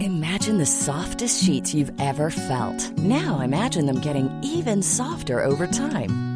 Imagine the softest sheets you've ever felt. Now imagine them getting even softer over time.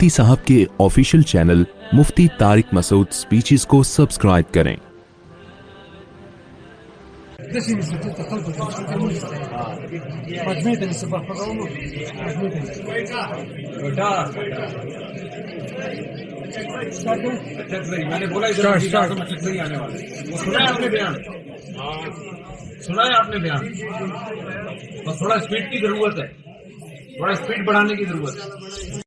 Mufti صاحب کے official channel Mufti Tariq Masood speeches کو subscribe کریں سنا ہے آپ نے بیان بس تھوڑا اسپیڈ کی ضرورت ہے تھوڑا اسپیڈ بڑھانے کی ضرورت ہے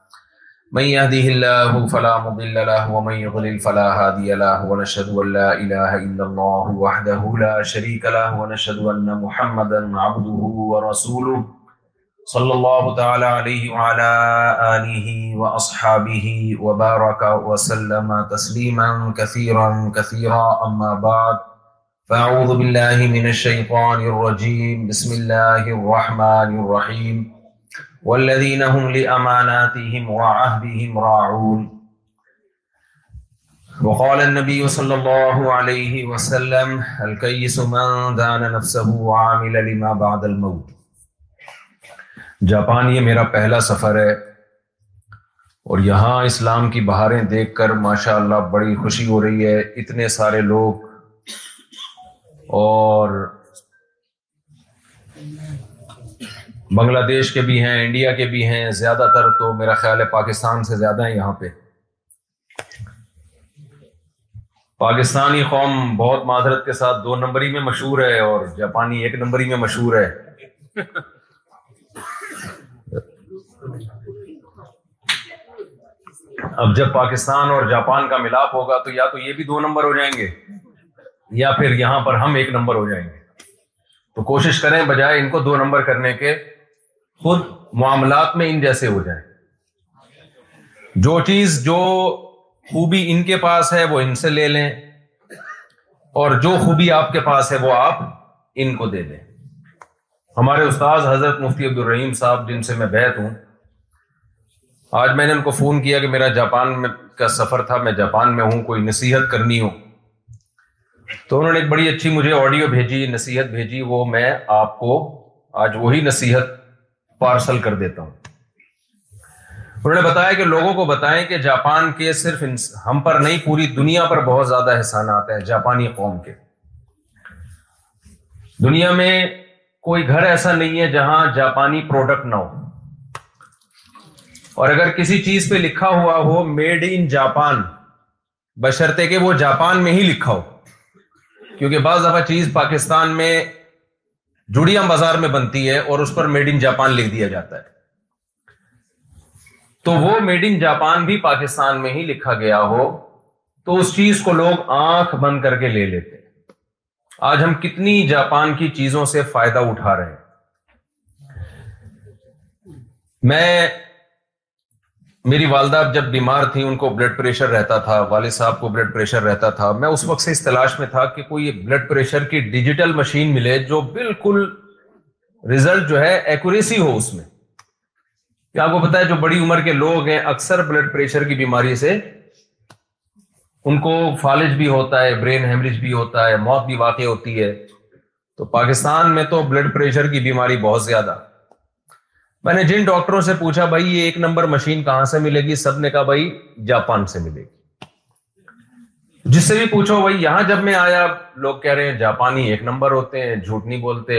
من يهده الله فلا مضل له ومن يضلل فلا هادي له ونشهد أن لا إله إلا الله وحده لا شريك له ونشهد أن محمدا عبده ورسوله صلى الله تعالى عليه وعلى آله وأصحابه وبارك وسلم تسليما كثيرا كثيرا أما بعد فأعوذ بالله من الشيطان الرجيم بسم الله الرحمن الرحيم والذين هم لأماناتهم وعهدهم راعون وقال النبي صلى الله عليه وسلم الكيس من دان نفسه وعامل لما بعد الموت جاپان یہ میرا پہلا سفر ہے اور یہاں اسلام کی بہاریں دیکھ کر ماشاء اللہ بڑی خوشی ہو رہی ہے اتنے سارے لوگ اور بنگلہ دیش کے بھی ہیں انڈیا کے بھی ہیں زیادہ تر تو میرا خیال ہے پاکستان سے زیادہ ہیں یہاں پہ پاکستانی قوم بہت معذرت کے ساتھ دو نمبری میں مشہور ہے اور جاپانی ایک نمبری میں مشہور ہے اب جب پاکستان اور جاپان کا ملاپ ہوگا تو یا تو یہ بھی دو نمبر ہو جائیں گے یا پھر یہاں پر ہم ایک نمبر ہو جائیں گے تو کوشش کریں بجائے ان کو دو نمبر کرنے کے خود معاملات میں ان جیسے ہو جائیں جو چیز جو خوبی ان کے پاس ہے وہ ان سے لے لیں اور جو خوبی آپ کے پاس ہے وہ آپ ان کو دے دیں ہمارے استاد حضرت مفتی عبد الرحیم صاحب جن سے میں بیت ہوں آج میں نے ان کو فون کیا کہ میرا جاپان میں کا سفر تھا میں جاپان میں ہوں کوئی نصیحت کرنی ہو تو انہوں نے ایک بڑی اچھی مجھے آڈیو بھیجی نصیحت بھیجی وہ میں آپ کو آج وہی نصیحت پارسل کر دیتا ہوں انہوں نے بتایا کہ لوگوں کو بتائیں کہ جاپان کے صرف ہم پر نہیں پوری دنیا پر بہت زیادہ احسان آتا ہے جاپانی قوم کے دنیا میں کوئی گھر ایسا نہیں ہے جہاں جاپانی پروڈکٹ نہ ہو اور اگر کسی چیز پہ لکھا ہوا ہو میڈ ان جاپان بشرتے کہ وہ جاپان میں ہی لکھا ہو کیونکہ بعض دفعہ چیز پاکستان میں جڑیاں بازار میں بنتی ہے اور اس پر میڈ ان جاپان لکھ دیا جاتا ہے تو وہ میڈ ان جاپان بھی پاکستان میں ہی لکھا گیا ہو تو اس چیز کو لوگ آنکھ بند کر کے لے لیتے آج ہم کتنی جاپان کی چیزوں سے فائدہ اٹھا رہے ہیں میں میری والدہ جب بیمار تھیں ان کو بلڈ پریشر رہتا تھا والد صاحب کو بلڈ پریشر رہتا تھا میں اس وقت سے اس تلاش میں تھا کہ کوئی بلڈ پریشر کی ڈیجیٹل مشین ملے جو بالکل رزلٹ جو ہے ایکوریسی ہو اس میں کیا آپ کو پتا ہے جو بڑی عمر کے لوگ ہیں اکثر بلڈ پریشر کی بیماری سے ان کو فالج بھی ہوتا ہے برین ہیمریج بھی ہوتا ہے موت بھی واقع ہوتی ہے تو پاکستان میں تو بلڈ پریشر کی بیماری بہت زیادہ میں نے جن ڈاکٹروں سے پوچھا بھائی یہ ایک نمبر مشین کہاں سے ملے گی سب نے کہا بھائی جاپان سے ملے گی جس سے بھی پوچھو بھائی یہاں جب میں آیا لوگ کہہ رہے ہیں جاپانی ایک نمبر ہوتے ہیں جھوٹ نہیں بولتے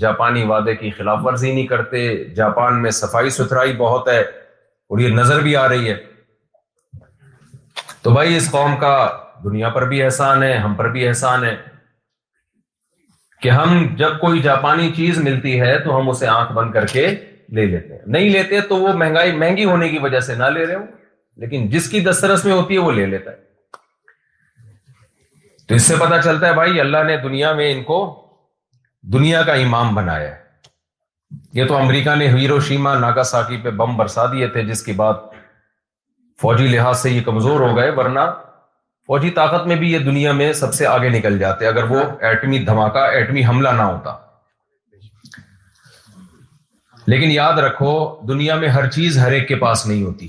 جاپانی وعدے کی خلاف ورزی نہیں کرتے جاپان میں صفائی ستھرائی بہت ہے اور یہ نظر بھی آ رہی ہے تو بھائی اس قوم کا دنیا پر بھی احسان ہے ہم پر بھی احسان ہے کہ ہم جب کوئی جاپانی چیز ملتی ہے تو ہم اسے آنکھ بند کر کے لے لیتے ہیں نہیں لیتے تو وہ مہنگائی مہنگی ہونے کی وجہ سے نہ لے رہے ہو لیکن جس کی دسترس میں ہوتی ہے وہ لے لیتا ہے تو اس سے پتا چلتا ہے بھائی اللہ نے دنیا میں ان کو دنیا کا امام بنایا یہ تو امریکہ نے ہیرو شیما ساکی پہ بم برسا دیے تھے جس کے بعد فوجی لحاظ سے یہ کمزور ہو گئے ورنہ فوجی طاقت میں بھی یہ دنیا میں سب سے آگے نکل جاتے اگر وہ ایٹمی دھماکہ ایٹمی حملہ نہ ہوتا لیکن یاد رکھو دنیا میں ہر چیز ہر ایک کے پاس نہیں ہوتی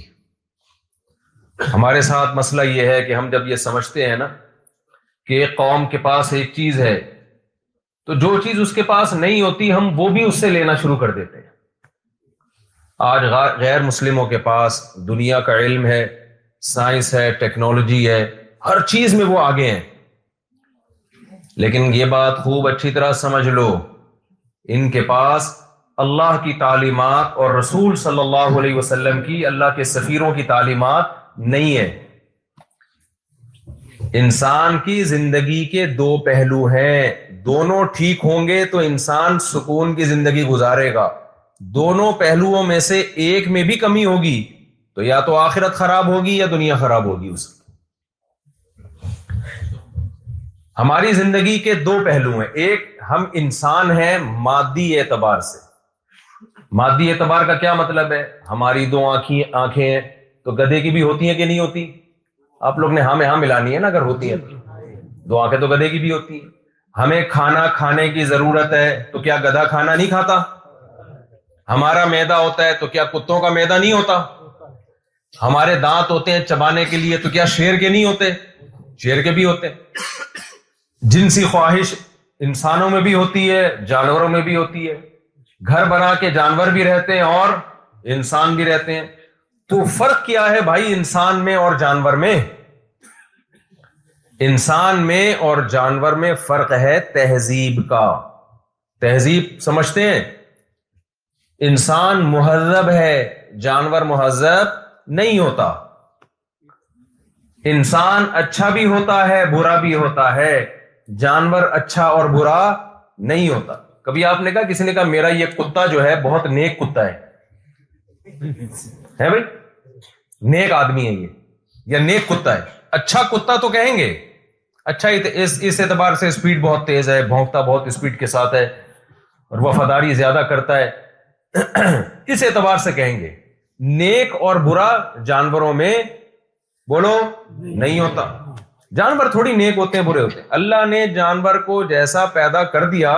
ہمارے ساتھ مسئلہ یہ ہے کہ ہم جب یہ سمجھتے ہیں نا کہ ایک قوم کے پاس ایک چیز ہے تو جو چیز اس کے پاس نہیں ہوتی ہم وہ بھی اس سے لینا شروع کر دیتے ہیں آج غیر مسلموں کے پاس دنیا کا علم ہے سائنس ہے ٹیکنالوجی ہے ہر چیز میں وہ آگے ہیں لیکن یہ بات خوب اچھی طرح سمجھ لو ان کے پاس اللہ کی تعلیمات اور رسول صلی اللہ علیہ وسلم کی اللہ کے سفیروں کی تعلیمات نہیں ہے انسان کی زندگی کے دو پہلو ہیں دونوں ٹھیک ہوں گے تو انسان سکون کی زندگی گزارے گا دونوں پہلوؤں میں سے ایک میں بھی کمی ہوگی تو یا تو آخرت خراب ہوگی یا دنیا خراب ہوگی اس کی ہماری زندگی کے دو پہلو ہیں ایک ہم انسان ہیں مادی اعتبار سے مادی اعتبار کا کیا مطلب ہے ہماری دو آنکھیں آنکھیں ہیں تو گدھے کی بھی ہوتی ہیں کہ نہیں ہوتی آپ لوگ نے ہاں میں ہاں ملانی ہے نا اگر ہوتی ہیں دو آنکھیں تو گدھے کی بھی ہوتی ہیں ہمیں کھانا کھانے کی ضرورت ہے تو کیا گدھا کھانا نہیں کھاتا ہمارا میدا ہوتا ہے تو کیا کتوں کا میدا نہیں ہوتا ہمارے دانت ہوتے ہیں چبانے کے لیے تو کیا شیر کے نہیں ہوتے شیر کے بھی ہوتے جنسی خواہش انسانوں میں بھی ہوتی ہے جانوروں میں بھی ہوتی ہے گھر بنا کے جانور بھی رہتے ہیں اور انسان بھی رہتے ہیں تو فرق کیا ہے بھائی انسان میں اور جانور میں انسان میں اور جانور میں فرق ہے تہذیب کا تہذیب سمجھتے ہیں انسان مہذب ہے جانور مہذب نہیں ہوتا انسان اچھا بھی ہوتا ہے برا بھی ہوتا ہے جانور اچھا اور برا نہیں ہوتا کبھی آپ نے کہا کسی نے کہا میرا یہ کتا جو ہے بہت نیک کتا ہے بھائی نیک آدمی ہے یہ یا نیک کتا ہے اچھا کتا تو کہیں گے اچھا اس اعتبار سے اسپیڈ بہت تیز ہے بھونکتا بہت اسپیڈ کے ساتھ ہے اور وفاداری زیادہ کرتا ہے اس اعتبار سے کہیں گے نیک اور برا جانوروں میں بولو نہیں ہوتا جانور تھوڑی نیک ہوتے ہیں برے ہوتے ہیں اللہ نے جانور کو جیسا پیدا کر دیا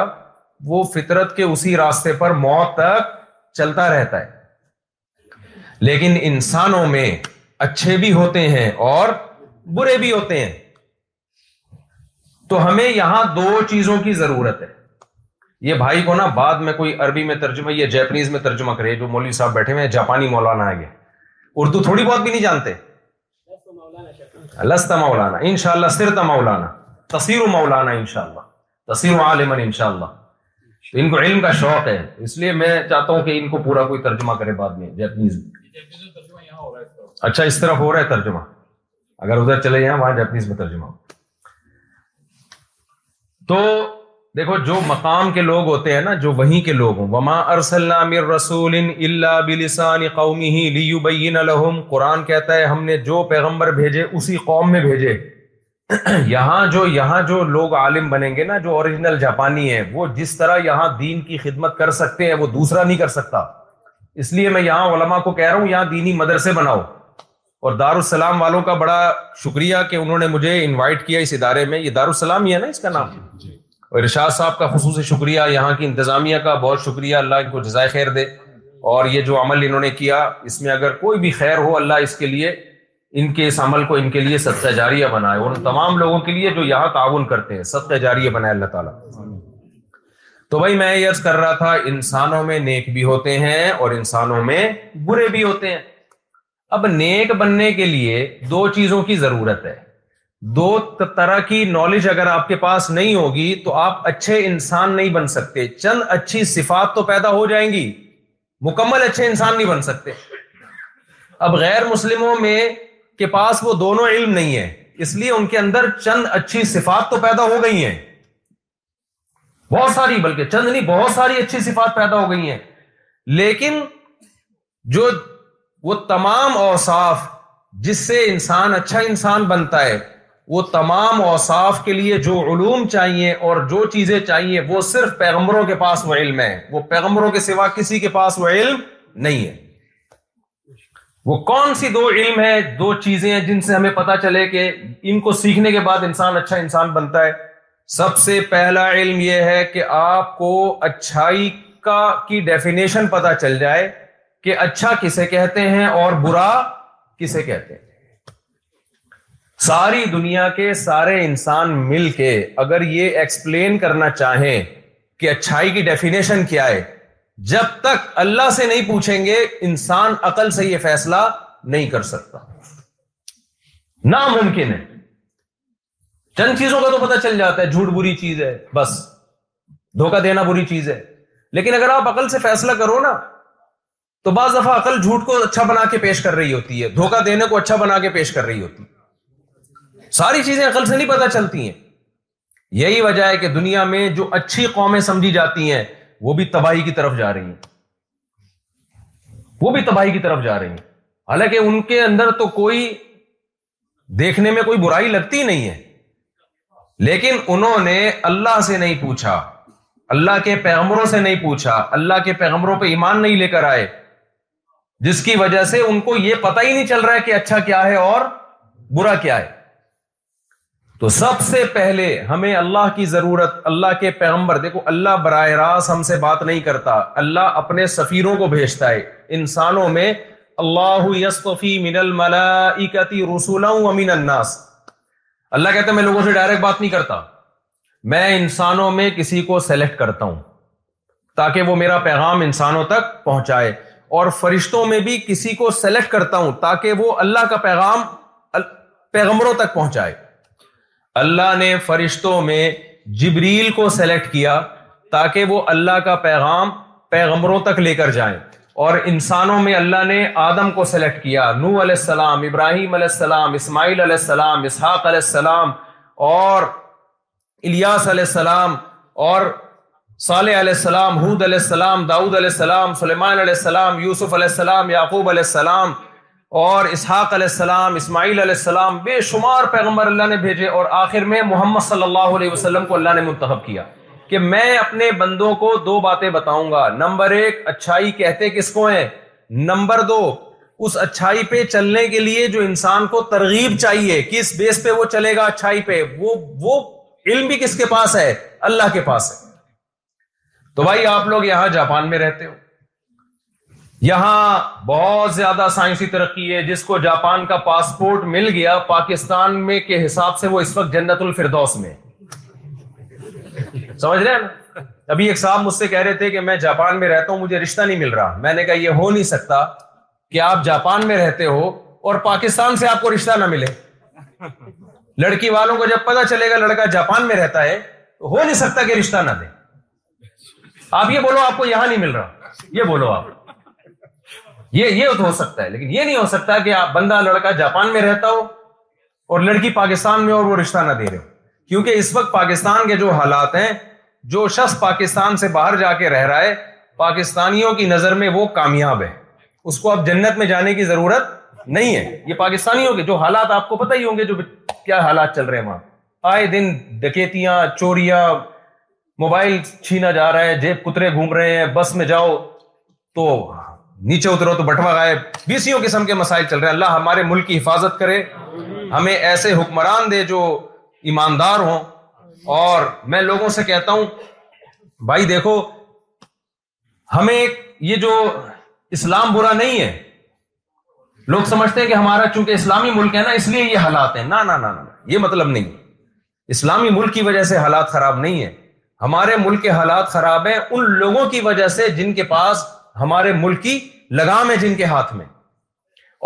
وہ فطرت کے اسی راستے پر موت تک چلتا رہتا ہے لیکن انسانوں میں اچھے بھی ہوتے ہیں اور برے بھی ہوتے ہیں تو ہمیں یہاں دو چیزوں کی ضرورت ہے یہ بھائی کو نا بعد میں کوئی عربی میں ترجمہ یا جیپنیز میں ترجمہ کرے جو مولوی صاحب بیٹھے ہوئے جاپانی مولانا گئے اردو تھوڑی بہت بھی نہیں جانتے لستا مولانا ان شاء اللہ سرتا مولانا تصیر مولانا ان شاء اللہ تصیر عالمن ان شاء اللہ ان کو علم کا شوق ہے اس لیے میں چاہتا ہوں کہ ان کو پورا کوئی ترجمہ کرے بعد میں جیپنیز میں اچھا اس طرف ہو رہا ہے ترجمہ اگر ادھر چلے جائیں وہاں جیپنیز میں ترجمہ ہو تو دیکھو جو مقام کے لوگ ہوتے ہیں نا جو وہیں کے لوگ ہوں وہاں ارسلام رسول اللہ بلسان قومی الحم قرآن کہتا ہے ہم نے جو پیغمبر بھیجے اسی قوم میں بھیجے یہاں جو یہاں جو لوگ عالم بنیں گے نا جو اوریجنل جاپانی ہے وہ جس طرح یہاں دین کی خدمت کر سکتے ہیں وہ دوسرا نہیں کر سکتا اس لیے میں یہاں علماء کو کہہ رہا ہوں یہاں دینی مدرسے بناؤ اور دارالسلام والوں کا بڑا شکریہ کہ انہوں نے مجھے انوائٹ کیا اس ادارے میں یہ دارالسلام ہی ہے نا اس کا نام جی، جی۔ اور ارشاد صاحب کا خصوصی شکریہ یہاں کی انتظامیہ کا بہت شکریہ اللہ ان کو جزائے خیر دے اور یہ جو عمل انہوں نے کیا اس میں اگر کوئی بھی خیر ہو اللہ اس کے لیے ان کے اس عمل کو ان کے لیے صدقہ جاریہ بنائے ان تمام لوگوں کے لیے جو یہاں تعاون کرتے ہیں صدقہ جاریہ بنائے اللہ تعالیٰ تو بھائی میں عرض کر رہا تھا انسانوں میں نیک بھی ہوتے ہیں اور انسانوں میں برے بھی ہوتے ہیں اب نیک بننے کے لیے دو چیزوں کی ضرورت ہے دو طرح کی نالج اگر آپ کے پاس نہیں ہوگی تو آپ اچھے انسان نہیں بن سکتے چند اچھی صفات تو پیدا ہو جائیں گی مکمل اچھے انسان نہیں بن سکتے اب غیر مسلموں میں کے پاس وہ دونوں علم نہیں ہے اس لیے ان کے اندر چند اچھی صفات تو پیدا ہو گئی ہیں بہت ساری بلکہ چند نہیں بہت ساری اچھی صفات پیدا ہو گئی ہیں لیکن جو وہ تمام اوصاف جس سے انسان اچھا انسان بنتا ہے وہ تمام اوصاف کے لیے جو علوم چاہیے اور جو چیزیں چاہیے وہ صرف پیغمبروں کے پاس وہ علم ہے وہ پیغمبروں کے سوا کسی کے پاس وہ علم نہیں ہے وہ کون سی دو علم ہے دو چیزیں ہیں جن سے ہمیں پتہ چلے کہ ان کو سیکھنے کے بعد انسان اچھا انسان بنتا ہے سب سے پہلا علم یہ ہے کہ آپ کو اچھائی کا کی ڈیفینیشن پتا چل جائے کہ اچھا کسے کہتے ہیں اور برا کسے کہتے ہیں ساری دنیا کے سارے انسان مل کے اگر یہ ایکسپلین کرنا چاہیں کہ اچھائی کی ڈیفینیشن کیا ہے جب تک اللہ سے نہیں پوچھیں گے انسان عقل سے یہ فیصلہ نہیں کر سکتا ناممکن ہے چند چیزوں کا تو پتہ چل جاتا ہے جھوٹ بری چیز ہے بس دھوکہ دینا بری چیز ہے لیکن اگر آپ عقل سے فیصلہ کرو نا تو بعض دفعہ عقل جھوٹ کو اچھا بنا کے پیش کر رہی ہوتی ہے دھوکہ دینے کو اچھا بنا کے پیش کر رہی ہوتی ہے ساری چیزیں عقل سے نہیں پتہ چلتی ہیں یہی وجہ ہے کہ دنیا میں جو اچھی قومیں سمجھی جاتی ہیں وہ بھی تباہی کی طرف جا رہی ہیں وہ بھی تباہی کی طرف جا رہی ہیں حالانکہ ان کے اندر تو کوئی دیکھنے میں کوئی برائی لگتی نہیں ہے لیکن انہوں نے اللہ سے نہیں پوچھا اللہ کے پیغمبروں سے نہیں پوچھا اللہ کے پیغمبروں پہ ایمان نہیں لے کر آئے جس کی وجہ سے ان کو یہ پتہ ہی نہیں چل رہا ہے کہ اچھا کیا ہے اور برا کیا ہے تو سب سے پہلے ہمیں اللہ کی ضرورت اللہ کے پیغمبر دیکھو اللہ براہ راست ہم سے بات نہیں کرتا اللہ اپنے سفیروں کو بھیجتا ہے انسانوں میں اللہ من الملائکتی رسولا الناس اللہ کہتا ہے میں لوگوں سے ڈائریکٹ بات نہیں کرتا میں انسانوں میں کسی کو سلیکٹ کرتا ہوں تاکہ وہ میرا پیغام انسانوں تک پہنچائے اور فرشتوں میں بھی کسی کو سلیکٹ کرتا ہوں تاکہ وہ اللہ کا پیغام پیغمبروں تک پہنچائے اللہ نے فرشتوں میں جبریل کو سلیکٹ کیا تاکہ وہ اللہ کا پیغام پیغمبروں تک لے کر جائیں اور انسانوں میں اللہ نے آدم کو سلیکٹ کیا نو علیہ السلام ابراہیم علیہ السلام اسماعیل علیہ السلام اسحاق علیہ السلام اور الیاس علیہ السلام اور صالح علیہ السلام حود علیہ السلام داؤد علیہ السلام سلیمان علیہ السلام یوسف علیہ السلام یعقوب علیہ السلام اور اسحاق علیہ السلام اسماعیل علیہ السلام بے شمار پیغمبر اللہ نے بھیجے اور آخر میں محمد صلی اللہ علیہ وسلم کو اللہ نے منتخب کیا کہ میں اپنے بندوں کو دو باتیں بتاؤں گا نمبر ایک اچھائی کہتے کس کو ہیں نمبر دو اس اچھائی پہ چلنے کے لیے جو انسان کو ترغیب چاہیے کس بیس پہ وہ چلے گا اچھائی پہ وہ وہ علم بھی کس کے پاس ہے اللہ کے پاس ہے تو بھائی آپ لوگ یہاں جاپان میں رہتے ہو یہاں بہت زیادہ سائنسی ترقی ہے جس کو جاپان کا پاسپورٹ مل گیا پاکستان میں کے حساب سے وہ اس وقت جنت الفردوس میں سمجھ رہے ہیں ابھی ایک صاحب مجھ سے کہہ رہے تھے کہ میں جاپان میں رہتا ہوں مجھے رشتہ نہیں مل رہا میں نے کہا یہ ہو نہیں سکتا کہ آپ جاپان میں رہتے ہو اور پاکستان سے آپ کو رشتہ نہ ملے لڑکی والوں کو جب پتا چلے گا لڑکا جاپان میں رہتا ہے تو ہو نہیں سکتا کہ رشتہ نہ دے آپ یہ بولو آپ کو یہاں نہیں مل رہا یہ بولو آپ یہ یہ تو ہو سکتا ہے لیکن یہ نہیں ہو سکتا کہ آپ بندہ لڑکا جاپان میں رہتا ہو اور لڑکی پاکستان میں اور وہ رشتہ نہ دے رہے ہو کیونکہ اس وقت پاکستان کے جو حالات ہیں جو شخص پاکستان سے باہر جا کے رہ رہا ہے پاکستانیوں کی نظر میں وہ کامیاب ہے اس کو اب جنت میں جانے کی ضرورت نہیں ہے یہ پاکستانیوں کے جو حالات آپ کو پتہ ہی ہوں گے جو کیا حالات چل رہے ہیں وہاں آئے دن ڈکیتیاں چوریاں موبائل چھینا جا رہا ہے جیب کترے گھوم رہے ہیں بس میں جاؤ تو نیچے اترو تو بٹوا گائے بیسیوں قسم کے مسائل چل رہے ہیں اللہ ہمارے ملک کی حفاظت کرے ہمیں ایسے حکمران دے جو ایماندار ہوں اور میں لوگوں سے کہتا ہوں بھائی دیکھو ہمیں یہ جو اسلام برا نہیں ہے لوگ سمجھتے ہیں کہ ہمارا چونکہ اسلامی ملک ہے نا اس لیے یہ حالات ہیں نا نا نا یہ مطلب نہیں اسلامی ملک کی وجہ سے حالات خراب نہیں ہے ہمارے ملک کے حالات خراب ہیں ان لوگوں کی وجہ سے جن کے پاس ہمارے ملک کی لگام ہے جن کے ہاتھ میں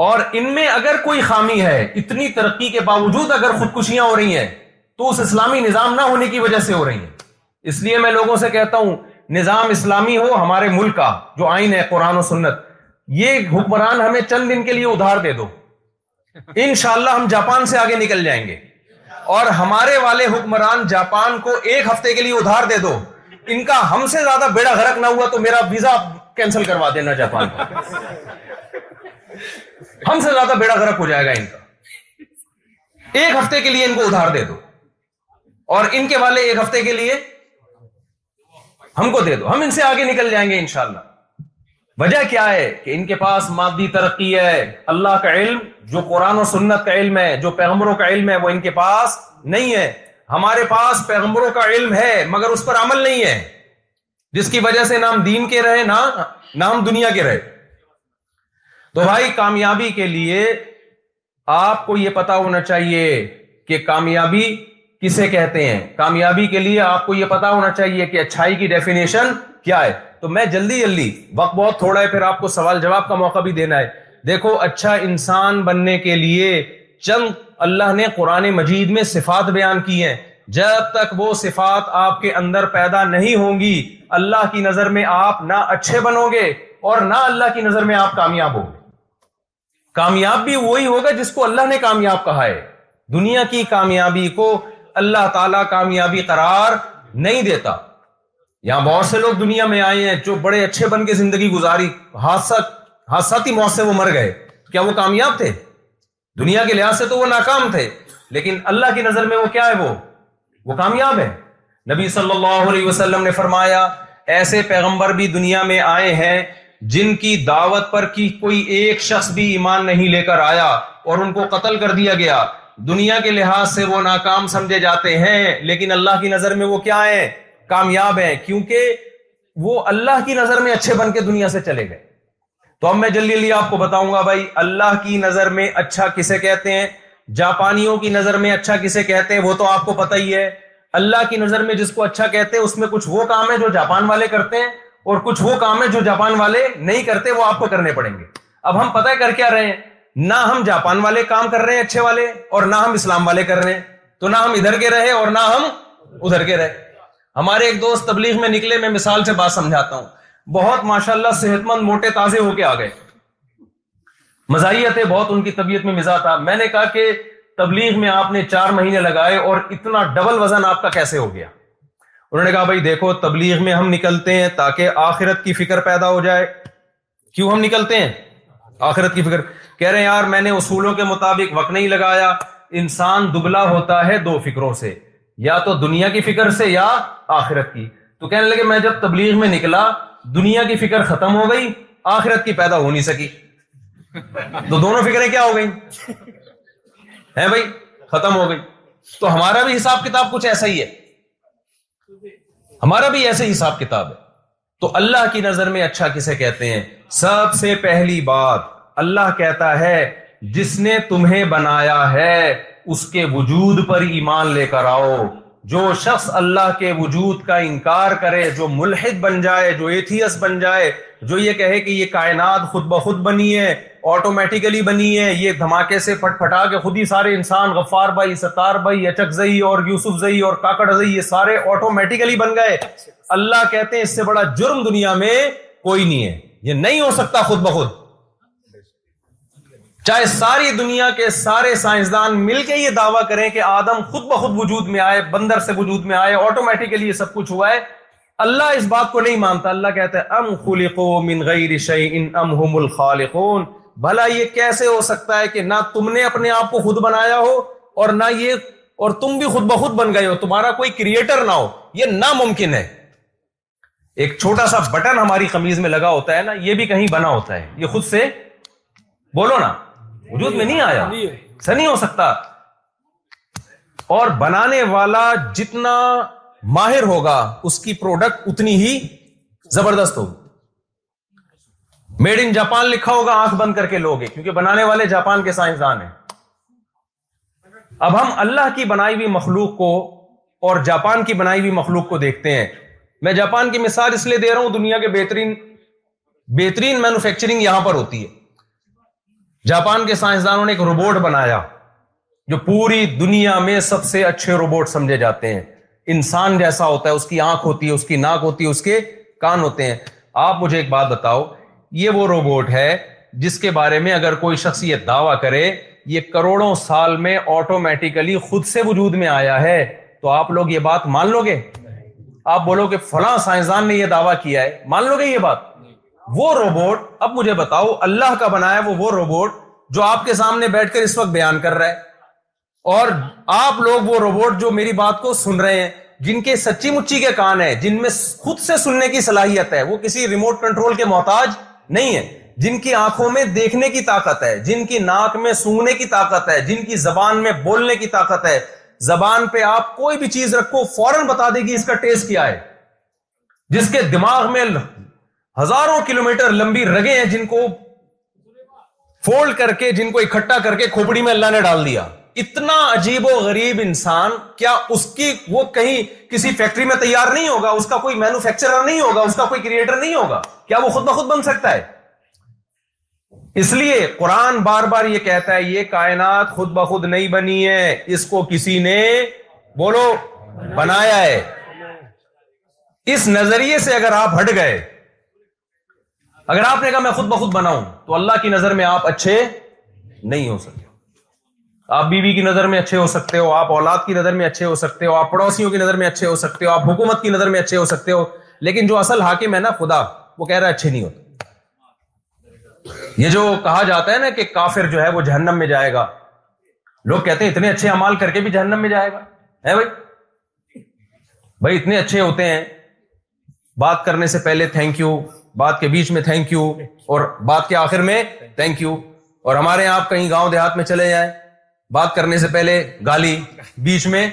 اور ان میں اگر کوئی خامی ہے اتنی ترقی کے باوجود اگر خودکشیاں ہو رہی ہیں تو اس اسلامی نظام نہ ہونے کی وجہ سے ہو ہو رہی ہیں اس لیے میں لوگوں سے کہتا ہوں نظام اسلامی ہمارے ملک کا جو آئین ہے قرآن و سنت یہ حکمران ہمیں چند دن کے لیے ادھار دے دو ان شاء اللہ ہم جاپان سے آگے نکل جائیں گے اور ہمارے والے حکمران جاپان کو ایک ہفتے کے لیے ادھار دے دو ان کا ہم سے زیادہ بیڑا غرق نہ ہوا تو میرا ویزا کینسل کروا دینا جاپان ہم سے زیادہ بیڑا گرک ہو جائے گا ان کا ایک ہفتے کے لیے ان کو ادھار دے دو اور ان کے کے والے ایک ہفتے لیے ہم کو دے دو ہم ان سے آگے نکل جائیں گے انشاءاللہ وجہ کیا ہے کہ ان کے پاس مادی ترقی ہے اللہ کا علم جو قرآن و سنت کا علم ہے جو پیغمبروں کا علم ہے وہ ان کے پاس نہیں ہے ہمارے پاس پیغمبروں کا علم ہے مگر اس پر عمل نہیں ہے جس کی وجہ سے نام دین کے رہے نہ نام دنیا کے رہے تو بھائی کامیابی کے لیے آپ کو یہ پتا ہونا چاہیے کہ کامیابی کسے کہتے ہیں کامیابی کے لیے آپ کو یہ پتا ہونا چاہیے کہ اچھائی کی ڈیفینیشن کیا ہے تو میں جلدی جلدی وقت بہت تھوڑا ہے پھر آپ کو سوال جواب کا موقع بھی دینا ہے دیکھو اچھا انسان بننے کے لیے چند اللہ نے قرآن مجید میں صفات بیان کی ہیں جب تک وہ صفات آپ کے اندر پیدا نہیں ہوں گی اللہ کی نظر میں آپ نہ اچھے بنو گے اور نہ اللہ کی نظر میں آپ کامیاب ہوں گے کامیاب بھی وہی ہوگا جس کو اللہ نے کامیاب کہا ہے دنیا کی کامیابی کو اللہ تعالی کامیابی قرار نہیں دیتا یہاں بہت سے لوگ دنیا میں آئے ہیں جو بڑے اچھے بن کے زندگی گزاری حادثہ حادثاتی موت سے وہ مر گئے کیا وہ کامیاب تھے دنیا کے لحاظ سے تو وہ ناکام تھے لیکن اللہ کی نظر میں وہ کیا ہے وہ وہ کامیاب ہے نبی صلی اللہ علیہ وسلم نے فرمایا ایسے پیغمبر بھی دنیا میں آئے ہیں جن کی دعوت پر کی کوئی ایک شخص بھی ایمان نہیں لے کر آیا اور ان کو قتل کر دیا گیا دنیا کے لحاظ سے وہ ناکام سمجھے جاتے ہیں لیکن اللہ کی نظر میں وہ کیا ہے کامیاب ہیں کیونکہ وہ اللہ کی نظر میں اچھے بن کے دنیا سے چلے گئے تو اب میں جلدی جلدی آپ کو بتاؤں گا بھائی اللہ کی نظر میں اچھا کسے کہتے ہیں جاپانیوں کی نظر میں اچھا کسے کہتے ہیں وہ تو آپ کو پتہ ہی ہے اللہ کی نظر میں جس کو اچھا کہتے ہیں اس میں کچھ وہ کام ہے جو جاپان والے کرتے ہیں اور کچھ وہ کام ہے جو جاپان والے نہیں کرتے وہ آپ کو کرنے پڑیں گے اب ہم پتہ کر کیا رہے ہیں نہ ہم جاپان والے کام کر رہے ہیں اچھے والے اور نہ ہم اسلام والے کر رہے ہیں تو نہ ہم ادھر کے رہے اور نہ ہم ادھر کے رہے ہمارے ایک دوست تبلیغ میں نکلے میں مثال سے بات سمجھاتا ہوں بہت ماشاء اللہ صحت مند موٹے تازے ہو کے آ گئے مزاحیت ہے بہت ان کی طبیعت میں مزاح تھا میں نے کہا کہ تبلیغ میں آپ نے چار مہینے لگائے اور اتنا ڈبل وزن آپ کا کیسے ہو گیا انہوں نے کہا بھائی دیکھو تبلیغ میں ہم نکلتے ہیں تاکہ آخرت کی فکر پیدا ہو جائے کیوں ہم نکلتے ہیں آخرت کی فکر کہہ رہے ہیں یار میں نے اصولوں کے مطابق وقت نہیں لگایا انسان دبلا ہوتا ہے دو فکروں سے یا تو دنیا کی فکر سے یا آخرت کی تو کہنے لگے میں جب تبلیغ میں نکلا دنیا کی فکر ختم ہو گئی آخرت کی پیدا ہو نہیں سکی تو دونوں فکریں کیا ہو گئیں بھائی ختم ہو گئی تو ہمارا بھی حساب کتاب کچھ ایسا ہی ہے ہمارا بھی ایسے ہی حساب کتاب ہے تو اللہ کی نظر میں اچھا کسے کہتے ہیں سب سے پہلی بات اللہ کہتا ہے جس نے تمہیں بنایا ہے اس کے وجود پر ایمان لے کر آؤ جو شخص اللہ کے وجود کا انکار کرے جو ملحد بن جائے جو ایتھیس بن جائے جو یہ کہے کہ یہ کائنات خود بخود بنی ہے آٹومیٹیکلی بنی ہے یہ دھماکے سے پھٹ پھٹا کے خود ہی سارے انسان غفار بھائی ستار بھائی اچک زئی اور یوسف زئی زئی اور کاکڑ یہ سارے آٹومیٹیکلی بن گئے اللہ کہتے ہیں اس سے بڑا جرم دنیا میں کوئی نہیں ہے یہ نہیں ہو سکتا خود بخود چاہے ساری دنیا کے سارے سائنسدان مل کے یہ دعویٰ کریں کہ آدم خود بخود وجود میں آئے بندر سے وجود میں آئے آٹومیٹیکلی یہ سب کچھ ہوا ہے اللہ اس بات کو نہیں مانتا اللہ کہتا ہے ام خلقو من غیر ام هم الخالقون بھلا یہ کیسے ہو سکتا ہے کہ نہ تم نے اپنے آپ کو خود بنایا ہو اور نہ یہ اور تم بھی خود بخود بن گئے ہو تمہارا کوئی کریٹر نہ ہو یہ ناممکن ہے ایک چھوٹا سا بٹن ہماری قمیض میں لگا ہوتا ہے نا یہ بھی کہیں بنا ہوتا ہے یہ خود سے بولو نا وجود میں نہیں آیا نہیں ہو سکتا اور بنانے والا جتنا ماہر ہوگا اس کی پروڈکٹ اتنی ہی زبردست ہوگی میڈ ان جاپان لکھا ہوگا آنکھ بند کر کے لوگے کیونکہ بنانے والے جاپان کے سائنسدان ہیں اب ہم اللہ کی بنائی ہوئی مخلوق کو اور جاپان کی بنائی ہوئی مخلوق کو دیکھتے ہیں میں جاپان کی مثال اس لیے دے رہا ہوں دنیا کے بہترین بہترین مینوفیکچرنگ یہاں پر ہوتی ہے جاپان کے سائنسدانوں نے ایک روبوٹ بنایا جو پوری دنیا میں سب سے اچھے روبوٹ سمجھے جاتے ہیں انسان جیسا ہوتا ہے اس کی آنکھ ہوتی ہے اس کی ناک ہوتی ہے اس کے کان ہوتے ہیں آپ مجھے ایک بات بتاؤ یہ وہ روبوٹ ہے جس کے بارے میں اگر کوئی شخص یہ دعویٰ کرے یہ کروڑوں سال میں آٹومیٹیکلی خود سے وجود میں آیا ہے تو آپ لوگ یہ بات مان لو گے آپ بولو گے فلاں سائنسدان نے یہ دعویٰ کیا ہے مان لو گے یہ بات وہ روبوٹ اب مجھے بتاؤ اللہ کا بنایا وہ وہ روبوٹ جو آپ کے سامنے بیٹھ کر اس وقت بیان کر رہا ہے اور آپ لوگ وہ روبوٹ جو میری بات کو سن رہے ہیں جن کے سچی مچی کے کان ہیں جن میں خود سے سننے کی صلاحیت ہے وہ کسی ریموٹ کنٹرول کے محتاج نہیں ہے جن کی آنکھوں میں دیکھنے کی طاقت ہے جن کی ناک میں سونے کی طاقت ہے جن کی زبان میں بولنے کی طاقت ہے زبان پہ آپ کوئی بھی چیز رکھو فوراً بتا دے گی اس کا ٹیسٹ کیا ہے جس کے دماغ میں ہزاروں کلومیٹر لمبی رگیں ہیں جن کو فولڈ کر کے جن کو اکٹھا کر کے کھوپڑی میں اللہ نے ڈال دیا اتنا عجیب و غریب انسان کیا اس کی وہ کہیں کسی فیکٹری میں تیار نہیں ہوگا اس کا کوئی مینوفیکچرر نہیں ہوگا اس کا کوئی کریٹر نہیں ہوگا کیا وہ خود بخود بن سکتا ہے اس لیے قرآن بار بار یہ کہتا ہے یہ کائنات خود بخود نہیں بنی ہے اس کو کسی نے بولو بنایا ہے اس نظریے سے اگر آپ ہٹ گئے اگر آپ نے کہا میں خود بخود بناؤں تو اللہ کی نظر میں آپ اچھے نہیں ہو سکتے آپ بیوی بی کی نظر میں اچھے ہو سکتے ہو آپ اولاد کی نظر میں اچھے ہو سکتے ہو آپ پڑوسیوں کی نظر میں اچھے ہو سکتے ہو آپ حکومت کی نظر میں اچھے ہو سکتے ہو لیکن جو اصل حاکم ہے نا خدا وہ کہہ رہا ہے اچھے نہیں ہوتے یہ جو کہا جاتا ہے نا کہ کافر جو ہے وہ جہنم میں جائے گا لوگ کہتے ہیں اتنے اچھے امال کر کے بھی جہنم میں جائے گا ہے بھائی اتنے اچھے ہوتے ہیں بات کرنے سے پہلے تھینک یو بات کے بیچ میں تھینک یو اور بات کے آخر میں تھینک یو اور ہمارے یہاں آپ کہیں گاؤں دیہات میں چلے جائیں بات کرنے سے پہلے گالی بیچ میں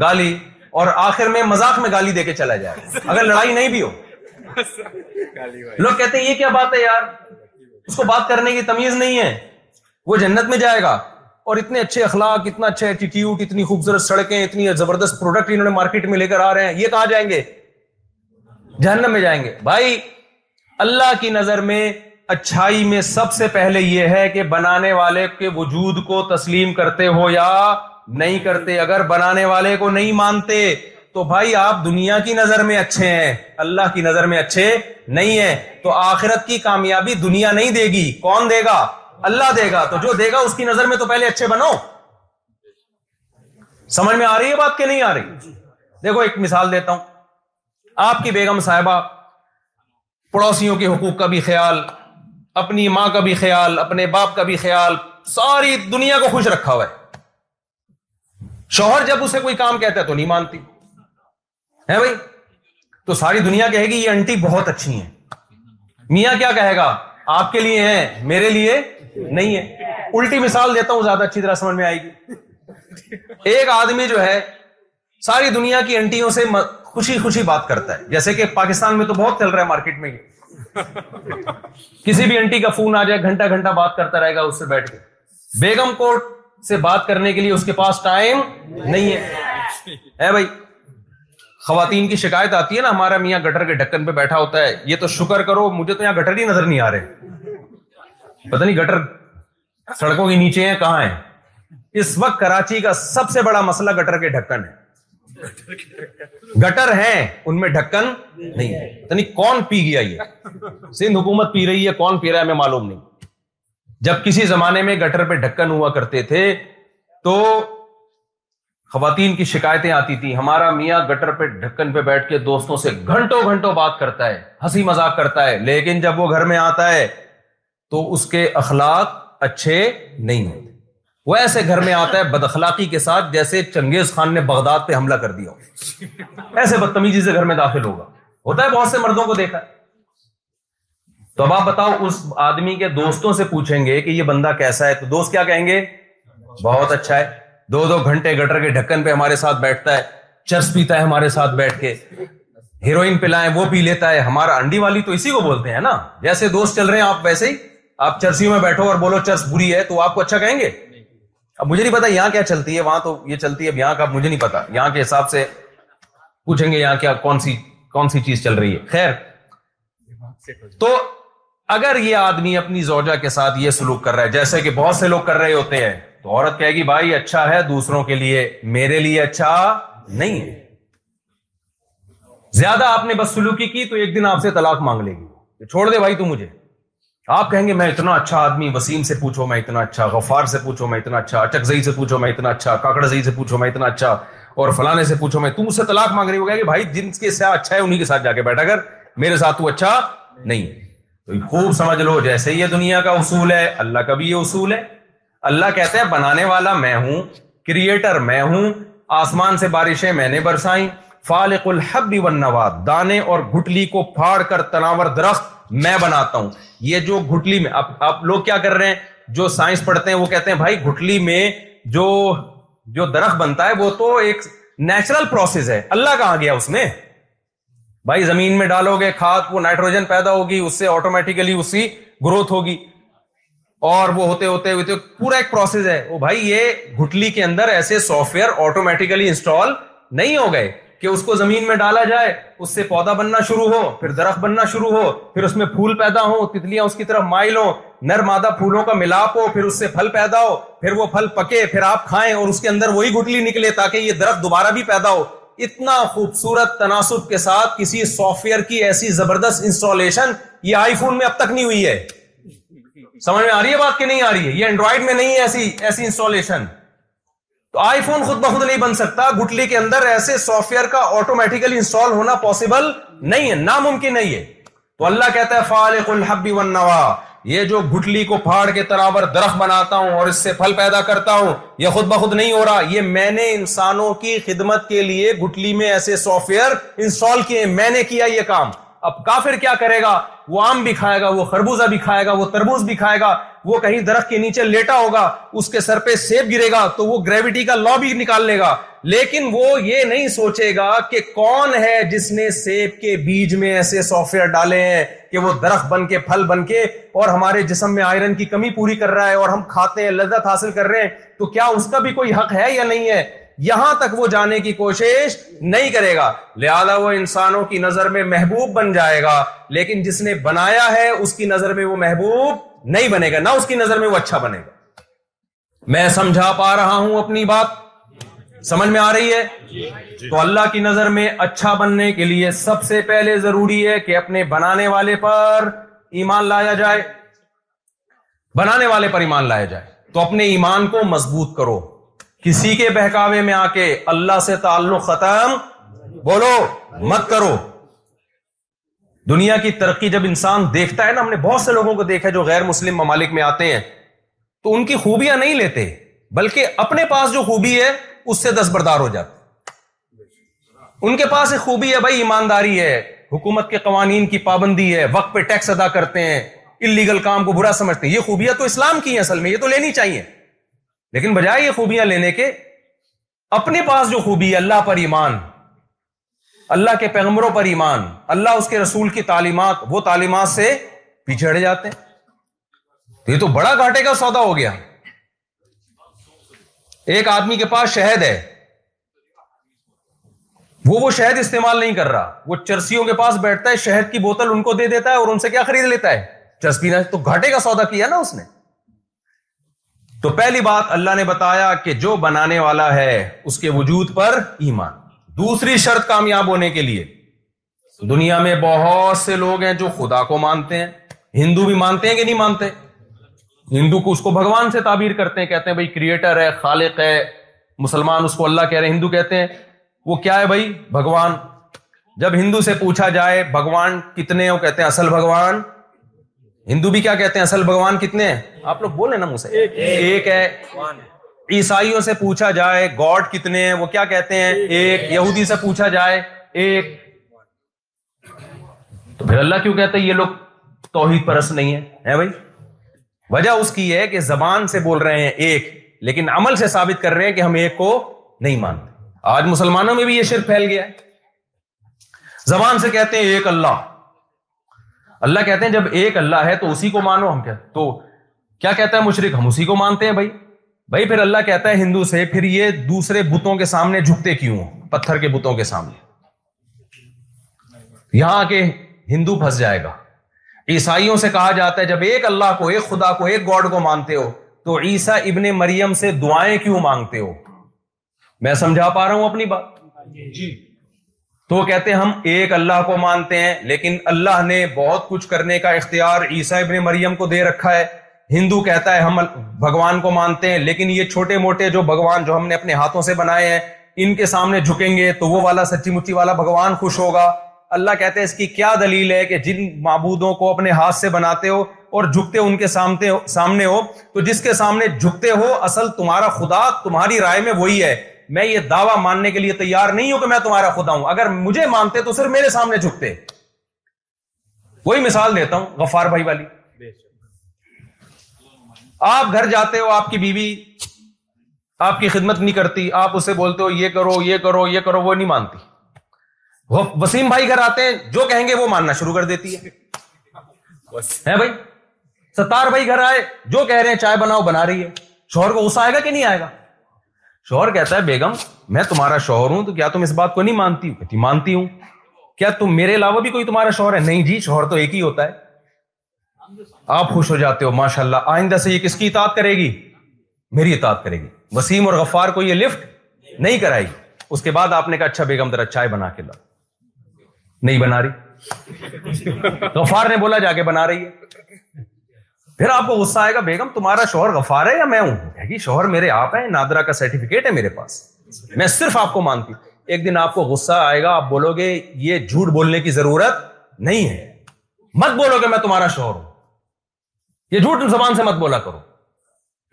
گالی اور آخر میں مذاق میں گالی دے کے چلا جائے اگر لڑائی نہیں بھی ہو لوگ کہتے ہیں یہ کیا بات ہے یار اس کو بات کرنے کی تمیز نہیں ہے وہ جنت میں جائے گا اور اتنے اچھے اخلاق اتنا اچھا ایٹیٹیوڈ اتنی خوبصورت سڑکیں اتنی زبردست پروڈکٹ انہوں نے مارکیٹ میں لے کر آ رہے ہیں یہ کہاں جائیں گے جہنم میں جائیں گے بھائی اللہ کی نظر میں اچھائی میں سب سے پہلے یہ ہے کہ بنانے والے کے وجود کو تسلیم کرتے ہو یا نہیں کرتے اگر بنانے والے کو نہیں مانتے تو بھائی آپ دنیا کی نظر میں اچھے ہیں اللہ کی نظر میں اچھے نہیں ہیں تو آخرت کی کامیابی دنیا نہیں دے گی کون دے گا اللہ دے گا تو جو دے گا اس کی نظر میں تو پہلے اچھے بنو سمجھ میں آ رہی ہے بات کہ نہیں آ رہی دیکھو ایک مثال دیتا ہوں آپ کی بیگم صاحبہ پڑوسیوں کے حقوق کا بھی خیال اپنی ماں کا بھی خیال اپنے باپ کا بھی خیال ساری دنیا کو خوش رکھا ہوا ہے شوہر جب اسے کوئی کام کہتا ہے تو نہیں مانتی ہے بھائی تو ساری دنیا کہے گی یہ انٹی بہت اچھی ہیں میاں کیا کہے گا آپ کے لیے ہیں میرے لیے نہیں ہے الٹی مثال دیتا ہوں زیادہ اچھی طرح سمجھ میں آئے گی ایک آدمی جو ہے ساری دنیا کی انٹیوں سے خوشی خوشی بات کرتا ہے جیسے کہ پاکستان میں تو بہت چل رہا ہے مارکیٹ میں یہ کسی بھی انٹی کا فون آ جائے گھنٹہ گھنٹہ بات کرتا رہے گا اس سے بیٹھ کے بیگم کوٹ سے بات کرنے کے لیے اس کے پاس ٹائم نہیں ہے بھائی خواتین کی شکایت آتی ہے نا ہمارا میاں گٹر کے ڈھکن پہ بیٹھا ہوتا ہے یہ تو شکر کرو مجھے تو یہاں گٹر ہی نظر نہیں آ رہے پتہ نہیں گٹر سڑکوں کے نیچے ہیں کہاں ہیں اس وقت کراچی کا سب سے بڑا مسئلہ گٹر کے ڈھکن ہے گٹر ہیں ان میں ڈھکن نہیں ہے یعنی کون پی گیا یہ سندھ حکومت پی رہی ہے کون پی رہا ہے میں معلوم نہیں جب کسی زمانے میں گٹر پہ ڈھکن ہوا کرتے تھے تو خواتین کی شکایتیں آتی تھی ہمارا میاں گٹر پہ ڈھکن پہ بیٹھ کے دوستوں سے گھنٹوں گھنٹوں بات کرتا ہے ہنسی مذاق کرتا ہے لیکن جب وہ گھر میں آتا ہے تو اس کے اخلاق اچھے نہیں ہوتے وہ ایسے گھر میں آتا ہے بدخلاقی کے ساتھ جیسے چنگیز خان نے بغداد پہ حملہ کر دیا ہو ایسے بدتمیزی سے گھر میں داخل ہوگا ہوتا ہے بہت سے مردوں کو دیکھا تو اب آپ بتاؤ اس آدمی کے دوستوں سے پوچھیں گے کہ یہ بندہ کیسا ہے تو دوست کیا کہیں گے بہت اچھا ہے دو دو گھنٹے گٹر کے ڈھکن پہ ہمارے ساتھ بیٹھتا ہے چرس پیتا ہے ہمارے ساتھ بیٹھ کے ہیروئن پلائیں وہ پی لیتا ہے ہمارا انڈی والی تو اسی کو بولتے ہیں نا جیسے دوست چل رہے ہیں آپ ویسے ہی آپ چرسیوں میں بیٹھو اور بولو چرس بری ہے تو آپ کو اچھا کہیں گے اب مجھے نہیں پتا یہاں کیا چلتی ہے وہاں تو یہ چلتی ہے اب یہاں کا مجھے نہیں پتا یہاں کے حساب سے پوچھیں گے یہاں کیا کون سی کون سی چیز چل رہی ہے خیر تو اگر یہ آدمی اپنی زوجہ کے ساتھ یہ سلوک کر رہا ہے جیسے کہ بہت سے لوگ کر رہے ہوتے ہیں تو عورت کہے گی بھائی اچھا ہے دوسروں کے لیے میرے لیے اچھا نہیں ہے زیادہ آپ نے بس سلوکی کی تو ایک دن آپ سے طلاق مانگ لے گی چھوڑ دے بھائی تو مجھے آپ کہیں گے میں اتنا اچھا آدمی وسیم سے پوچھو میں اتنا اچھا غفار سے پوچھو میں اتنا اچھا اچک زئی سے پوچھو میں اتنا اچھا کاکڑ زئی سے پوچھو میں اتنا اچھا اور فلانے سے پوچھو میں تم اسے طلاق مانگ رہی ہو گیا کہ بھائی جن کے ساتھ اچھا ہے انہیں کے ساتھ جا کے بیٹھا کر میرے ساتھ تو اچھا نہیں تو خوب سمجھ لو جیسے یہ دنیا کا اصول ہے اللہ کا بھی یہ اصول ہے اللہ کہتے ہیں بنانے والا میں ہوں کریٹر میں ہوں آسمان سے بارشیں میں نے برسائیں فالق الحب بن دانے اور گٹلی کو پھاڑ کر تناور درخت میں بناتا ہوں یہ جو گھٹلی میں آپ لوگ کیا کر رہے ہیں جو سائنس پڑھتے ہیں وہ کہتے ہیں بھائی گھٹلی میں جو جو درخت بنتا ہے وہ تو ایک نیچرل پروسیس ہے اللہ کہاں گیا اس میں بھائی زمین میں ڈالو گے کھاد وہ نائٹروجن پیدا ہوگی اس سے آٹومیٹیکلی اس کی گروتھ ہوگی اور وہ ہوتے ہوتے ہوتے پورا ایک پروسیس ہے وہ بھائی یہ گھٹلی کے اندر ایسے سافٹ ویئر آٹومیٹیکلی انسٹال نہیں ہو گئے کہ اس کو زمین میں ڈالا جائے اس سے پودا بننا شروع ہو پھر درخت بننا شروع ہو پھر اس میں پھول پیدا ہو طرف مائل ہوں نر مادہ پھولوں کا ملاپ ہو پھر اس سے پھل پیدا ہو پھر وہ پھل پکے پھر آپ کھائیں اور اس کے اندر وہی گٹلی نکلے تاکہ یہ درخت دوبارہ بھی پیدا ہو اتنا خوبصورت تناسب کے ساتھ کسی سافٹ ویئر کی ایسی زبردست انسٹالیشن یہ آئی فون میں اب تک نہیں ہوئی ہے سمجھ میں آ رہی ہے بات کہ نہیں آ رہی ہے یہ اینڈرائڈ میں نہیں ہے ایسی ایسی انسٹالیشن تو آئی فون خود بخود نہیں بن سکتا گٹلی کے اندر ایسے سافٹ ویئر کا آٹومیٹیکلی انسٹال ہونا پاسبل نہیں ہے ناممکن نہیں ہے تو اللہ کہتا ہے فالق الحبی یہ جو گٹلی کو پھاڑ کے درخت بناتا ہوں اور اس سے پھل پیدا کرتا ہوں یہ خود بخود نہیں ہو رہا یہ میں نے انسانوں کی خدمت کے لیے گٹلی میں ایسے سافٹ ویئر انسٹال کیے میں نے کیا یہ کام اب کافر کیا کرے گا وہ آم بھی کھائے گا وہ خربوزہ بھی کھائے گا وہ تربوز بھی کھائے گا وہ کہیں درخت کے نیچے لیٹا ہوگا اس کے سر پہ سیب گرے گا تو وہ گریوٹی کا لا بھی نکال لے گا لیکن وہ یہ نہیں سوچے گا کہ کون ہے جس نے سیب کے بیج میں ایسے سافٹ ویئر ڈالے ہیں کہ وہ درخت بن کے پھل بن کے اور ہمارے جسم میں آئرن کی کمی پوری کر رہا ہے اور ہم کھاتے ہیں لذت حاصل کر رہے ہیں تو کیا اس کا بھی کوئی حق ہے یا نہیں ہے یہاں تک وہ جانے کی کوشش نہیں کرے گا لہذا وہ انسانوں کی نظر میں محبوب بن جائے گا لیکن جس نے بنایا ہے اس کی نظر میں وہ محبوب نہیں بنے گا نہ اس کی نظر میں وہ اچھا بنے گا میں سمجھا پا رہا ہوں اپنی بات سمجھ میں آ رہی ہے جی۔ تو اللہ کی نظر میں اچھا بننے کے لیے سب سے پہلے ضروری ہے کہ اپنے بنانے والے پر ایمان لایا جائے بنانے والے پر ایمان لایا جائے تو اپنے ایمان کو مضبوط کرو کسی کے بہکاوے میں آ کے اللہ سے تعلق ختم بولو مت کرو دنیا کی ترقی جب انسان دیکھتا ہے نا ہم نے بہت سے لوگوں کو دیکھا جو غیر مسلم ممالک میں آتے ہیں تو ان کی خوبیاں نہیں لیتے بلکہ اپنے پاس جو خوبی ہے اس سے دستبردار ہو جاتے ان کے پاس ایک خوبی ہے بھائی ایمانداری ہے حکومت کے قوانین کی پابندی ہے وقت پہ ٹیکس ادا کرتے ہیں انلیگل کام کو برا سمجھتے ہیں یہ خوبیاں تو اسلام کی ہیں اصل میں یہ تو لینی چاہیے لیکن بجائے یہ خوبیاں لینے کے اپنے پاس جو خوبی ہے اللہ پر ایمان اللہ کے پیغمبروں پر ایمان اللہ اس کے رسول کی تعلیمات وہ تعلیمات سے پچھڑ جاتے ہیں تو یہ تو بڑا گھاٹے کا سودا ہو گیا ایک آدمی کے پاس شہد ہے وہ وہ شہد استعمال نہیں کر رہا وہ چرسیوں کے پاس بیٹھتا ہے شہد کی بوتل ان کو دے دیتا ہے اور ان سے کیا خرید لیتا ہے چربی نہ تو گھاٹے کا سودا کیا نا اس نے تو پہلی بات اللہ نے بتایا کہ جو بنانے والا ہے اس کے وجود پر ایمان دوسری شرط کامیاب ہونے کے لیے دنیا میں بہت سے لوگ ہیں جو خدا کو مانتے ہیں ہندو بھی مانتے ہیں کہ نہیں مانتے ہندو کو کو اس بھگوان سے تعبیر کرتے ہیں کہتے ہیں بھائی کریٹر ہے خالق ہے مسلمان اس کو اللہ کہہ رہے ہیں ہندو کہتے ہیں وہ کیا ہے بھائی بھگوان جب ہندو سے پوچھا جائے بھگوان کتنے وہ کہتے ہیں اصل بھگوان ہندو بھی کیا کہتے ہیں اصل بھگوان کتنے ہیں آپ لوگ بولے نا سے ایک ہے عیسائیوں سے پوچھا جائے گاڈ کتنے ہیں وہ کیا کہتے ہیں ایک یہودی سے پوچھا جائے ایک تو پھر اللہ کیوں ہیں یہ لوگ توحید پرست نہیں ہے بھائی وجہ اس کی ہے کہ زبان سے بول رہے ہیں ایک لیکن عمل سے ثابت کر رہے ہیں کہ ہم ایک کو نہیں مانتے آج مسلمانوں میں بھی یہ شرک پھیل گیا ہے زبان سے کہتے ہیں ایک اللہ اللہ کہتے ہیں جب ایک اللہ ہے تو اسی کو مانو ہم تو کیا کہتا ہے مشرق ہم اسی کو مانتے ہیں بھائی بھائی پھر اللہ کہتا ہے ہندو سے پھر یہ دوسرے بتوں کے سامنے جھکتے کیوں پتھر کے بتوں کے سامنے یہاں آ کے ہندو پھنس جائے گا عیسائیوں سے کہا جاتا ہے جب ایک اللہ کو ایک خدا کو ایک گاڈ کو مانتے ہو تو عیسا ابن مریم سے دعائیں کیوں مانگتے ہو میں سمجھا پا رہا ہوں اپنی بات جی تو کہتے ہم ایک اللہ کو مانتے ہیں لیکن اللہ نے بہت کچھ کرنے کا اختیار عیسا ابن مریم کو دے رکھا ہے ہندو کہتا ہے ہم بھگوان کو مانتے ہیں لیکن یہ چھوٹے موٹے جو بھگوان جو ہم نے اپنے ہاتھوں سے بنائے ہیں ان کے سامنے جھکیں گے تو وہ والا سچی مچی والا بھگوان خوش ہوگا اللہ کہتے ہیں اس کی کیا دلیل ہے کہ جن معبودوں کو اپنے ہاتھ سے بناتے ہو اور جھکتے ان کے سامنے سامنے ہو تو جس کے سامنے جھکتے ہو اصل تمہارا خدا تمہاری رائے میں وہی ہے میں یہ دعویٰ ماننے کے لیے تیار نہیں ہوں کہ میں تمہارا خدا ہوں اگر مجھے مانتے تو صرف میرے سامنے جھکتے کوئی مثال دیتا ہوں غفار بھائی والی آپ گھر جاتے ہو آپ کی بیوی آپ کی خدمت نہیں کرتی آپ اسے بولتے ہو یہ کرو یہ کرو یہ کرو وہ نہیں مانتی وہ وسیم بھائی گھر آتے ہیں جو کہیں گے وہ ماننا شروع کر دیتی ہے بھائی ستار بھائی گھر آئے جو کہہ رہے ہیں چائے بناؤ بنا رہی ہے شوہر کو غصہ آئے گا کہ نہیں آئے گا شوہر کہتا ہے بیگم میں تمہارا شوہر ہوں تو کیا تم اس بات کو نہیں مانتی ہوں کہتی مانتی ہوں کیا تم میرے علاوہ بھی کوئی تمہارا شوہر ہے نہیں جی شوہر تو ایک ہی ہوتا ہے آپ خوش ہو جاتے ہو ماشاء اللہ آئندہ سے یہ کس کی اطاعت کرے گی میری اطاعت کرے گی وسیم اور غفار کو یہ لفٹ نہیں کرائی اس کے بعد آپ نے کہا اچھا بیگم ذرا چائے بنا کے لا نہیں بنا رہی غفار نے بولا جا کے بنا رہی ہے پھر آپ کو غصہ آئے گا بیگم تمہارا شوہر غفار ہے یا میں ہوں گی شوہر میرے آپ ہیں نادرا کا سرٹیفکیٹ ہے میرے پاس میں صرف آپ کو مانتی ہوں ایک دن آپ کو غصہ آئے گا آپ بولو گے یہ جھوٹ بولنے کی ضرورت نہیں ہے مت بولو گے میں تمہارا شوہر ہوں یہ جھوٹ زبان سے مت بولا کرو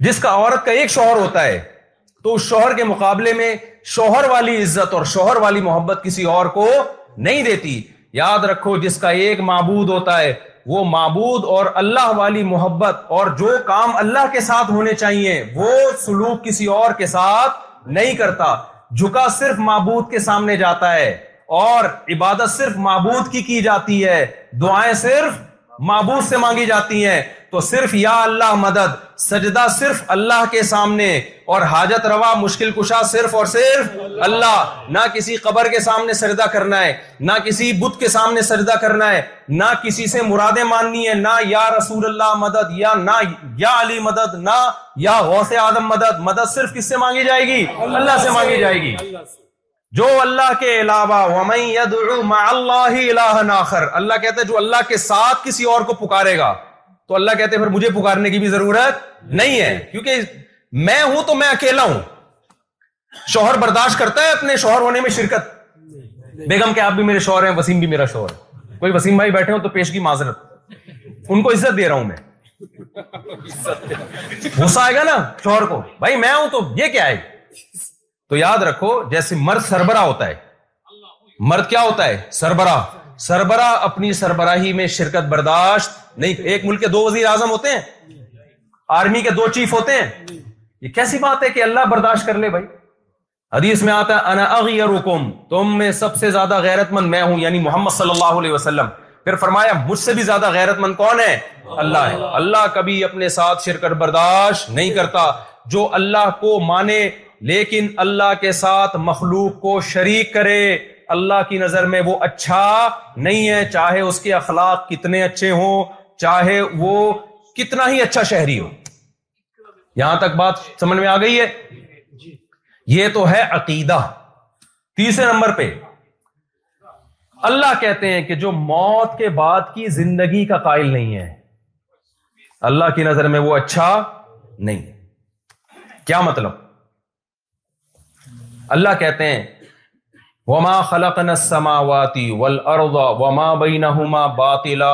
جس کا عورت کا ایک شوہر ہوتا ہے تو اس شوہر کے مقابلے میں شوہر والی عزت اور شوہر والی محبت کسی اور کو نہیں دیتی یاد رکھو جس کا ایک معبود ہوتا ہے وہ معبود اور اللہ والی محبت اور جو کام اللہ کے ساتھ ہونے چاہیے وہ سلوک کسی اور کے ساتھ نہیں کرتا جھکا صرف معبود کے سامنے جاتا ہے اور عبادت صرف معبود کی کی جاتی ہے دعائیں صرف معبود سے مانگی جاتی ہیں تو صرف یا اللہ مدد سجدہ صرف اللہ کے سامنے اور حاجت روا مشکل کشا صرف اور صرف اللہ نہ کسی قبر کے سامنے سجدہ کرنا ہے نہ کسی بت کے سامنے سجدہ کرنا ہے نہ کسی سے مرادیں ماننی ہے نہ یا رسول اللہ مدد یا نہ یا علی مدد نہ یا غوث آدم مدد مدد صرف کس سے مانگی جائے گی اللہ سے مانگی جائے گی جو اللہ کے علاوہ اللہ اللہ کہتا ہے جو اللہ کے ساتھ کسی اور کو پکارے گا تو اللہ کہتے پھر مجھے پکارنے کی بھی ضرورت نہیں ہے کیونکہ میں ہوں تو میں اکیلا ہوں شوہر برداشت کرتا ہے اپنے شوہر ہونے میں شرکت بیگم کے آپ بھی میرے شوہر ہیں وسیم بھی میرا شوہر کوئی وسیم بھائی بیٹھے ہو تو پیش کی معذرت ان کو عزت دے رہا ہوں میں غصہ آئے گا نا شوہر کو بھائی میں ہوں تو یہ کیا ہے تو یاد رکھو جیسے مرد سربراہ ہوتا ہے مرد کیا ہوتا ہے سربراہ سربراہ اپنی سربراہی میں شرکت برداشت نہیں ایک ملک کے دو وزیر اعظم ہوتے ہیں آرمی کے دو چیف ہوتے ہیں یہ کیسی بات ہے کہ اللہ برداشت کر لے بھائی حدیث میں میں آتا ہے انا تم سب سے زیادہ غیرت مند میں ہوں یعنی محمد صلی اللہ علیہ وسلم پھر فرمایا مجھ سے بھی زیادہ غیرت مند کون ہے اللہ ہے اللہ کبھی اپنے ساتھ شرکت برداشت نہیں کرتا جو اللہ کو مانے لیکن اللہ کے ساتھ مخلوق کو شریک کرے اللہ کی نظر میں وہ اچھا نہیں ہے چاہے اس کے اخلاق کتنے اچھے ہوں چاہے وہ کتنا ہی اچھا شہری ہو یہاں تک بات سمجھ میں آ گئی ہے یہ تو ہے عقیدہ تیسرے نمبر پہ اللہ کہتے ہیں کہ جو موت کے بعد کی زندگی کا قائل نہیں ہے اللہ کی نظر میں وہ اچھا نہیں کیا مطلب اللہ کہتے ہیں وما وما خلقنا السماوات والارض باطلا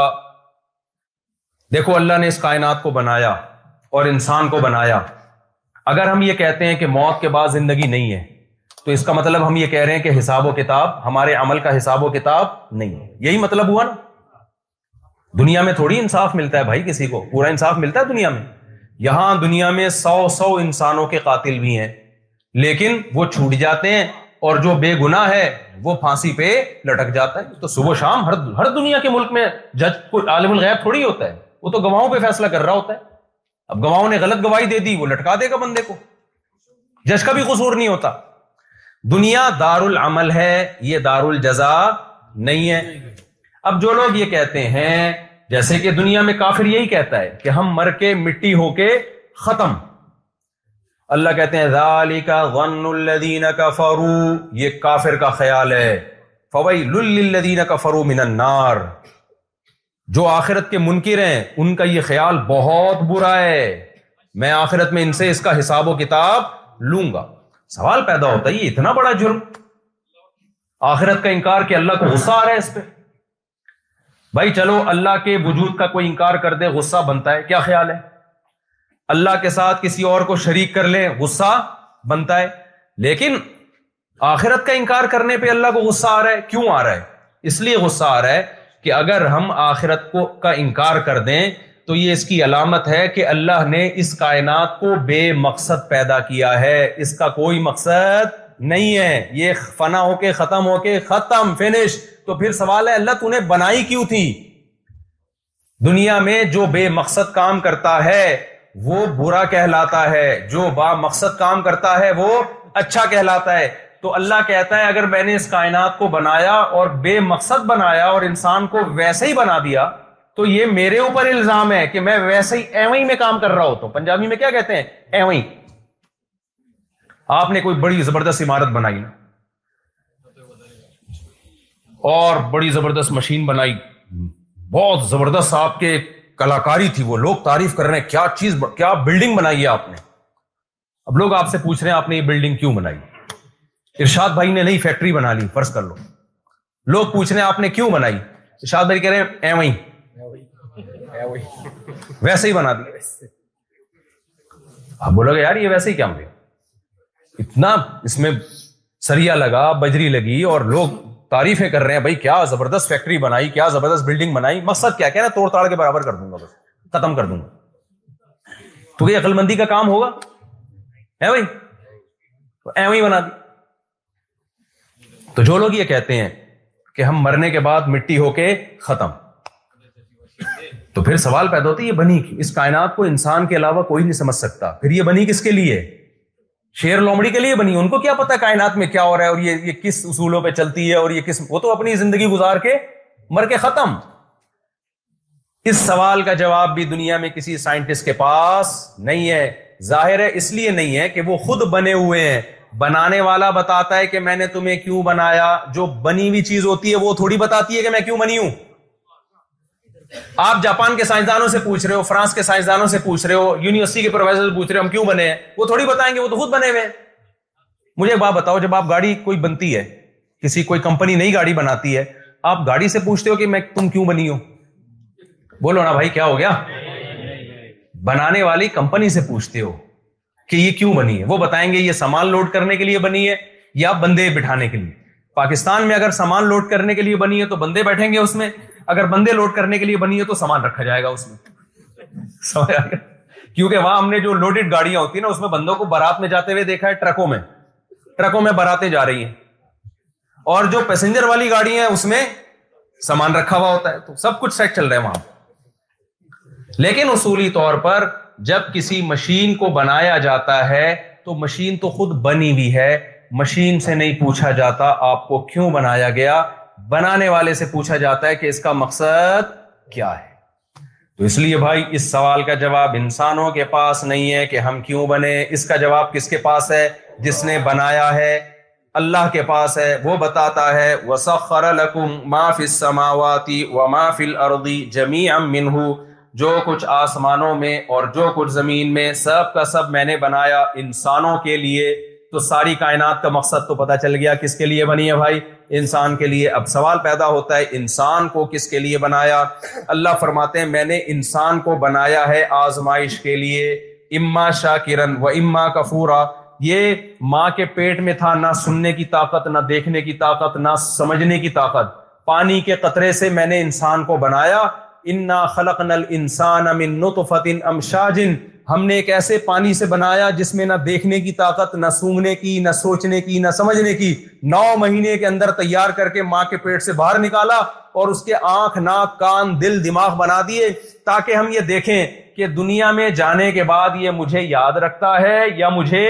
دیکھو اللہ نے اس کائنات کو بنایا اور انسان کو بنایا اگر ہم یہ کہتے ہیں کہ موت کے بعد زندگی نہیں ہے تو اس کا مطلب ہم یہ کہہ رہے ہیں کہ حساب و کتاب ہمارے عمل کا حساب و کتاب نہیں ہے یہی مطلب ہوا نا دنیا میں تھوڑی انصاف ملتا ہے بھائی کسی کو پورا انصاف ملتا ہے دنیا میں یہاں دنیا میں سو سو انسانوں کے قاتل بھی ہیں لیکن وہ چھوٹ جاتے ہیں اور جو بے گناہ ہے وہ پھانسی پہ لٹک جاتا ہے تو صبح شام ہر دنیا کے ملک میں جج کو عالم الغیب تھوڑی ہوتا ہے وہ تو گواہوں پہ فیصلہ کر رہا ہوتا ہے اب گواہوں نے غلط گواہی دے دی وہ لٹکا دے گا بندے کو جج کا بھی قصور نہیں ہوتا دنیا دار العمل ہے یہ دار الجزا نہیں ہے اب جو لوگ یہ کہتے ہیں جیسے کہ دنیا میں کافر یہی کہتا ہے کہ ہم مر کے مٹی ہو کے ختم اللہ کہتے ہیں ذالی کا غن الدین کا فرو یہ کافر کا خیال ہے فوئی لدین کا فرو النار جو آخرت کے منکر ہیں ان کا یہ خیال بہت برا ہے میں آخرت میں ان سے اس کا حساب و کتاب لوں گا سوال پیدا ہوتا ہے یہ اتنا بڑا جرم آخرت کا انکار کہ اللہ کو غصہ آ رہا ہے اس پہ بھائی چلو اللہ کے وجود کا کوئی انکار کر دے غصہ بنتا ہے کیا خیال ہے اللہ کے ساتھ کسی اور کو شریک کر لیں غصہ بنتا ہے لیکن آخرت کا انکار کرنے پہ اللہ کو غصہ آ رہا ہے کیوں آ رہا ہے اس لیے غصہ آ رہا ہے کہ اگر ہم آخرت کو کا انکار کر دیں تو یہ اس کی علامت ہے کہ اللہ نے اس کائنات کو بے مقصد پیدا کیا ہے اس کا کوئی مقصد نہیں ہے یہ فنا ہو کے ختم ہو کے ختم فنش تو پھر سوال ہے اللہ نے بنائی کیوں تھی دنیا میں جو بے مقصد کام کرتا ہے وہ برا کہلاتا ہے جو با مقصد کام کرتا ہے وہ اچھا کہلاتا ہے تو اللہ کہتا ہے اگر میں نے اس کائنات کو بنایا اور بے مقصد بنایا اور انسان کو ویسے ہی بنا دیا تو یہ میرے اوپر الزام ہے کہ میں ویسے ہی ایوئی میں کام کر رہا ہوں تو پنجابی میں کیا کہتے ہیں ایوئی آپ نے کوئی بڑی زبردست عمارت بنائی اور بڑی زبردست مشین بنائی بہت زبردست آپ کے کلاکاری تھی وہ لوگ تعریف کر رہے ہیں کیا چیز کیا بلڈنگ بنائی ہے آپ نے اب لوگ آپ سے پوچھ رہے ہیں آپ نے یہ بلڈنگ کیوں بنائی ارشاد بھائی نے فیکٹری بنا لی فرض کر لو لوگ پوچھ رہے ہیں آپ نے کیوں بنائی ارشاد بھائی کہہ رہے ہیں ویسے ہی بنا دیا آپ بولو گے یار یہ ویسے ہی کیا ملے اتنا اس میں سریا لگا بجری لگی اور لوگ تعریفیں کر رہے ہیں بھائی کیا زبردست فیکٹری بنائی کیا زبردست بلڈنگ بنائی مقصد کیا توڑ تاڑ کے برابر کر دوں گا بس ختم کر دوں گا تو یہ عقل مندی کا کام ہوگا ہے بھائی تو جو لوگ یہ کہتے ہیں کہ ہم مرنے کے بعد مٹی ہو کے ختم تو پھر سوال پیدا ہوتا ہے یہ بنی اس کائنات کو انسان کے علاوہ کوئی نہیں سمجھ سکتا پھر یہ بنی کس کے لیے شیر لومڑی کے لیے بنی ان کو کیا پتا کائنات میں کیا ہو رہا ہے اور یہ یہ کس اصولوں پہ چلتی ہے اور یہ کس وہ تو اپنی زندگی گزار کے مر کے ختم اس سوال کا جواب بھی دنیا میں کسی سائنٹسٹ کے پاس نہیں ہے ظاہر ہے اس لیے نہیں ہے کہ وہ خود بنے ہوئے ہیں بنانے والا بتاتا ہے کہ میں نے تمہیں کیوں بنایا جو بنی ہوئی چیز ہوتی ہے وہ تھوڑی بتاتی ہے کہ میں کیوں بنی ہوں آپ جاپان کے سائنسدانوں سے پوچھ رہے ہو فرانس کے سائنسدانوں سے پوچھ رہے ہو یونیورسٹی کے پروفیسر سے پوچھ رہے ہو ہم کیوں بنے ہیں وہ تھوڑی بتائیں گے وہ تو خود بنے ہوئے مجھے ایک بات بتاؤ جب آپ گاڑی کوئی بنتی ہے کسی کوئی کمپنی نئی گاڑی بناتی ہے آپ گاڑی سے پوچھتے ہو کہ میں تم کیوں بنی ہو بولو نا بھائی کیا ہو گیا بنانے والی کمپنی سے پوچھتے ہو کہ یہ کیوں بنی ہے وہ بتائیں گے یہ سامان لوڈ کرنے کے لیے بنی ہے یا بندے بٹھانے کے لیے پاکستان میں اگر سامان لوڈ کرنے کے لیے بنی ہے تو بندے بیٹھیں گے اس میں اگر بندے لوڈ کرنے کے لیے بنی ہے تو سامان رکھا جائے گا اس میں کیونکہ وہاں ہم نے جو لوڈیڈ گاڑیاں ہوتی ہیں نا اس میں بندوں کو بارات میں جاتے ہوئے دیکھا ہے ٹرکوں میں ٹرکوں میں باراتیں جا رہی ہیں اور جو پیسنجر والی گاڑی ہیں اس میں سامان رکھا ہوا ہوتا ہے تو سب کچھ سیٹ چل رہا ہے وہاں لیکن اصولی طور پر جب کسی مشین کو بنایا جاتا ہے تو مشین تو خود بنی ہوئی ہے مشین سے نہیں پوچھا جاتا آپ کو کیوں بنایا گیا بنانے والے سے پوچھا جاتا ہے کہ اس کا مقصد کیا ہے تو اس لیے بھائی اس سوال کا جواب انسانوں کے پاس نہیں ہے کہ ہم کیوں بنے اس کا جواب کس کے پاس ہے جس نے بنایا ہے اللہ کے پاس ہے وہ بتاتا ہے جو کچھ آسمانوں میں اور جو کچھ زمین میں سب کا سب میں نے بنایا انسانوں کے لیے تو ساری کائنات کا مقصد تو پتہ چل گیا کس کے لیے بنی ہے بھائی انسان کے لیے اب سوال پیدا ہوتا ہے انسان کو کس کے لیے بنایا اللہ فرماتے ہیں میں نے انسان کو بنایا ہے آزمائش کے لیے اما شاہ کرن و اما کفورا یہ ماں کے پیٹ میں تھا نہ سننے کی طاقت نہ دیکھنے کی طاقت نہ سمجھنے کی طاقت پانی کے قطرے سے میں نے انسان کو بنایا ان نہ خلق نل انسان امن فتن ام شاہ جن ہم نے ایک ایسے پانی سے بنایا جس میں نہ دیکھنے کی طاقت نہ سونگنے کی نہ سوچنے کی نہ سمجھنے کی نو مہینے کے اندر تیار کر کے ماں کے پیٹ سے باہر نکالا اور اس کے آنکھ ناک کان دل دماغ بنا دیے تاکہ ہم یہ دیکھیں کہ دنیا میں جانے کے بعد یہ مجھے یاد رکھتا ہے یا مجھے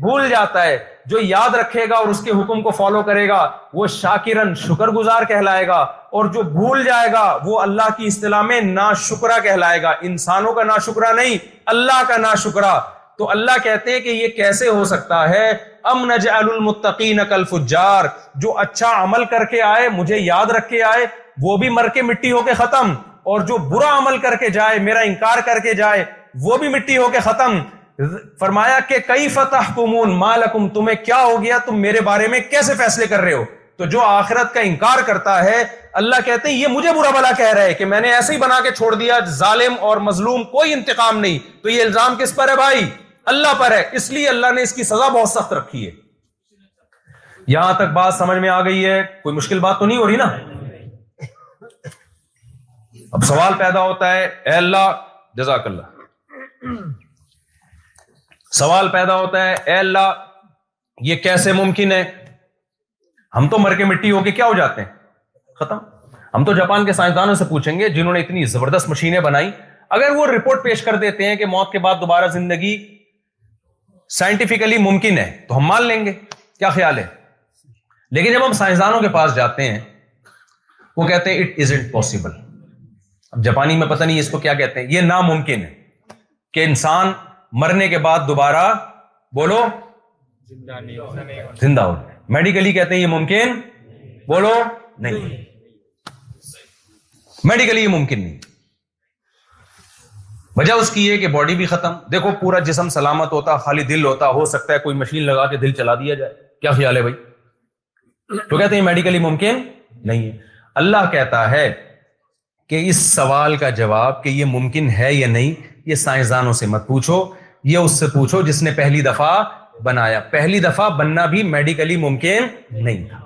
بھول جاتا ہے جو یاد رکھے گا اور اس کے حکم کو فالو کرے گا وہ شاکرن شکر گزار کہلائے گا اور جو بھول جائے گا وہ اللہ کی اصطلاح میں نا شکرہ کہلائے گا انسانوں کا نا شکرہ نہیں اللہ کا نا شکرا تو اللہ کہتے ہیں کہ یہ کیسے ہو سکتا ہے ام نجعل المتقین کل فجار جو اچھا عمل کر کے آئے مجھے یاد رکھ کے آئے وہ بھی مر کے مٹی ہو کے ختم اور جو برا عمل کر کے جائے میرا انکار کر کے جائے وہ بھی مٹی ہو کے ختم فرمایا کہ کئی فتح کمون مالکم تمہیں کیا ہو گیا تم میرے بارے میں کیسے فیصلے کر رہے ہو تو جو آخرت کا انکار کرتا ہے اللہ کہتے ہیں یہ مجھے برا بلا کہہ رہا ہے کہ میں نے ایسے ہی بنا کے چھوڑ دیا ظالم اور مظلوم کوئی انتقام نہیں تو یہ الزام کس پر ہے بھائی اللہ پر ہے اس لیے اللہ نے اس کی سزا بہت سخت رکھی ہے یہاں تک بات سمجھ میں آ گئی ہے کوئی مشکل بات تو نہیں ہو رہی نا اب سوال پیدا ہوتا ہے اے اللہ جزاک اللہ سوال پیدا ہوتا ہے اے اللہ یہ کیسے ممکن ہے ہم تو مر کے مٹی ہو کے کیا ہو جاتے ہیں ختم ہم تو جاپان کے سائنسدانوں سے پوچھیں گے جنہوں نے اتنی زبردست مشینیں بنائی اگر وہ رپورٹ پیش کر دیتے ہیں کہ موت کے بعد دوبارہ زندگی سائنٹیفکلی ممکن ہے تو ہم مان لیں گے کیا خیال ہے لیکن جب ہم سائنسدانوں کے پاس جاتے ہیں وہ کہتے ہیں اٹ از پاسبل اب جاپانی میں پتہ نہیں اس کو کیا کہتے ہیں یہ ناممکن ہے کہ انسان مرنے کے بعد دوبارہ بولو زندہ ہو میڈیکلی کہتے ہیں یہ ممکن بولو نہیں میڈیکلی یہ ممکن نہیں وجہ اس کی ہے کہ باڈی بھی ختم دیکھو پورا جسم سلامت ہوتا خالی دل ہوتا ہو سکتا ہے کوئی مشین لگا کے دل چلا دیا جائے کیا خیال ہے بھائی تو کہتے ہیں میڈیکلی ممکن نہیں ہے اللہ کہتا ہے کہ اس سوال کا جواب کہ یہ ممکن ہے یا نہیں یہ سائنسدانوں سے مت پوچھو یہ اس سے پوچھو جس نے پہلی دفعہ بنایا پہلی دفعہ بننا بھی میڈیکلی ممکن نہیں تھا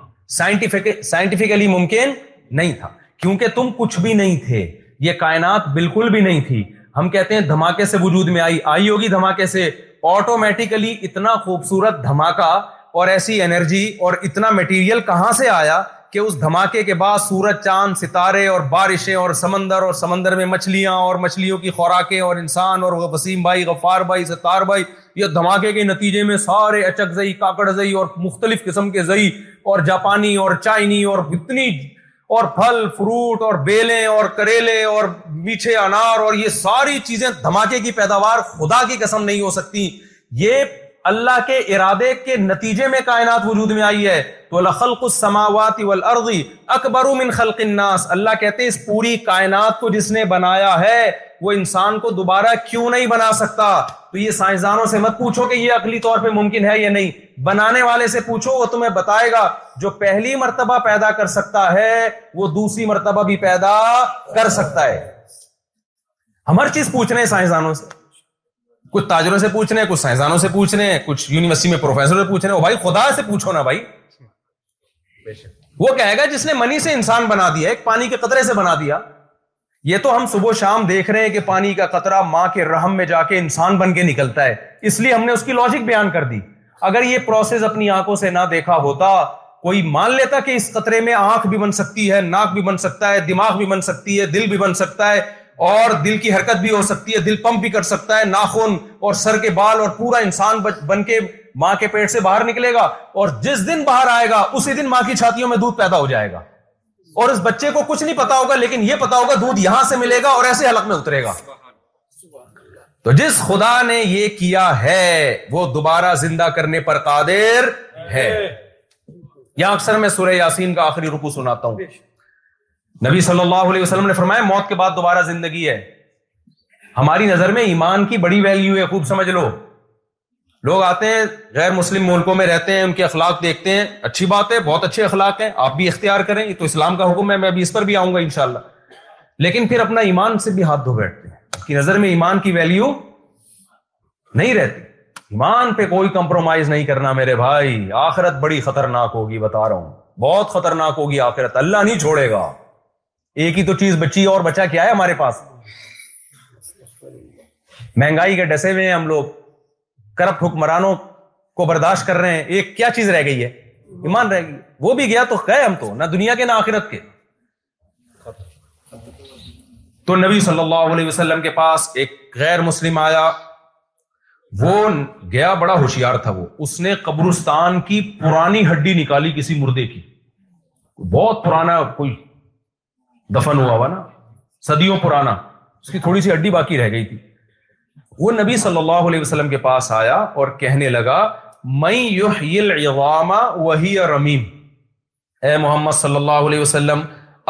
سائنٹیفکلی ممکن نہیں تھا کیونکہ تم کچھ بھی نہیں تھے یہ کائنات بالکل بھی نہیں تھی ہم کہتے ہیں دھماکے سے وجود میں آئی آئی ہوگی دھماکے سے آٹومیٹیکلی اتنا خوبصورت دھماکہ اور ایسی انرجی اور اتنا میٹیریل کہاں سے آیا کہ اس دھماکے کے بعد سورج چاند ستارے اور بارشیں اور سمندر اور سمندر میں مچھلیاں اور مچھلیوں کی خوراکیں اور انسان اور وسیم بھائی غفار بھائی ستار بھائی یہ دھماکے کے نتیجے میں سارے اچک زئی کاکڑ زئی اور مختلف قسم کے زئی اور جاپانی اور چائنی اور اتنی اور پھل فروٹ اور بیلیں اور کریلے اور میٹھے انار اور یہ ساری چیزیں دھماکے کی پیداوار خدا کی قسم نہیں ہو سکتی یہ اللہ کے ارادے کے نتیجے میں کائنات وجود میں آئی ہے تو اللہ خلق السماوات اکبر من الناس کہتے ہیں اس پوری کائنات کو کو جس نے بنایا ہے وہ انسان دوبارہ کیوں نہیں بنا سکتا تو یہ سائنسدانوں سے مت پوچھو کہ یہ عقلی طور پہ ممکن ہے یا نہیں بنانے والے سے پوچھو وہ تمہیں بتائے گا جو پہلی مرتبہ پیدا کر سکتا ہے وہ دوسری مرتبہ بھی پیدا کر سکتا ہے ہم ہر چیز پوچھ رہے ہیں سائنسدانوں سے کچھ تاجروں سے پوچھ رہے ہیں کچھ سائنسدانوں سے پوچھ رہے ہیں کچھ یونیورسٹی میں پروفیسر پوچھ رہے ہیں بھائی بھائی خدا سے سے پوچھو نا وہ کہے گا جس نے منی انسان بنا دیا ایک پانی کے قطرے سے بنا دیا یہ تو ہم صبح شام دیکھ رہے ہیں کہ پانی کا قطرہ ماں کے رحم میں جا کے انسان بن کے نکلتا ہے اس لیے ہم نے اس کی لاجک بیان کر دی اگر یہ پروسیس اپنی آنکھوں سے نہ دیکھا ہوتا کوئی مان لیتا کہ اس قطرے میں آنکھ بھی بن سکتی ہے ناک بھی بن سکتا ہے دماغ بھی بن سکتی ہے دل بھی بن سکتا ہے اور دل کی حرکت بھی ہو سکتی ہے دل پمپ بھی کر سکتا ہے ناخن اور سر کے بال اور پورا انسان بن کے ماں کے پیٹ سے باہر نکلے گا اور جس دن باہر آئے گا اسی دن ماں کی چھاتیوں میں دودھ پیدا ہو جائے گا اور اس بچے کو کچھ نہیں پتا ہوگا لیکن یہ پتا ہوگا دودھ یہاں سے ملے گا اور ایسے حلق میں اترے گا تو جس خدا نے یہ کیا ہے وہ دوبارہ زندہ کرنے پر قادر ہے یہاں اکثر میں سورہ یاسین کا آخری رکو سناتا ہوں نبی صلی اللہ علیہ وسلم نے فرمایا موت کے بعد دوبارہ زندگی ہے ہماری نظر میں ایمان کی بڑی ویلیو ہے خوب سمجھ لو لوگ آتے ہیں غیر مسلم ملکوں میں رہتے ہیں ان کے اخلاق دیکھتے ہیں اچھی بات ہے بہت اچھے اخلاق ہیں آپ بھی اختیار کریں یہ تو اسلام کا حکم ہے میں ابھی اس پر بھی آؤں گا انشاءاللہ لیکن پھر اپنا ایمان سے بھی ہاتھ دھو بیٹھتے ہیں کی نظر میں ایمان کی ویلیو نہیں رہتی ایمان پہ کوئی کمپرومائز نہیں کرنا میرے بھائی آخرت بڑی خطرناک ہوگی بتا رہا ہوں بہت خطرناک ہوگی آخرت اللہ نہیں چھوڑے گا ایک ہی تو چیز بچی اور بچا کیا ہے ہمارے پاس مہنگائی کے ڈسے میں ہم لوگ کرپٹ حکمرانوں کو برداشت کر رہے ہیں ایک کیا چیز رہ گئی ہے ایمان رہ گئی وہ بھی گیا تو گئے ہم تو نہ دنیا کے نہ آخرت کے تو نبی صلی اللہ علیہ وسلم کے پاس ایک غیر مسلم آیا وہ گیا بڑا ہوشیار تھا وہ اس نے قبرستان کی پرانی ہڈی نکالی کسی مردے کی بہت پرانا کوئی دفن ہوا ہوا نا صدیوں پرانا اس کی تھوڑی سی ہڈی باقی رہ گئی تھی وہ نبی صلی اللہ علیہ وسلم کے پاس آیا اور کہنے لگا وہی رمیم اے محمد صلی اللہ علیہ وسلم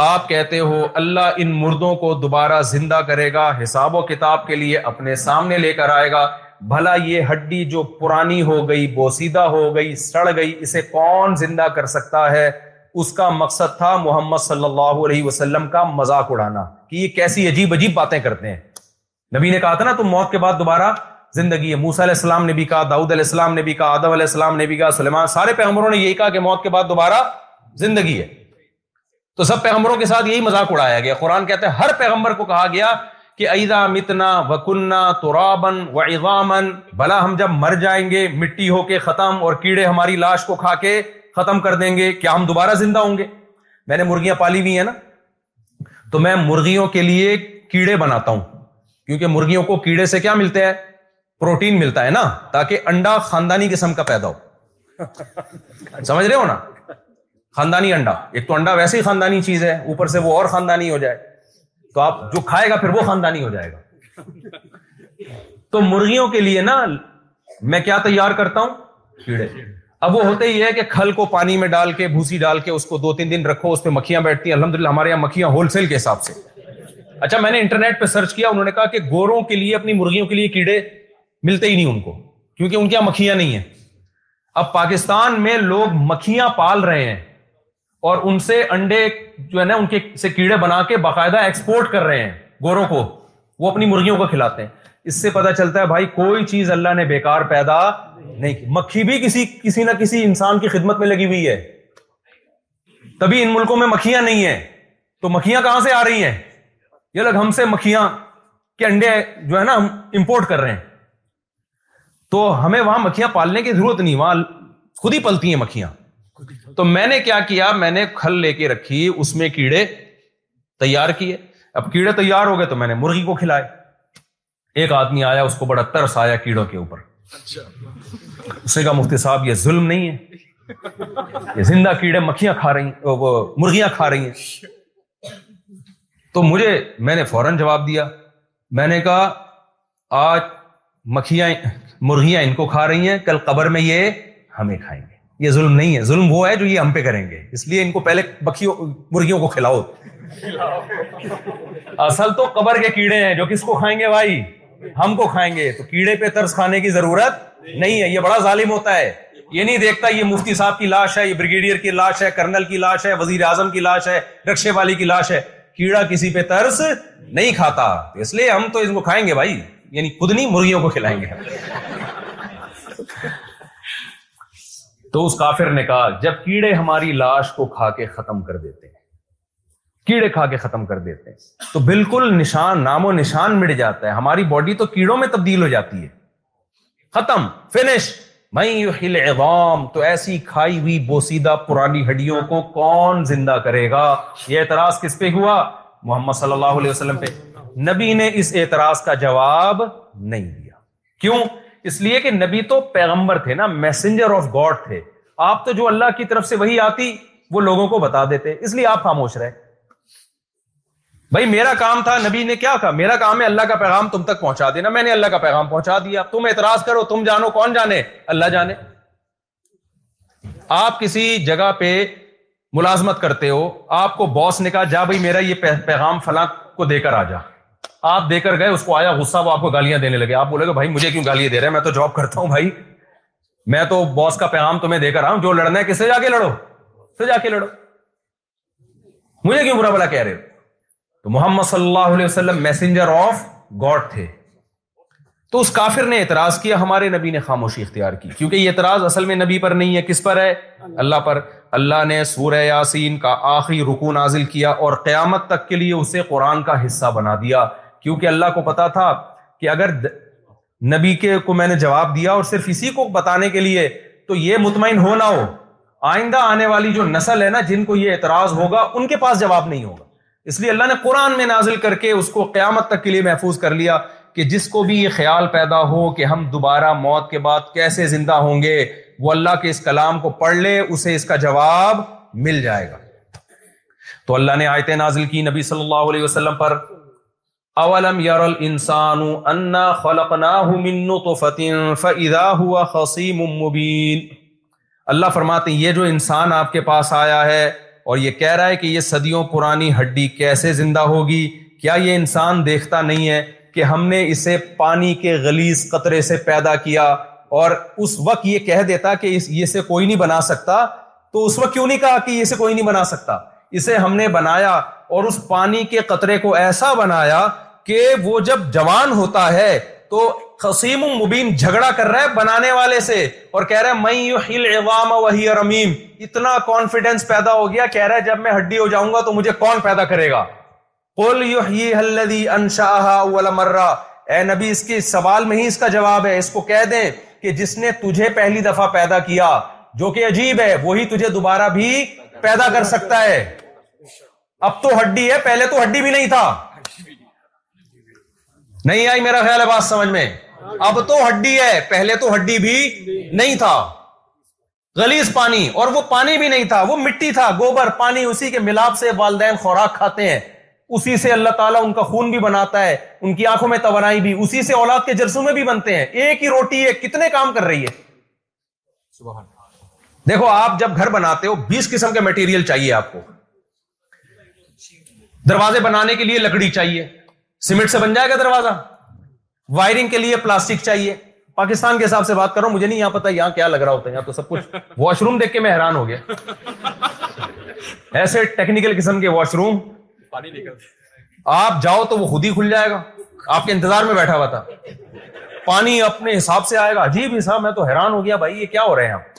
آپ کہتے ہو اللہ ان مردوں کو دوبارہ زندہ کرے گا حساب و کتاب کے لیے اپنے سامنے لے کر آئے گا بھلا یہ ہڈی جو پرانی ہو گئی بوسیدہ ہو گئی سڑ گئی اسے کون زندہ کر سکتا ہے اس کا مقصد تھا محمد صلی اللہ علیہ وسلم کا مذاق اڑانا کہ یہ کیسی عجیب عجیب باتیں کرتے ہیں نبی نے کہا تھا نا تم موت کے بعد دوبارہ زندگی ہے موسا علیہ السلام نے بھی کہا داؤد علیہ السلام نے بھی کہا کہا کہا آدم علیہ السلام نے نے بھی سارے پیغمبروں یہی کہ موت کے بعد دوبارہ زندگی ہے تو سب پیغمبروں کے ساتھ یہی مذاق اڑایا گیا قرآن کہتے ہیں ہر پیغمبر کو کہا گیا کہ ایزا متنا وکنا ترابن تو رابن و اضامن بھلا ہم جب مر جائیں گے مٹی ہو کے ختم اور کیڑے ہماری لاش کو کھا کے ختم کر دیں گے کیا ہم دوبارہ زندہ ہوں گے میں نے مرغیاں پالی ہوئی ہیں نا تو میں مرغیوں کے لیے کیڑے بناتا ہوں کیونکہ مرغیوں کو کیڑے سے کیا ملتے ہیں پروٹین ملتا ہے نا تاکہ انڈا خاندانی قسم کا پیدا ہو سمجھ رہے ہو نا خاندانی انڈا ایک تو انڈا ویسے ہی خاندانی چیز ہے اوپر سے وہ اور خاندانی ہو جائے تو آپ جو کھائے گا پھر وہ خاندانی ہو جائے گا تو مرغیوں کے لیے نا میں کیا تیار کرتا ہوں کیڑے اب وہ ہوتے ہی ہے کہ کھل کو پانی میں ڈال کے بھوسی ڈال کے اس کو دو تین دن رکھو اس پہ مکھیاں بیٹھتی ہیں الحمد للہ ہمارے یہاں مکھیاں ہول سیل کے حساب سے اچھا میں نے انٹرنیٹ پہ سرچ کیا انہوں نے کہا کہ گوروں کے لیے اپنی مرغیوں کے لیے کیڑے ملتے ہی نہیں ان کو کیونکہ ان کے یہاں مکھیاں نہیں ہیں اب پاکستان میں لوگ مکھیاں پال رہے ہیں اور ان سے انڈے جو ہے نا ان کے سے کیڑے بنا کے باقاعدہ ایکسپورٹ کر رہے ہیں گوروں کو وہ اپنی مرغیوں کو کھلاتے ہیں اس سے پتا چلتا ہے بھائی کوئی چیز اللہ نے بیکار پیدا نہیں کی مکھی بھی کسی کسی کسی نہ انسان کی خدمت میں لگی ہوئی ہے تبھی ان ملکوں میں مکھیاں نہیں ہیں تو مکھیاں کہاں سے آ رہی ہیں یہ ہم ہم سے مکھیاں کے انڈے جو ہے نا امپورٹ کر رہے ہیں تو ہمیں وہاں مکھیاں پالنے کی ضرورت نہیں وہاں خود ہی پلتی ہیں مکھیاں تو میں نے کیا کیا میں نے کھل لے کے رکھی اس میں کیڑے تیار کیے اب کیڑے تیار ہو گئے تو میں نے مرغی کو کھلائے ایک آدمی آیا اس کو بڑا ترس آیا کیڑوں کے اوپر اچھا۔ کہا مفتی صاحب یہ ظلم نہیں ہے یہ زندہ کیڑے مکھیاں کھا رہی ہیں وہ مرغیاں کھا رہی ہیں تو مجھے میں نے فوراً جواب دیا میں نے کہا آج مکھیاں مرغیاں ان کو کھا رہی ہیں کل قبر میں یہ ہمیں کھائیں گے یہ ظلم نہیں ہے ظلم وہ ہے جو یہ ہم پہ کریں گے اس لیے ان کو پہلے مرغیوں کو کھلاؤ اصل تو قبر کے کیڑے ہیں جو کس کو کھائیں گے بھائی ہم کو کھائیں گے تو کیڑے پہ ترس کھانے کی ضرورت نہیں ہے یہ بڑا ظالم ہوتا ہے یہ نہیں دیکھتا یہ مفتی صاحب کی لاش ہے یہ بریگیڈیئر کی لاش ہے کرنل کی لاش ہے وزیر اعظم کی لاش ہے رکشے والی کی لاش ہے کیڑا کسی پہ ترس نہیں کھاتا اس لیے ہم تو اس کو کھائیں گے بھائی یعنی خود نہیں مرغیوں کو کھلائیں گے تو اس کافر نے کہا جب کیڑے ہماری لاش کو کھا کے ختم کر دیتے ہیں کیڑے کھا کے ختم کر دیتے ہیں تو بالکل نشان نام و نشان مٹ جاتا ہے ہماری باڈی تو کیڑوں میں تبدیل ہو جاتی ہے ختم فنش عوام تو ایسی کھائی ہوئی بوسیدہ پرانی ہڈیوں کو کون زندہ کرے گا یہ اعتراض کس پہ ہوا محمد صلی اللہ علیہ وسلم پہ نبی نے اس اعتراض کا جواب نہیں دیا کیوں اس لیے کہ نبی تو پیغمبر تھے نا میسنجر آف گاڈ تھے آپ تو جو اللہ کی طرف سے وہی آتی وہ لوگوں کو بتا دیتے اس لیے آپ خاموش رہے بھائی میرا کام تھا نبی نے کیا کہا میرا کام ہے اللہ کا پیغام تم تک پہنچا دینا میں نے اللہ کا پیغام پہنچا دیا تم اعتراض کرو تم جانو کون جانے اللہ جانے آپ کسی جگہ پہ ملازمت کرتے ہو آپ کو باس نے کہا جا بھائی میرا یہ پیغام فلاں کو دے کر آ جا آپ دے کر گئے اس کو آیا غصہ وہ آپ کو گالیاں دینے لگے آپ بولے گا بھائی مجھے کیوں گالیاں دے رہے ہیں میں تو جاب کرتا ہوں بھائی میں تو باس کا پیغام تمہیں دے کر آؤں جو لڑنا ہے کس سے جا کے لڑو سے جا کے لڑو مجھے کیوں برا بلا کہہ رہے ہو تو محمد صلی اللہ علیہ وسلم میسنجر آف گاڈ تھے تو اس کافر نے اعتراض کیا ہمارے نبی نے خاموشی اختیار کی کیونکہ یہ اعتراض اصل میں نبی پر نہیں ہے کس پر ہے اللہ پر اللہ نے سورہ یاسین کا آخری رکو نازل کیا اور قیامت تک کے لیے اسے قرآن کا حصہ بنا دیا کیونکہ اللہ کو پتا تھا کہ اگر نبی کے کو میں نے جواب دیا اور صرف اسی کو بتانے کے لیے تو یہ مطمئن ہو نہ ہو آئندہ آنے والی جو نسل ہے نا جن کو یہ اعتراض ہوگا ان کے پاس جواب نہیں ہوگا اس لیے اللہ نے قرآن میں نازل کر کے اس کو قیامت تک کے لیے محفوظ کر لیا کہ جس کو بھی یہ خیال پیدا ہو کہ ہم دوبارہ موت کے بعد کیسے زندہ ہوں گے وہ اللہ کے اس کلام کو پڑھ لے اسے اس کا جواب مل جائے گا تو اللہ نے آیتیں نازل کی نبی صلی اللہ علیہ وسلم پر اولم یار انسان اللہ فرماتے ہیں یہ جو انسان آپ کے پاس آیا ہے اور یہ کہہ رہا ہے کہ یہ صدیوں پرانی ہڈی کیسے زندہ ہوگی کیا یہ انسان دیکھتا نہیں ہے کہ ہم نے اسے پانی کے غلیظ قطرے سے پیدا کیا اور اس وقت یہ کہہ دیتا کہ یہ کوئی نہیں بنا سکتا تو اس وقت کیوں نہیں کہا کہ یہ کوئی نہیں بنا سکتا اسے ہم نے بنایا اور اس پانی کے قطرے کو ایسا بنایا کہ وہ جب جوان ہوتا ہے تو مبین جھگڑا کر رہا ہے بنانے والے سے اور کہہ رہا ہے وہی رمیم اتنا کانفیڈینس پیدا ہو گیا کہہ رہا ہے جب میں ہڈی ہو جاؤں گا تو مجھے کون پیدا کرے گا اے نبی اس کے سوال میں ہی اس کا جواب ہے اس کو کہہ دیں کہ جس نے تجھے پہلی دفعہ پیدا کیا جو کہ عجیب ہے وہی تجھے دوبارہ بھی پیدا کر سکتا ہے اب تو ہڈی ہے پہلے تو ہڈی بھی نہیں تھا نہیں آئی میرا خیال ہے بات سمجھ میں اب تو ہڈی ہے پہلے تو ہڈی بھی نہیں تھا گلیز پانی اور وہ پانی بھی نہیں تھا وہ مٹی تھا گوبر پانی اسی کے ملاپ سے والدین خوراک کھاتے ہیں اسی سے اللہ تعالیٰ ان کا خون بھی بناتا ہے ان کی آنکھوں میں توانائی بھی اسی سے اولاد کے جرسوں میں بھی بنتے ہیں ایک ہی روٹی ہے کتنے کام کر رہی ہے دیکھو آپ جب گھر بناتے ہو بیس قسم کے مٹیریل چاہیے آپ کو دروازے بنانے کے لیے لکڑی چاہیے سیمنٹ سے بن جائے گا دروازہ وائرنگ کے لیے پلاسٹک چاہیے پاکستان کے حساب سے بات کر رہا ہوں مجھے نہیں یہاں پتا یہاں کیا لگ رہا ہوتا ہے یہاں تو سب کچھ واش روم دیکھ کے میں حیران ہو گیا ایسے ٹیکنیکل قسم کے واش روم آپ جاؤ تو وہ خود ہی کھل جائے گا آپ کے انتظار میں بیٹھا ہوا تھا پانی اپنے حساب سے آئے گا عجیب حساب میں تو حیران ہو گیا بھائی یہ کیا ہو رہے ہیں آپ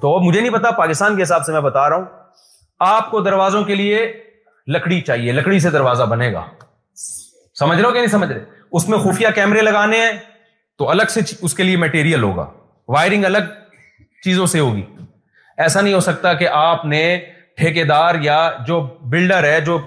تو مجھے نہیں پتا پاکستان کے حساب سے میں بتا رہا ہوں آپ کو دروازوں کے لیے لکڑی چاہیے لکڑی سے دروازہ بنے گا سمجھ رہے ہو کہ نہیں سمجھ رہے اس میں خفیہ کیمرے لگانے ہیں تو الگ سے اس کے لیے میٹیریل ہوگا وائرنگ الگ چیزوں سے ہوگی ایسا نہیں ہو سکتا کہ آپ نے ٹھیکے دار یا جو بلڈر ہے جو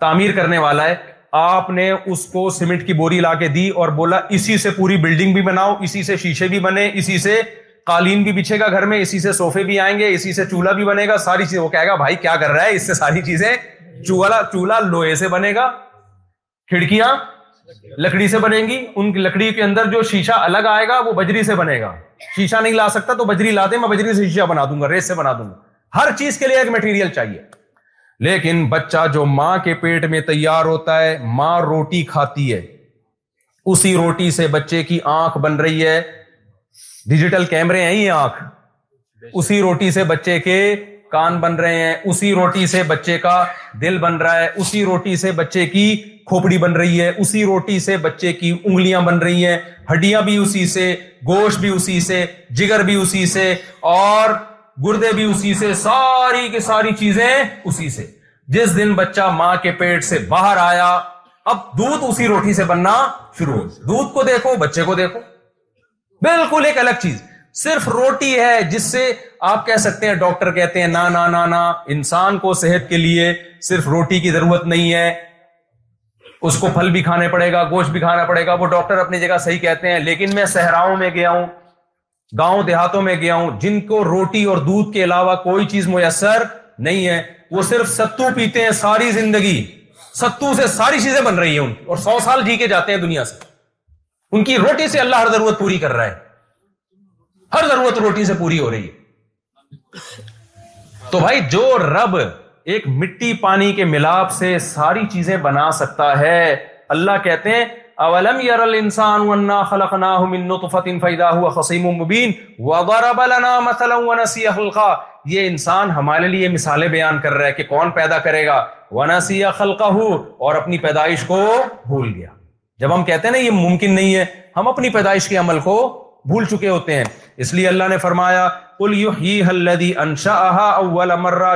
تعمیر کرنے والا ہے آپ نے اس کو سیمنٹ کی بوری لا کے دی اور بولا اسی سے پوری بلڈنگ بھی بناؤ اسی سے شیشے بھی بنے اسی سے قالین بھی بچھے گا گھر میں اسی سے سوفے بھی آئیں گے اسی سے چولہا بھی بنے گا ساری چیزیں وہ کہے گا بھائی کیا کر رہا ہے اس سے ساری چیزیں چولہا چولہا لوہے سے بنے گا کھڑکیاں لکڑی سے بنے گی ان کی لکڑی کے اندر جو شیشہ الگ آئے گا وہ بجری سے بنے گا شیشہ نہیں لا سکتا تو بجری لاتے میں بجری سے شیشہ بنا دوں گا ریس سے بنا دوں گا ہر چیز کے لیے ایک مٹیریل چاہیے لیکن بچہ جو ماں کے پیٹ میں تیار ہوتا ہے ماں روٹی کھاتی ہے اسی روٹی سے بچے کی آنکھ بن رہی ہے ڈیجیٹل کیمرے ہیں ہی آنکھ اسی روٹی سے بچے کے کان بن رہے ہیں اسی روٹی سے بچے کا دل بن رہا ہے اسی روٹی سے بچے کی کھوپڑی بن رہی ہے اسی روٹی سے بچے کی انگلیاں بن رہی ہیں ہڈیاں بھی اسی سے گوشت بھی اسی سے جگر بھی اسی سے اور گردے بھی اسی سے ساری کی ساری چیزیں اسی سے جس دن بچہ ماں کے پیٹ سے باہر آیا اب دودھ اسی روٹی سے بننا شروع ہو دودھ کو دیکھو بچے کو دیکھو بالکل ایک الگ چیز صرف روٹی ہے جس سے آپ کہہ سکتے ہیں ڈاکٹر کہتے ہیں نا نا نا انسان کو صحت کے لیے صرف روٹی کی ضرورت نہیں ہے اس کو پھل بھی کھانے پڑے گا گوشت بھی کھانا پڑے گا وہ ڈاکٹر اپنی جگہ صحیح کہتے ہیں لیکن میں صحراؤں میں گیا ہوں گاؤں دیہاتوں میں گیا ہوں جن کو روٹی اور دودھ کے علاوہ کوئی چیز میسر نہیں ہے وہ صرف ستو پیتے ہیں ساری زندگی ستو سے ساری چیزیں بن رہی ہیں ان اور سو سال جی کے جاتے ہیں دنیا سے ان کی روٹی سے اللہ ہر ضرورت پوری کر رہا ہے ہر ضرورت روٹی سے پوری ہو رہی ہے تو بھائی جو رب ایک مٹی پانی کے ملاپ سے ساری چیزیں بنا سکتا ہے اللہ کہتے ہیں اولم یہ انسان ہمارے لیے مثالیں بیان کر رہا ہے کہ کون پیدا کرے گا ونسی خلقہ اور اپنی پیدائش کو بھول گیا جب ہم کہتے ہیں نا یہ ممکن نہیں ہے ہم اپنی پیدائش کے عمل کو بھول چکے ہوتے ہیں اس لیے اللہ نے فرمایا کل یو ہی انشا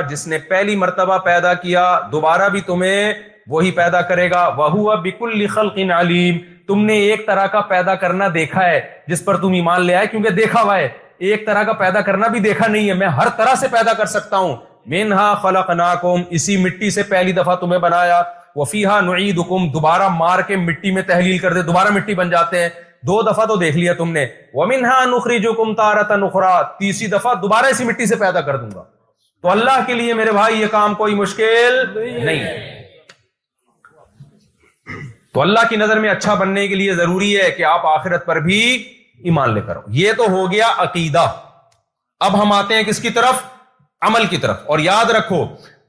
جس نے پہلی مرتبہ پیدا کیا دوبارہ بھی تمہیں وہی پیدا کرے گا وہ بکل خلق علیم تم نے ایک طرح کا پیدا کرنا دیکھا ہے جس پر تم ایمان لے آئے کیونکہ دیکھا ہوا ہے ایک طرح کا پیدا کرنا بھی دیکھا نہیں ہے میں ہر طرح سے پیدا کر سکتا ہوں مینہا خلق اسی مٹی سے پہلی دفعہ تمہیں بنایا وفیحا نعید حکم دوبارہ مار کے مٹی میں تحلیل کر دے دوبارہ مٹی بن جاتے ہیں دو دفعہ تو دیکھ لیا تم نے نخری جو کم تیسری دفعہ دوبارہ اسی مٹی سے پیدا کر دوں گا تو اللہ کے لیے میرے بھائی یہ کام کوئی مشکل نہیں ہے تو اللہ کی نظر میں اچھا بننے کے لیے ضروری ہے کہ آپ آخرت پر بھی ایمان لے کرو یہ تو ہو گیا عقیدہ اب ہم آتے ہیں کس کی طرف عمل کی طرف اور یاد رکھو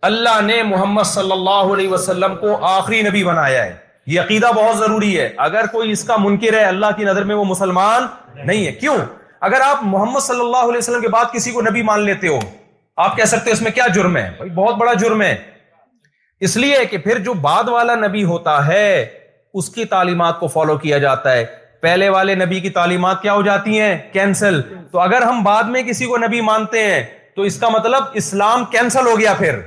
اللہ نے محمد صلی اللہ علیہ وسلم کو آخری نبی بنایا ہے یہ عقیدہ بہت ضروری ہے اگر کوئی اس کا منکر ہے اللہ کی نظر میں وہ مسلمان نہیں ہے کیوں اگر آپ محمد صلی اللہ علیہ وسلم کے بعد کسی کو نبی مان لیتے ہو آپ کہہ سکتے اس میں کیا جرم ہے بھائی بہت بڑا جرم ہے اس لیے کہ پھر جو بعد والا نبی ہوتا ہے اس کی تعلیمات کو فالو کیا جاتا ہے پہلے والے نبی کی تعلیمات کیا ہو جاتی ہیں کینسل تو اگر ہم بعد میں کسی کو نبی مانتے ہیں تو اس کا مطلب اسلام کینسل ہو گیا پھر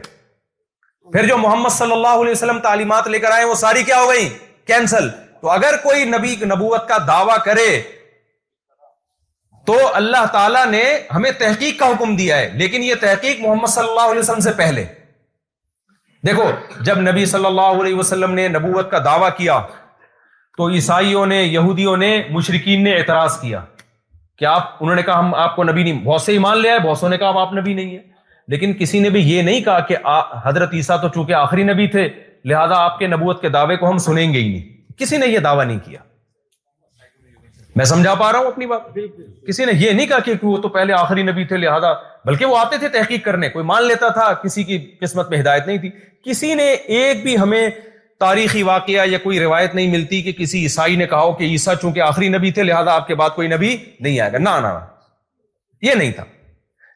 پھر جو محمد صلی اللہ علیہ وسلم تعلیمات لے کر آئے وہ ساری کیا ہو گئی کینسل تو اگر کوئی نبی نبوت کا دعویٰ کرے تو اللہ تعالیٰ نے ہمیں تحقیق کا حکم دیا ہے لیکن یہ تحقیق محمد صلی اللہ علیہ وسلم سے پہلے دیکھو جب نبی صلی اللہ علیہ وسلم نے نبوت کا دعویٰ کیا تو عیسائیوں نے یہودیوں نے مشرقین نے اعتراض کیا کہ آپ انہوں نے کہا ہم آپ کو نبی نہیں بہت سے ایمان لے لیا ہے سو نے کہا آپ نبی نہیں ہیں لیکن کسی نے بھی یہ نہیں کہا کہ حضرت عیسیٰ تو چونکہ آخری نبی تھے لہذا آپ کے نبوت کے دعوے کو ہم سنیں گے ہی نہیں کسی نے یہ دعویٰ نہیں کیا میں سمجھا پا رہا ہوں اپنی بات کسی نے یہ نہیں کہا کہ وہ تو پہلے آخری نبی تھے لہذا بلکہ وہ آتے تھے تحقیق کرنے کوئی مان لیتا تھا کسی کی قسمت میں ہدایت نہیں تھی کسی نے ایک بھی ہمیں تاریخی واقعہ یا کوئی روایت نہیں ملتی کہ کسی عیسائی نے کہا ہو کہ عیسا چونکہ آخری نبی تھے لہذا آپ کے بعد کوئی نبی نہیں آئے گا نہ یہ نہیں تھا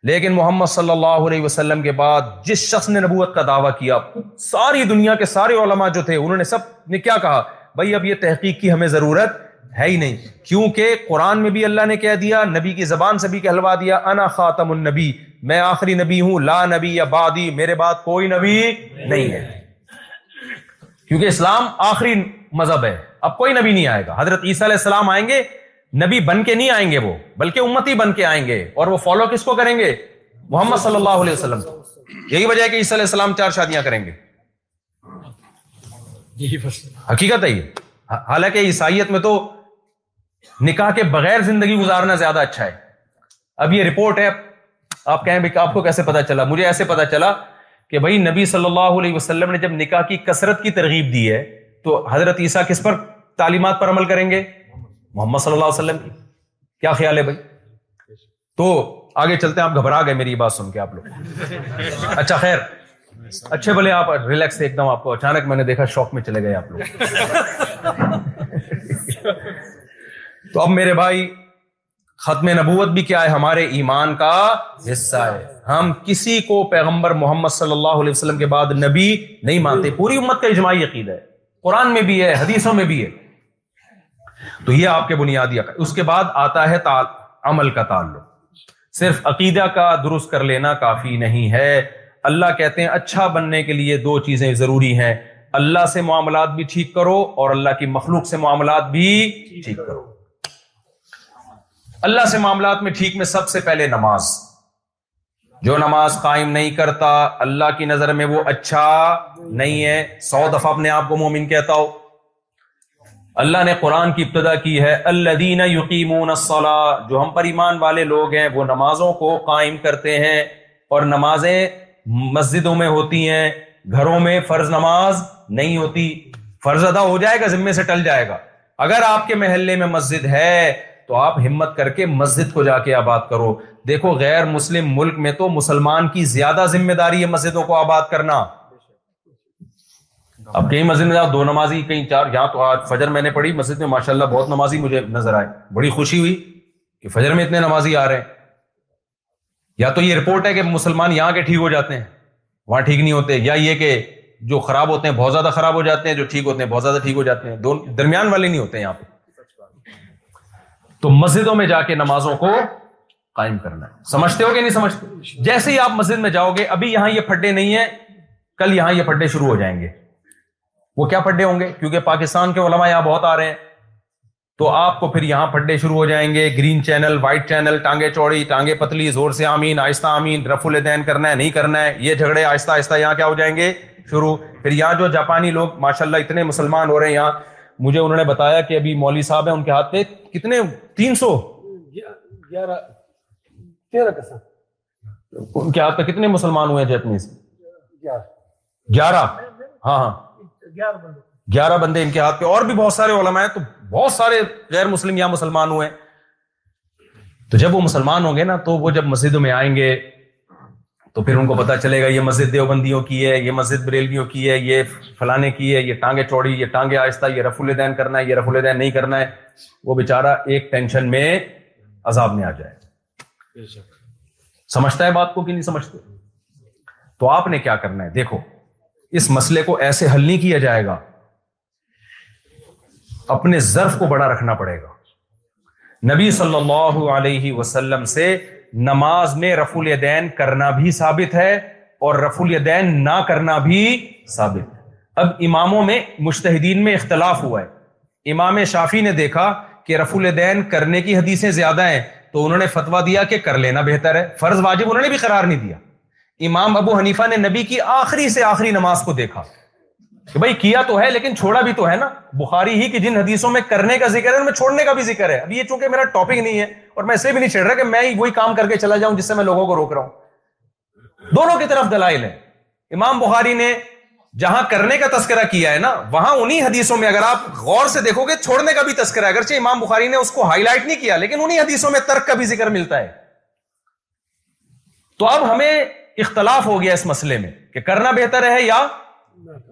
لیکن محمد صلی اللہ علیہ وسلم کے بعد جس شخص نے نبوت کا دعویٰ کیا ساری دنیا کے سارے علماء جو تھے انہوں نے سب نے کیا کہا بھائی اب یہ تحقیق کی ہمیں ضرورت ہے ہی نہیں کیونکہ قرآن میں بھی اللہ نے کہہ دیا نبی کی زبان سے بھی کہلوا دیا انا خاتم النبی میں آخری نبی ہوں لا نبی یا بادی میرے بعد کوئی نبی نہیں ہے کیونکہ اسلام آخری مذہب ہے اب کوئی نبی نہیں آئے گا حضرت عیسیٰ علیہ السلام آئیں گے نبی بن کے نہیں آئیں گے وہ بلکہ امتی بن کے آئیں گے اور وہ فالو کس کو کریں گے محمد صلی اللہ علیہ وسلم یہی وجہ ہے کہ علیہ السلام چار شادیاں کریں گے حقیقت ہے یہ حالانکہ عیسائیت میں تو نکاح کے بغیر زندگی گزارنا زیادہ اچھا ہے اب یہ رپورٹ ہے آپ کہیں آپ کو کیسے پتا چلا مجھے ایسے پتا چلا کہ بھائی نبی صلی اللہ علیہ وسلم نے جب نکاح کی کثرت کی ترغیب دی ہے تو حضرت عیسیٰ کس پر تعلیمات پر عمل کریں گے محمد صلی اللہ علیہ وسلم کی کیا خیال ہے بھائی تو آگے چلتے ہیں آپ گھبرا گئے میری یہ بات سن کے آپ لوگ اچھا خیر اچھے بھلے آپ ریلیکس ایک دم آپ کو اچانک میں نے دیکھا شوق میں چلے گئے آپ لوگ تو اب میرے بھائی ختم نبوت بھی کیا ہے ہمارے ایمان کا حصہ ہے ہم کسی کو پیغمبر محمد صلی اللہ علیہ وسلم کے بعد نبی نہیں مانتے پوری امت کا اجماعی عقید ہے قرآن میں بھی ہے حدیثوں میں بھی ہے تو یہ آپ کے بنیادی اس کے بعد آتا ہے عمل کا تعلق صرف عقیدہ کا درست کر لینا کافی نہیں ہے اللہ کہتے ہیں اچھا بننے کے لیے دو چیزیں ضروری ہیں اللہ سے معاملات بھی ٹھیک کرو اور اللہ کی مخلوق سے معاملات بھی ٹھیک کرو اللہ سے معاملات میں ٹھیک میں سب سے پہلے نماز جو نماز قائم نہیں کرتا اللہ کی نظر میں وہ اچھا نہیں ہے سو دفعہ اپنے آپ کو مومن کہتا ہو اللہ نے قرآن کی ابتدا کی ہے الدین یقین جو ہم پر ایمان والے لوگ ہیں وہ نمازوں کو قائم کرتے ہیں اور نمازیں مسجدوں میں ہوتی ہیں گھروں میں فرض نماز نہیں ہوتی فرض ادا ہو جائے گا ذمے سے ٹل جائے گا اگر آپ کے محلے میں مسجد ہے تو آپ ہمت کر کے مسجد کو جا کے آباد کرو دیکھو غیر مسلم ملک میں تو مسلمان کی زیادہ ذمہ داری ہے مسجدوں کو آباد کرنا اب کئی مسجد میں دو نمازی کہیں چار یہاں تو آج فجر میں نے پڑھی مسجد میں ماشاء اللہ بہت نمازی مجھے نظر آئے بڑی خوشی ہوئی کہ فجر میں اتنے نمازی آ رہے ہیں یا تو یہ رپورٹ ہے کہ مسلمان یہاں کے ٹھیک ہو جاتے ہیں وہاں ٹھیک نہیں ہوتے یا یہ کہ جو خراب ہوتے ہیں بہت زیادہ خراب ہو جاتے ہیں جو ٹھیک ہوتے ہیں بہت زیادہ ٹھیک ہو جاتے ہیں دونوں درمیان والے نہیں ہوتے یہاں پہ تو مسجدوں میں جا کے نمازوں کو قائم کرنا ہے سمجھتے ہو کہ نہیں سمجھتے جیسے ہی آپ مسجد میں جاؤ گے ابھی یہاں یہ پڈے نہیں ہیں کل یہاں یہ پڈے شروع ہو جائیں گے وہ کیا پڈے ہوں گے کیونکہ پاکستان کے علماء یہاں بہت آ رہے ہیں تو آپ کو پھر یہاں پڈے شروع ہو جائیں گے گرین چینل وائٹ چینل ٹانگے چوڑی ٹانگے پتلی زور سے آمین آہستہ آمین رف الدین کرنا ہے نہیں کرنا ہے یہ جھگڑے آہستہ آہستہ یہاں کیا ہو جائیں گے شروع پھر یہاں جو جاپانی لوگ ماشاء اللہ اتنے مسلمان ہو رہے ہیں یہاں مجھے انہوں نے بتایا کہ ابھی مولوی صاحب ہیں ان کے ہاتھ پہ کتنے تین سو گیارہ ان کے ہاتھ پہ کتنے مسلمان ہوئے ہیں جیپنیز گیارہ ہاں ہاں گیارہ بندے ان کے ہاتھ پہ اور بھی بہت سارے علماء ہیں تو بہت سارے غیر مسلم یا مسلمان ہوئے تو جب وہ مسلمان ہوں گے نا تو وہ جب مسجدوں میں آئیں گے تو پھر ان کو پتا چلے گا یہ مسجد دیوبندیوں کی ہے یہ مسجد بریلویوں کی ہے یہ فلانے کی ہے یہ ٹانگے چوڑی یہ ٹانگے آہستہ یہ رفول دین کرنا ہے یہ رفول نہیں کرنا ہے وہ بےچارا ایک ٹینشن میں عذاب میں آ جائے سمجھتا ہے بات کو کہ نہیں سمجھتے تو آپ نے کیا کرنا ہے دیکھو اس مسئلے کو ایسے حل نہیں کیا جائے گا اپنے ضرف کو بڑا رکھنا پڑے گا نبی صلی اللہ علیہ وسلم سے نماز میں رف الدین کرنا بھی ثابت ہے اور رف الدین نہ کرنا بھی ثابت اب اماموں میں مشتحدین میں اختلاف ہوا ہے امام شافی نے دیکھا کہ رف الدین کرنے کی حدیثیں زیادہ ہیں تو انہوں نے فتوا دیا کہ کر لینا بہتر ہے فرض واجب انہوں نے بھی قرار نہیں دیا امام ابو حنیفہ نے نبی کی آخری سے آخری نماز کو دیکھا کہ بھائی کیا تو ہے لیکن چھوڑا بھی تو ہے نا بخاری ہی کی جن حدیثوں میں کرنے کا ذکر ہے ان میں چھوڑنے کا بھی ذکر ہے اب یہ چونکہ میرا ٹاپک نہیں ہے اور میں لیے بھی نہیں چھیڑ رہا کہ میں وہی کام کر کے چلا جاؤں جس سے میں لوگوں کو روک رہا ہوں دونوں کی طرف دلائل ہے امام بخاری نے جہاں کرنے کا تذکرہ کیا ہے نا وہاں انہی حدیثوں میں اگر آپ غور سے دیکھو گے چھوڑنے کا بھی تذکرہ ہے اگرچہ امام بخاری نے اس کو ہائی لائٹ نہیں کیا لیکن انہی حدیثوں میں ترک کا بھی ذکر ملتا ہے تو اب ہمیں اختلاف ہو گیا اس مسئلے میں کہ کرنا بہتر ہے یا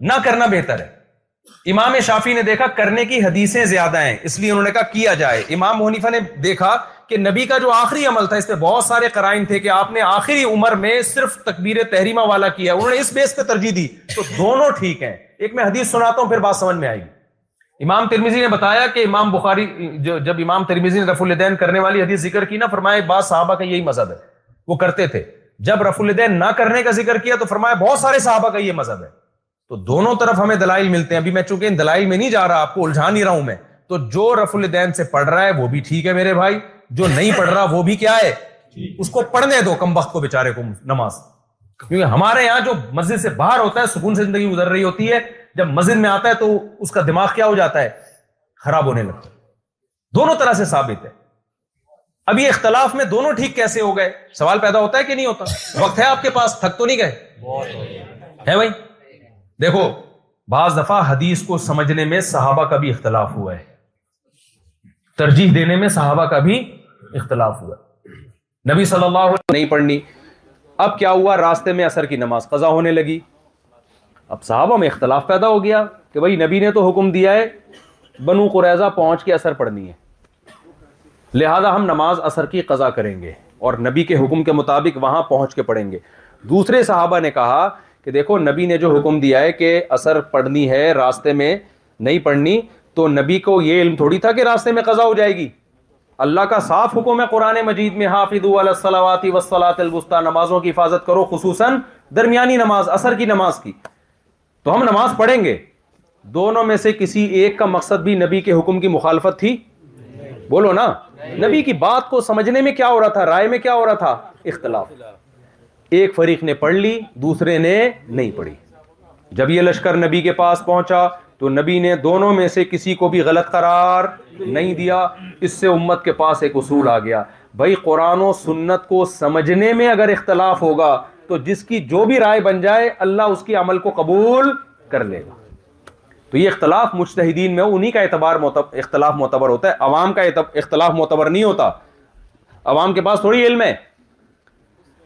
نہ کرنا بہتر ہے امام شافی نے دیکھا کرنے کی حدیثیں زیادہ ہیں اس لیے انہوں نے کہا کیا جائے امام منیفا نے دیکھا کہ نبی کا جو آخری عمل تھا اس پہ بہت سارے قرائن تھے کہ آپ نے آخری عمر میں صرف تکبیر تحریمہ والا کیا انہوں نے اس بیس پہ ترجیح دی تو دونوں ٹھیک ہیں ایک میں حدیث سناتا ہوں پھر بات سمجھ میں آئے گی امام ترمیزی نے بتایا کہ امام بخاری جو جب امام ترمیزی نے رف الدین کرنے والی حدیث ذکر کی نا فرمائے بعض صحابہ کا یہی مذہب ہے وہ کرتے تھے جب رف الدین نہ کرنے کا ذکر کیا تو فرمایا بہت سارے صحابہ کا یہ مذہب ہے تو دونوں طرف ہمیں دلائل ملتے ہیں ابھی میں چونکہ ان دلائل میں نہیں جا رہا آپ کو الجھا نہیں رہا ہوں میں تو جو رف الدین سے پڑھ رہا ہے وہ بھی ٹھیک ہے میرے بھائی جو نہیں پڑھ رہا وہ بھی کیا ہے جی۔ اس کو پڑھنے دو کم وقت کو بےچارے کو نماز کیونکہ ہمارے یہاں جو مسجد سے باہر ہوتا ہے سکون سے زندگی گزر رہی ہوتی ہے جب مسجد میں آتا ہے تو اس کا دماغ کیا ہو جاتا ہے خراب ہونے لگتا ہے دونوں طرح سے ثابت ہے اب یہ اختلاف میں دونوں ٹھیک کیسے ہو گئے سوال پیدا ہوتا ہے کہ نہیں ہوتا وقت ہے آپ کے پاس تھک تو نہیں گئے ہے بھائی دیکھو بعض دفعہ حدیث کو سمجھنے میں صحابہ کا بھی اختلاف ہوا ہے ترجیح دینے میں صحابہ کا بھی اختلاف ہوا ہے نبی صلی اللہ علیہ وسلم نہیں پڑھنی اب کیا ہوا راستے میں اثر کی نماز قضا ہونے لگی اب صحابہ میں اختلاف پیدا ہو گیا کہ بھائی نبی نے تو حکم دیا ہے بنو قریضہ پہنچ کے اثر پڑھنی ہے لہذا ہم نماز اثر کی قضا کریں گے اور نبی کے حکم کے مطابق وہاں پہنچ کے پڑھیں گے دوسرے صحابہ نے کہا کہ دیکھو نبی نے جو حکم دیا ہے کہ اثر پڑھنی ہے راستے میں نہیں پڑھنی تو نبی کو یہ علم تھوڑی تھا کہ راستے میں قضا ہو جائے گی اللہ کا صاف حکم ہے قرآن مجید میں حافظ والواتی وسلات البستہ نمازوں کی حفاظت کرو خصوصاً درمیانی نماز اثر کی نماز کی تو ہم نماز پڑھیں گے دونوں میں سے کسی ایک کا مقصد بھی نبی کے حکم کی مخالفت تھی بولو نا نبی کی بات کو سمجھنے میں کیا ہو رہا تھا رائے میں کیا ہو رہا تھا اختلاف ایک فریق نے پڑھ لی دوسرے نے نہیں پڑھی جب یہ لشکر نبی کے پاس پہنچا تو نبی نے دونوں میں سے کسی کو بھی غلط قرار نہیں دیا اس سے امت کے پاس ایک اصول آ گیا بھائی قرآن و سنت کو سمجھنے میں اگر اختلاف ہوگا تو جس کی جو بھی رائے بن جائے اللہ اس کی عمل کو قبول کر لے گا تو یہ اختلاف مشتحدین میں انہی کا اعتبار اختلاف معتبر ہوتا ہے عوام کا اختلاف معتبر نہیں ہوتا عوام کے پاس تھوڑی علم ہے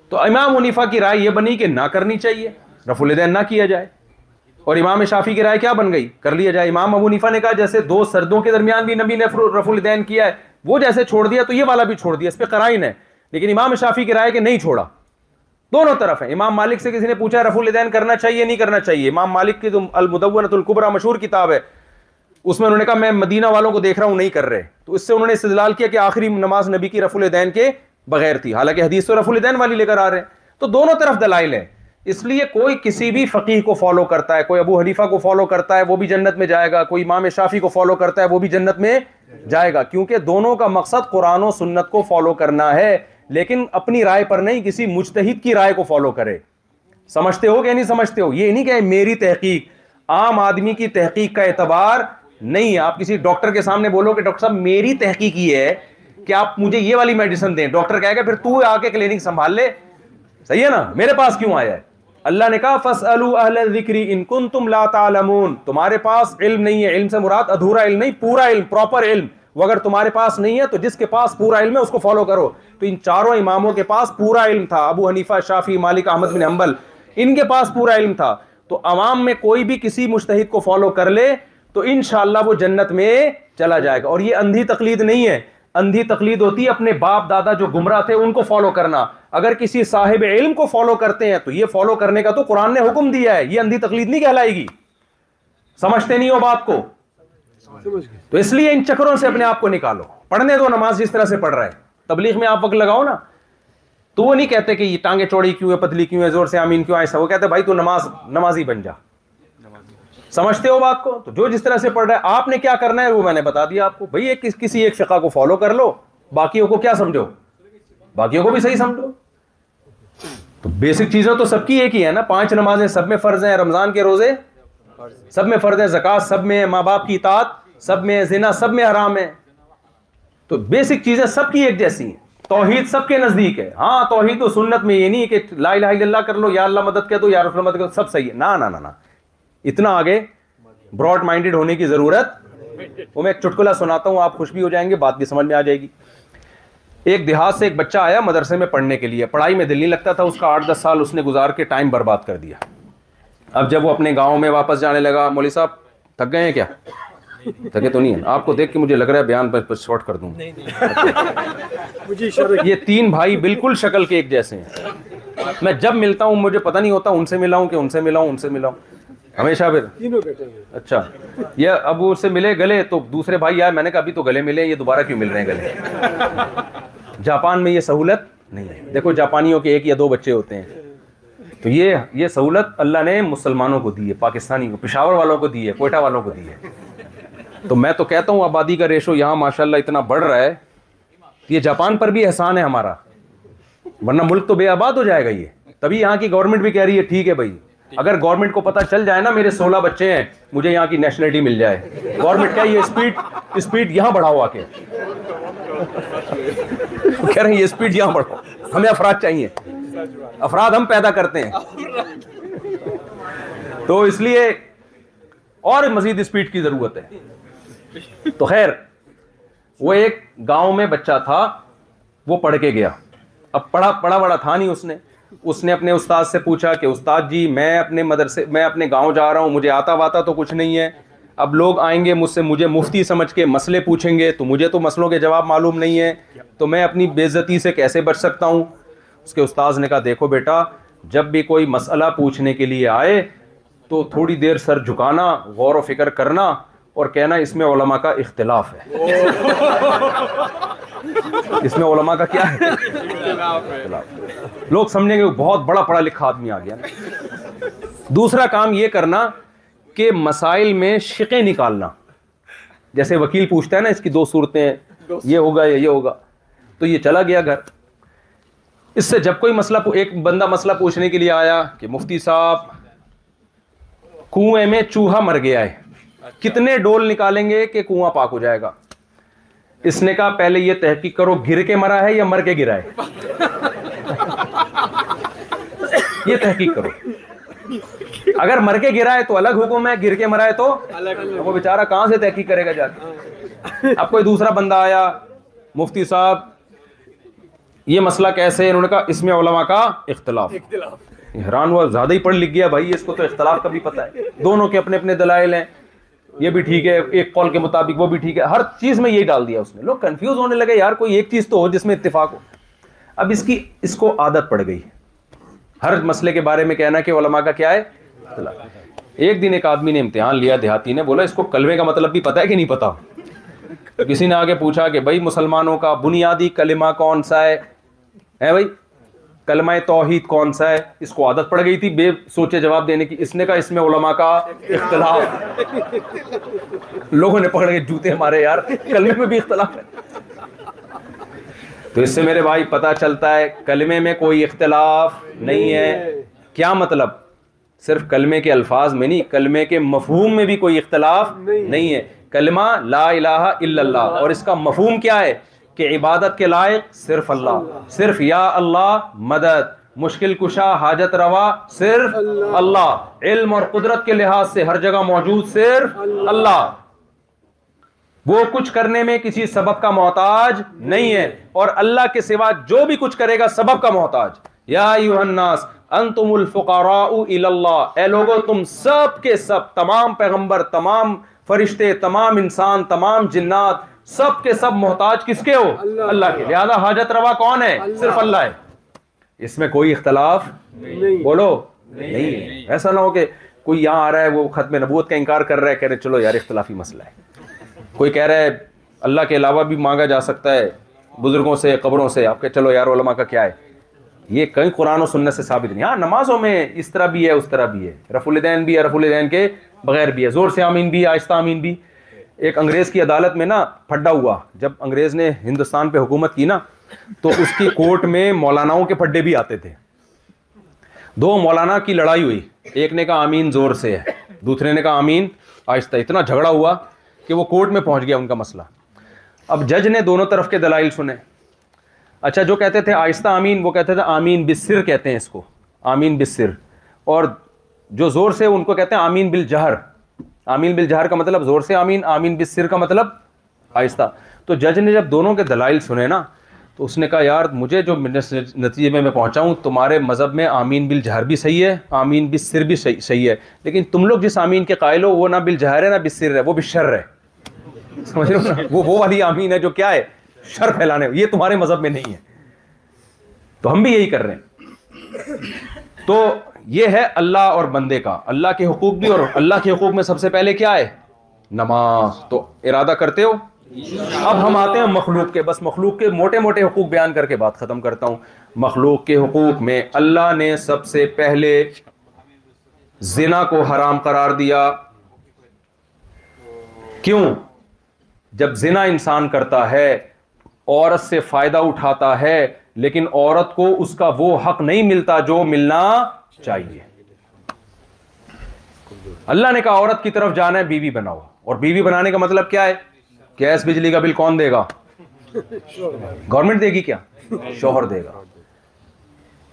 تو امام منیفا کی رائے یہ بنی کہ نہ کرنی چاہیے رف الدین نہ کیا جائے اور امام شافی کی رائے کیا بن گئی کر لیا جائے امام ابو نیفا نے کہا جیسے دو سردوں کے درمیان بھی نبی نے رف الدین کیا ہے وہ جیسے چھوڑ دیا تو یہ والا بھی چھوڑ دیا اس پہ قرائن ہے لیکن امام شافی کی رائے کہ نہیں چھوڑا دونوں طرف ہیں امام مالک سے کسی نے پوچھا رفع الدین کرنا چاہیے نہیں کرنا چاہیے امام مالک کی جو المدونت القبرا مشہور کتاب ہے اس میں انہوں نے کہا میں مدینہ والوں کو دیکھ رہا ہوں نہیں کر رہے تو اس سے انہوں نے استدلال کیا کہ آخری نماز نبی کی رفع الدین کے بغیر تھی حالانکہ حدیث تو رفع الدین والی لے کر آ رہے ہیں تو دونوں طرف دلائل ہیں اس لیے کوئی کسی بھی فقیح کو فالو کرتا ہے کوئی ابو حلیفہ کو فالو کرتا ہے وہ بھی جنت میں جائے گا کوئی امام شافی کو فالو کرتا ہے وہ بھی جنت میں جائے گا کیونکہ دونوں کا مقصد قرآن و سنت کو فالو کرنا ہے لیکن اپنی رائے پر نہیں کسی مجتہد کی رائے کو فالو کرے سمجھتے ہو کہ نہیں سمجھتے ہو یہ نہیں کہ میری تحقیق عام آدمی کی تحقیق کا اعتبار نہیں آپ کسی ڈاکٹر کے سامنے بولو کہ ڈاکٹر صاحب میری تحقیق یہ ہے کہ آپ مجھے یہ والی میڈیسن دیں ڈاکٹر گا پھر تو آ کے کلینک سنبھال لے صحیح ہے نا میرے پاس کیوں آیا ہے اللہ نے کہا فص کن تم تعلمون تمہارے پاس علم نہیں ہے علم سے مراد ادھورا علم نہیں پورا علم پراپر علم وہ اگر تمہارے پاس نہیں ہے تو جس کے پاس پورا علم ہے اس کو فالو کرو تو ان چاروں اماموں کے پاس پورا علم تھا ابو حنیفہ شافی مالک احمد بن حنبل ان کے پاس پورا علم تھا تو عوام میں کوئی بھی کسی مشتحد کو فالو کر لے تو انشاءاللہ وہ جنت میں چلا جائے گا اور یہ اندھی تقلید نہیں ہے اندھی تقلید ہوتی ہے اپنے باپ دادا جو گمراہ تھے ان کو فالو کرنا اگر کسی صاحب علم کو فالو کرتے ہیں تو یہ فالو کرنے کا تو قرآن نے حکم دیا ہے یہ اندھی تقلید نہیں کہلائے گی سمجھتے نہیں ہو بات کو تو اس لیے ان چکروں سے اپنے آپ کو نکالو پڑھنے دو نماز جس طرح سے پڑھ رہا ہے تبلیغ میں آپ وقت لگاؤ نا تو وہ نہیں کہتے کہ یہ ٹانگے چوڑی کیوں ہے پتلی کیوں ہے زور سے آمین کیوں وہ کہتے بھائی تو نماز نمازی بن جا سمجھتے ہو بات کو تو جو جس طرح سے پڑھ رہا ہے آپ نے کیا کرنا ہے وہ میں نے بتا دیا آپ کو ایک کسی ایک فقہ کو فالو کر لو باقیوں کو کیا سمجھو باقیوں کو بھی صحیح سمجھو تو بیسک چیزیں تو سب کی ایک ہی ہے نا پانچ نمازیں سب میں فرض ہیں رمضان کے روزے سب میں فرد ہے سب میں ماں باپ کی اطاعت سب میں میں زنا سب سب سب حرام ہے تو بیسک چیزیں کی ایک جیسی ہیں توحید کے نزدیک ہے ہاں توحید و سنت میں یہ نہیں کہ لا الہ الا اللہ کر لو یا اللہ مدد کر دو یار سب صحیح ہے نا نا نا نا اتنا آگے براڈ مائنڈیڈ ہونے کی ضرورت وہ میں ایک چٹکلا سناتا ہوں آپ خوش بھی ہو جائیں گے بات بھی سمجھ میں آ جائے گی ایک دیہات سے ایک بچہ آیا مدرسے میں پڑھنے کے لیے پڑھائی میں دل نہیں لگتا تھا اس کا آٹھ دس سال اس نے گزار کے ٹائم برباد کر دیا اب جب وہ اپنے گاؤں میں واپس جانے لگا صاحب تھک گئے ہیں کیا تھکے تو نہیں ہے آپ کو دیکھ کے مجھے لگ رہا ہے بیان پر شارٹ کر دوں یہ تین بھائی بالکل شکل کے ایک جیسے ہیں میں جب ملتا ہوں مجھے پتہ نہیں ہوتا ان سے ملاؤں کہ ان سے ملا ہوں ان سے ملاؤں ہمیشہ پھر اچھا یہ اب اس سے ملے گلے تو دوسرے بھائی آئے میں نے کہا ابھی تو گلے ملے یہ دوبارہ کیوں مل رہے ہیں گلے جاپان میں یہ سہولت نہیں ہے دیکھو جاپانیوں کے ایک یا دو بچے ہوتے ہیں تو یہ یہ سہولت اللہ نے مسلمانوں کو دی ہے پاکستانی کو پشاور والوں کو دی ہے کوئٹہ والوں کو دی ہے تو میں تو کہتا ہوں آبادی کا ریشو یہاں ماشاء اللہ اتنا بڑھ رہا ہے یہ جاپان پر بھی احسان ہے ہمارا ورنہ ملک تو بے آباد ہو جائے گا یہ تبھی یہاں کی گورنمنٹ بھی کہہ رہی ہے ٹھیک ہے بھائی اگر گورنمنٹ کو پتا چل جائے نا میرے سولہ بچے ہیں مجھے یہاں کی نیشنلٹی مل جائے گورنمنٹ کیا یہ اسپیڈ اسپیڈ یہاں بڑھاؤ آ کے کہہ رہے ہیں یہ اسپیڈ یہاں بڑھاؤ ہمیں افراد چاہیے افراد ہم پیدا کرتے ہیں تو اس لیے اور مزید اسپیڈ کی ضرورت ہے تو خیر وہ ایک گاؤں میں بچہ تھا وہ پڑھ کے گیا اب پڑھا پڑھا بڑا تھا نہیں اس نے اس نے اپنے استاد سے پوچھا کہ استاد جی میں اپنے مدرسے میں اپنے گاؤں جا رہا ہوں مجھے آتا واتا تو کچھ نہیں ہے اب لوگ آئیں گے مجھ سے مجھے مفتی سمجھ کے مسئلے پوچھیں گے تو مجھے تو مسئلوں کے جواب معلوم نہیں ہے تو میں اپنی بےزتی سے کیسے بچ سکتا ہوں اس کے استاذ نے کہا دیکھو بیٹا جب بھی کوئی مسئلہ پوچھنے کے لیے آئے تو تھوڑی دیر سر جھکانا غور و فکر کرنا اور کہنا اس میں علماء کا اختلاف ہے اس میں علماء کا کیا ہے لوگ سمجھیں گے بہت بڑا پڑھا لکھا آدمی آ گیا دوسرا کام یہ کرنا کہ مسائل میں شکے نکالنا جیسے وکیل پوچھتا ہے نا اس کی دو صورتیں یہ ہوگا یا یہ ہوگا تو یہ چلا گیا گھر اس سے جب کوئی مسئلہ ایک بندہ مسئلہ پوچھنے کے لیے آیا کہ مفتی صاحب کنویں میں چوہا مر گیا ہے اچھا۔ کتنے ڈول نکالیں گے کہ کنواں پاک ہو جائے گا اس نے کہا پہلے یہ تحقیق کرو گر کے مرا ہے یا مر کے گرا ہے یہ تحقیق کرو اگر مر کے گرا ہے تو الگ حکم ہے گر کے مرا ہے تو وہ بےچارا کہاں سے تحقیق کرے گا جا کے اب کوئی دوسرا بندہ آیا مفتی صاحب یہ مسئلہ کیسے انہوں نے کہا اس میں علماء کا اختلاف حیران ہوا زیادہ ہی پڑھ لکھ گیا بھائی اس کو تو اختلاف کا بھی پتہ ہے دونوں کے اپنے اپنے دلائل ہیں یہ بھی ٹھیک ہے ایک قول کے مطابق وہ بھی ٹھیک ہے ہر چیز میں یہی ڈال دیا اس نے لوگ کنفیوز ہونے لگے یار کوئی ایک چیز تو ہو جس میں اتفاق ہو اب اس کی اس کو عادت پڑ گئی ہر مسئلے کے بارے میں کہنا کہ علماء کا کیا ہے ایک دن ایک آدمی نے امتحان لیا دیہاتی نے بولا اس کو کلمے کا مطلب بھی پتا ہے کہ نہیں پتا کسی نے آگے پوچھا کہ بھائی مسلمانوں کا بنیادی کلمہ کون سا ہے ہے بھائی کلمہ توحید کون سا ہے اس کو عادت پڑ گئی تھی بے سوچے جواب دینے کی اس نے کہا اس میں علماء کا اختلاف لوگوں نے کے جوتے ہمارے یار میں بھی اختلاف ہے تو اس سے میرے بھائی پتہ چلتا ہے کلمے میں کوئی اختلاف نہیں ہے کیا مطلب صرف کلمے کے الفاظ میں نہیں کلمے کے مفہوم میں بھی کوئی اختلاف نہیں ہے کلمہ لا الہ الا اللہ اور اس کا مفہوم کیا ہے کہ عبادت کے لائق صرف اللہ صرف یا اللہ مدد مشکل کشا حاجت روا صرف اللہ علم اور قدرت کے لحاظ سے ہر جگہ موجود صرف اللہ وہ کچھ کرنے میں کسی سبب کا محتاج نہیں ہے اور اللہ کے سوا جو بھی کچھ کرے گا سبب کا محتاج یا الناس انتم الفقراء اللہ اے لوگو تم سب کے سب تمام پیغمبر تمام فرشتے تمام انسان تمام جنات سب کے سب محتاج کس کے ہو اللہ کے لہذا حاجت روا کون ہے صرف اللہ ہے اس میں کوئی اختلاف بولو نہیں ایسا نہ ہو کہ کوئی یہاں آ رہا ہے وہ ختم نبوت کا انکار کر رہا ہے کہہ رہے چلو یار اختلافی مسئلہ ہے کوئی کہہ رہا ہے اللہ کے علاوہ بھی مانگا جا سکتا ہے بزرگوں سے قبروں سے آپ کے چلو یار علماء کا کیا ہے یہ کئی قرآن و سننے سے ثابت نہیں ہاں نمازوں میں اس طرح بھی ہے اس طرح بھی ہے رف الدین بھی ہے رف الدین کے بغیر بھی ہے زور سے آمین بھی آہستہ آمین بھی ایک انگریز کی عدالت میں نا پھڈا ہوا جب انگریز نے ہندوستان پہ حکومت کی نا تو اس کی کورٹ میں مولاناؤں کے پھڈے بھی آتے تھے دو مولانا کی لڑائی ہوئی ایک نے کہا آمین زور سے ہے دوسرے نے کہا آمین آہستہ اتنا جھگڑا ہوا کہ وہ کورٹ میں پہنچ گیا ان کا مسئلہ اب جج نے دونوں طرف کے دلائل سنے اچھا جو کہتے تھے آہستہ آمین وہ کہتے تھے آمین بسر کہتے ہیں اس کو آمین بسر اور جو زور سے ان کو کہتے ہیں آمین بل جہر آمین بل جہر کا مطلب زور سے آمین آمین بل سر کا مطلب آہستہ تو جج نے جب دونوں کے دلائل سنے نا تو اس نے کہا یار مجھے جو نتیجے میں میں پہنچا ہوں تمہارے مذہب میں آمین بل جہر بھی صحیح ہے آمین بل سر بھی صحیح ہے لیکن تم لوگ جس آمین کے قائل ہو وہ نہ بل جہر ہے نہ بل سر ہے وہ بل شر ہے سمجھ رہے ہو وہ والی آمین ہے جو کیا ہے شر پھیلانے یہ تمہارے مذہب میں نہیں ہے تو ہم بھی یہی کر رہے ہیں تو یہ ہے اللہ اور بندے کا اللہ کے حقوق بھی اور اللہ کے حقوق میں سب سے پہلے کیا ہے نماز تو ارادہ کرتے ہو اب ہم آتے ہیں مخلوق کے بس مخلوق کے موٹے موٹے حقوق بیان کر کے بات ختم کرتا ہوں مخلوق کے حقوق میں اللہ نے سب سے پہلے زنا کو حرام قرار دیا کیوں جب زنا انسان کرتا ہے عورت سے فائدہ اٹھاتا ہے لیکن عورت کو اس کا وہ حق نہیں ملتا جو ملنا چاہیے اللہ نے کہا عورت کی طرف جانا ہے بیوی بناؤ اور بیوی بنانے کا مطلب کیا ہے گیس بجلی کا بل کون دے گا گورنمنٹ دے گی کیا شوہر دے گا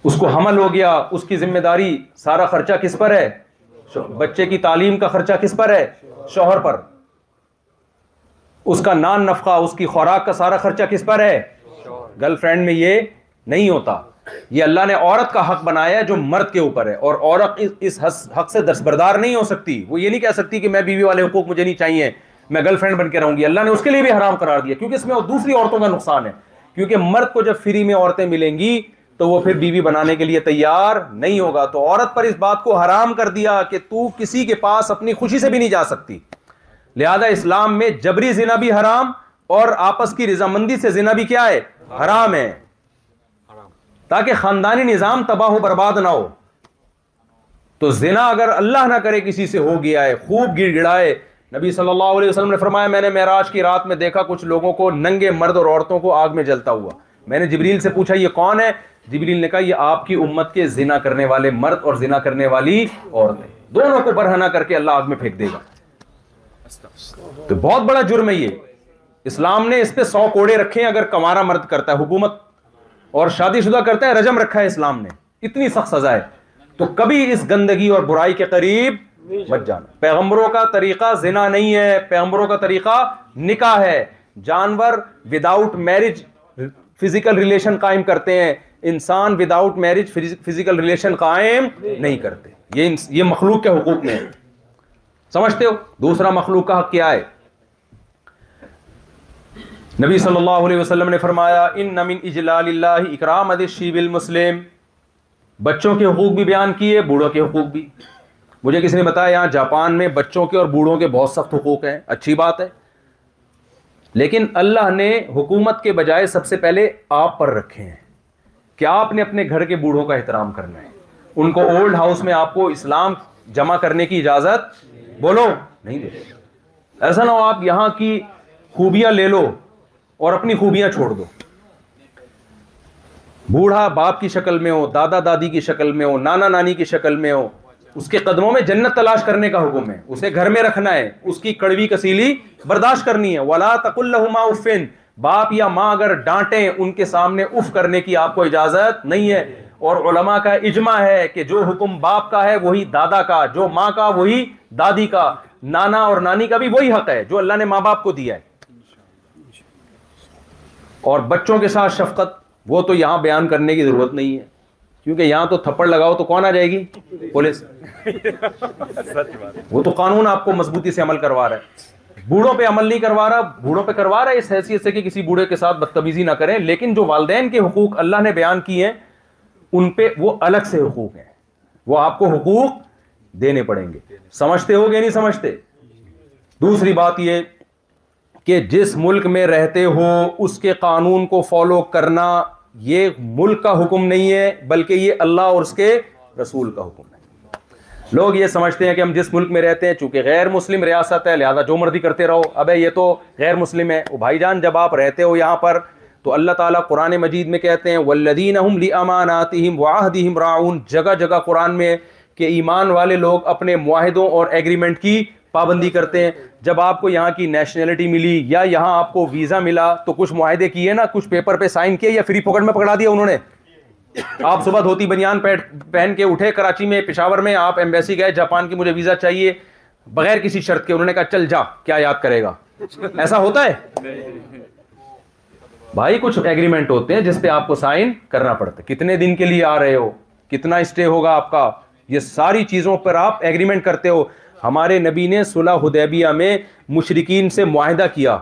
اس کو حمل ہو گیا اس کی ذمہ داری سارا خرچہ کس پر ہے بچے کی تعلیم کا خرچہ کس پر ہے شوہر پر اس کا نان نفقہ اس کی خوراک کا سارا خرچہ کس پر ہے گرل فرینڈ میں یہ نہیں ہوتا یہ اللہ نے عورت کا حق بنایا ہے جو مرد کے اوپر ہے اور عورت اس حق سے دستبردار نہیں ہو سکتی وہ یہ نہیں کہہ سکتی کہ میں بیوی والے حقوق مجھے نہیں چاہیے میں گرل فرینڈ بن کے رہوں گی اللہ نے اس اس کے لیے بھی حرام قرار دیا کیونکہ میں دوسری عورتوں کا نقصان ہے کیونکہ مرد کو جب فری میں عورتیں ملیں گی تو وہ پھر بیوی بنانے کے لیے تیار نہیں ہوگا تو عورت پر اس بات کو حرام کر دیا کہ تو کسی کے پاس اپنی خوشی سے بھی نہیں جا سکتی لہذا اسلام میں جبری زنا بھی حرام اور آپس کی رضامندی سے زنا بھی کیا ہے حرام ہے تاکہ خاندانی نظام تباہ و برباد نہ ہو تو زنا اگر اللہ نہ کرے کسی سے ہو گیا ہے خوب گڑ گڑائے نبی صلی اللہ علیہ وسلم نے فرمایا میں نے معراج کی رات میں دیکھا کچھ لوگوں کو ننگے مرد اور عورتوں کو آگ میں جلتا ہوا میں نے جبریل سے پوچھا یہ کون ہے جبریل نے کہا یہ آپ کی امت کے زنا کرنے والے مرد اور زنا کرنے والی عورتیں دونوں کو برہنا کر کے اللہ آگ میں پھینک دے گا تو بہت بڑا جرم ہے یہ اسلام نے اس پہ سو کوڑے رکھے ہیں اگر کمارا مرد کرتا ہے حکومت اور شادی شدہ کرتا ہے رجم رکھا ہے اسلام نے اتنی سخت سزا ہے تو کبھی اس گندگی اور برائی کے قریب مت جانا پیغمبروں کا طریقہ زنا نہیں ہے پیغمبروں کا طریقہ نکاح ہے جانور وداؤٹ میرج فزیکل ریلیشن قائم کرتے ہیں انسان وداؤٹ میرج فزیکل ریلیشن قائم نہیں کرتے یہ مخلوق کے حقوق میں ہے سمجھتے ہو دوسرا مخلوق کا حق کیا ہے نبی صلی اللہ علیہ وسلم نے فرمایا ان اجلال اجلا اکرام شیب المسلم بچوں کے حقوق بھی بیان کیے بوڑھوں کے حقوق بھی مجھے کسی نے بتایا یہاں جاپان میں بچوں کے اور بوڑھوں کے بہت سخت حقوق ہیں اچھی بات ہے لیکن اللہ نے حکومت کے بجائے سب سے پہلے آپ پر رکھے ہیں کیا آپ نے اپنے گھر کے بوڑھوں کا احترام کرنا ہے ان کو اولڈ ہاؤس میں آپ کو اسلام جمع کرنے کی اجازت بولو نہیں دے ایسا نہ ہو آپ یہاں کی خوبیاں لے لو اور اپنی خوبیاں چھوڑ دو بوڑھا باپ کی شکل میں ہو دادا دادی کی شکل میں ہو نانا نانی کی شکل میں ہو اس کے قدموں میں جنت تلاش کرنے کا حکم ہے اسے گھر میں رکھنا ہے اس کی کڑوی کسیلی برداشت کرنی ہے ولا تک اللہ افن باپ یا ماں اگر ڈانٹیں ان کے سامنے اف کرنے کی آپ کو اجازت نہیں ہے اور علماء کا اجماع ہے کہ جو حکم باپ کا ہے وہی دادا کا جو ماں کا وہی دادی کا نانا اور نانی کا بھی وہی حق ہے جو اللہ نے ماں باپ کو دیا ہے اور بچوں کے ساتھ شفقت وہ تو یہاں بیان کرنے کی ضرورت نہیں ہے کیونکہ یہاں تو تھپڑ لگاؤ تو کون آ جائے گی پولیس وہ تو قانون آپ کو مضبوطی سے عمل کروا رہا ہے بوڑھوں پہ عمل نہیں کروا رہا بوڑھوں پہ کروا رہا ہے اس حیثیت سے کہ کسی بوڑھے کے ساتھ بدتمیزی نہ کریں لیکن جو والدین کے حقوق اللہ نے بیان کیے ہیں ان پہ وہ الگ سے حقوق ہیں وہ آپ کو حقوق دینے پڑیں گے سمجھتے ہو گیا نہیں سمجھتے دوسری بات یہ کہ جس ملک میں رہتے ہو اس کے قانون کو فالو کرنا یہ ملک کا حکم نہیں ہے بلکہ یہ اللہ اور اس کے رسول کا حکم ہے لوگ یہ سمجھتے ہیں کہ ہم جس ملک میں رہتے ہیں چونکہ غیر مسلم ریاست ہے لہذا جو مرضی کرتے رہو اب یہ تو غیر مسلم ہے وہ بھائی جان جب آپ رہتے ہو یہاں پر تو اللہ تعالیٰ قرآن مجید میں کہتے ہیں ولدین جگہ جگہ قرآن میں کہ ایمان والے لوگ اپنے معاہدوں اور ایگریمنٹ کی پابندی کرتے ہیں جب آپ کو یہاں کی نیشنلٹی ملی یا یہاں آپ کو ویزا ملا تو کچھ معاہدے کیے نا کچھ پیپر پہ سائن کیے یا فری پکڑ میں پکڑا دیا انہوں نے آپ صبح دھوتی بنیان پہن کے اٹھے کراچی میں پشاور میں آپ ایمبیسی گئے جاپان کی مجھے ویزا چاہیے بغیر کسی شرط کے انہوں نے کہا چل جا کیا یاد کرے گا ایسا ہوتا ہے بھائی کچھ ایگریمنٹ ہوتے ہیں جس پہ آپ کو سائن کرنا پڑتا ہے کتنے دن کے لیے آ رہے ہو کتنا اسٹے ہوگا آپ کا یہ ساری چیزوں پر آپ ایگریمنٹ کرتے ہو ہمارے نبی نے صلح حدیبیہ میں مشرقین سے معاہدہ کیا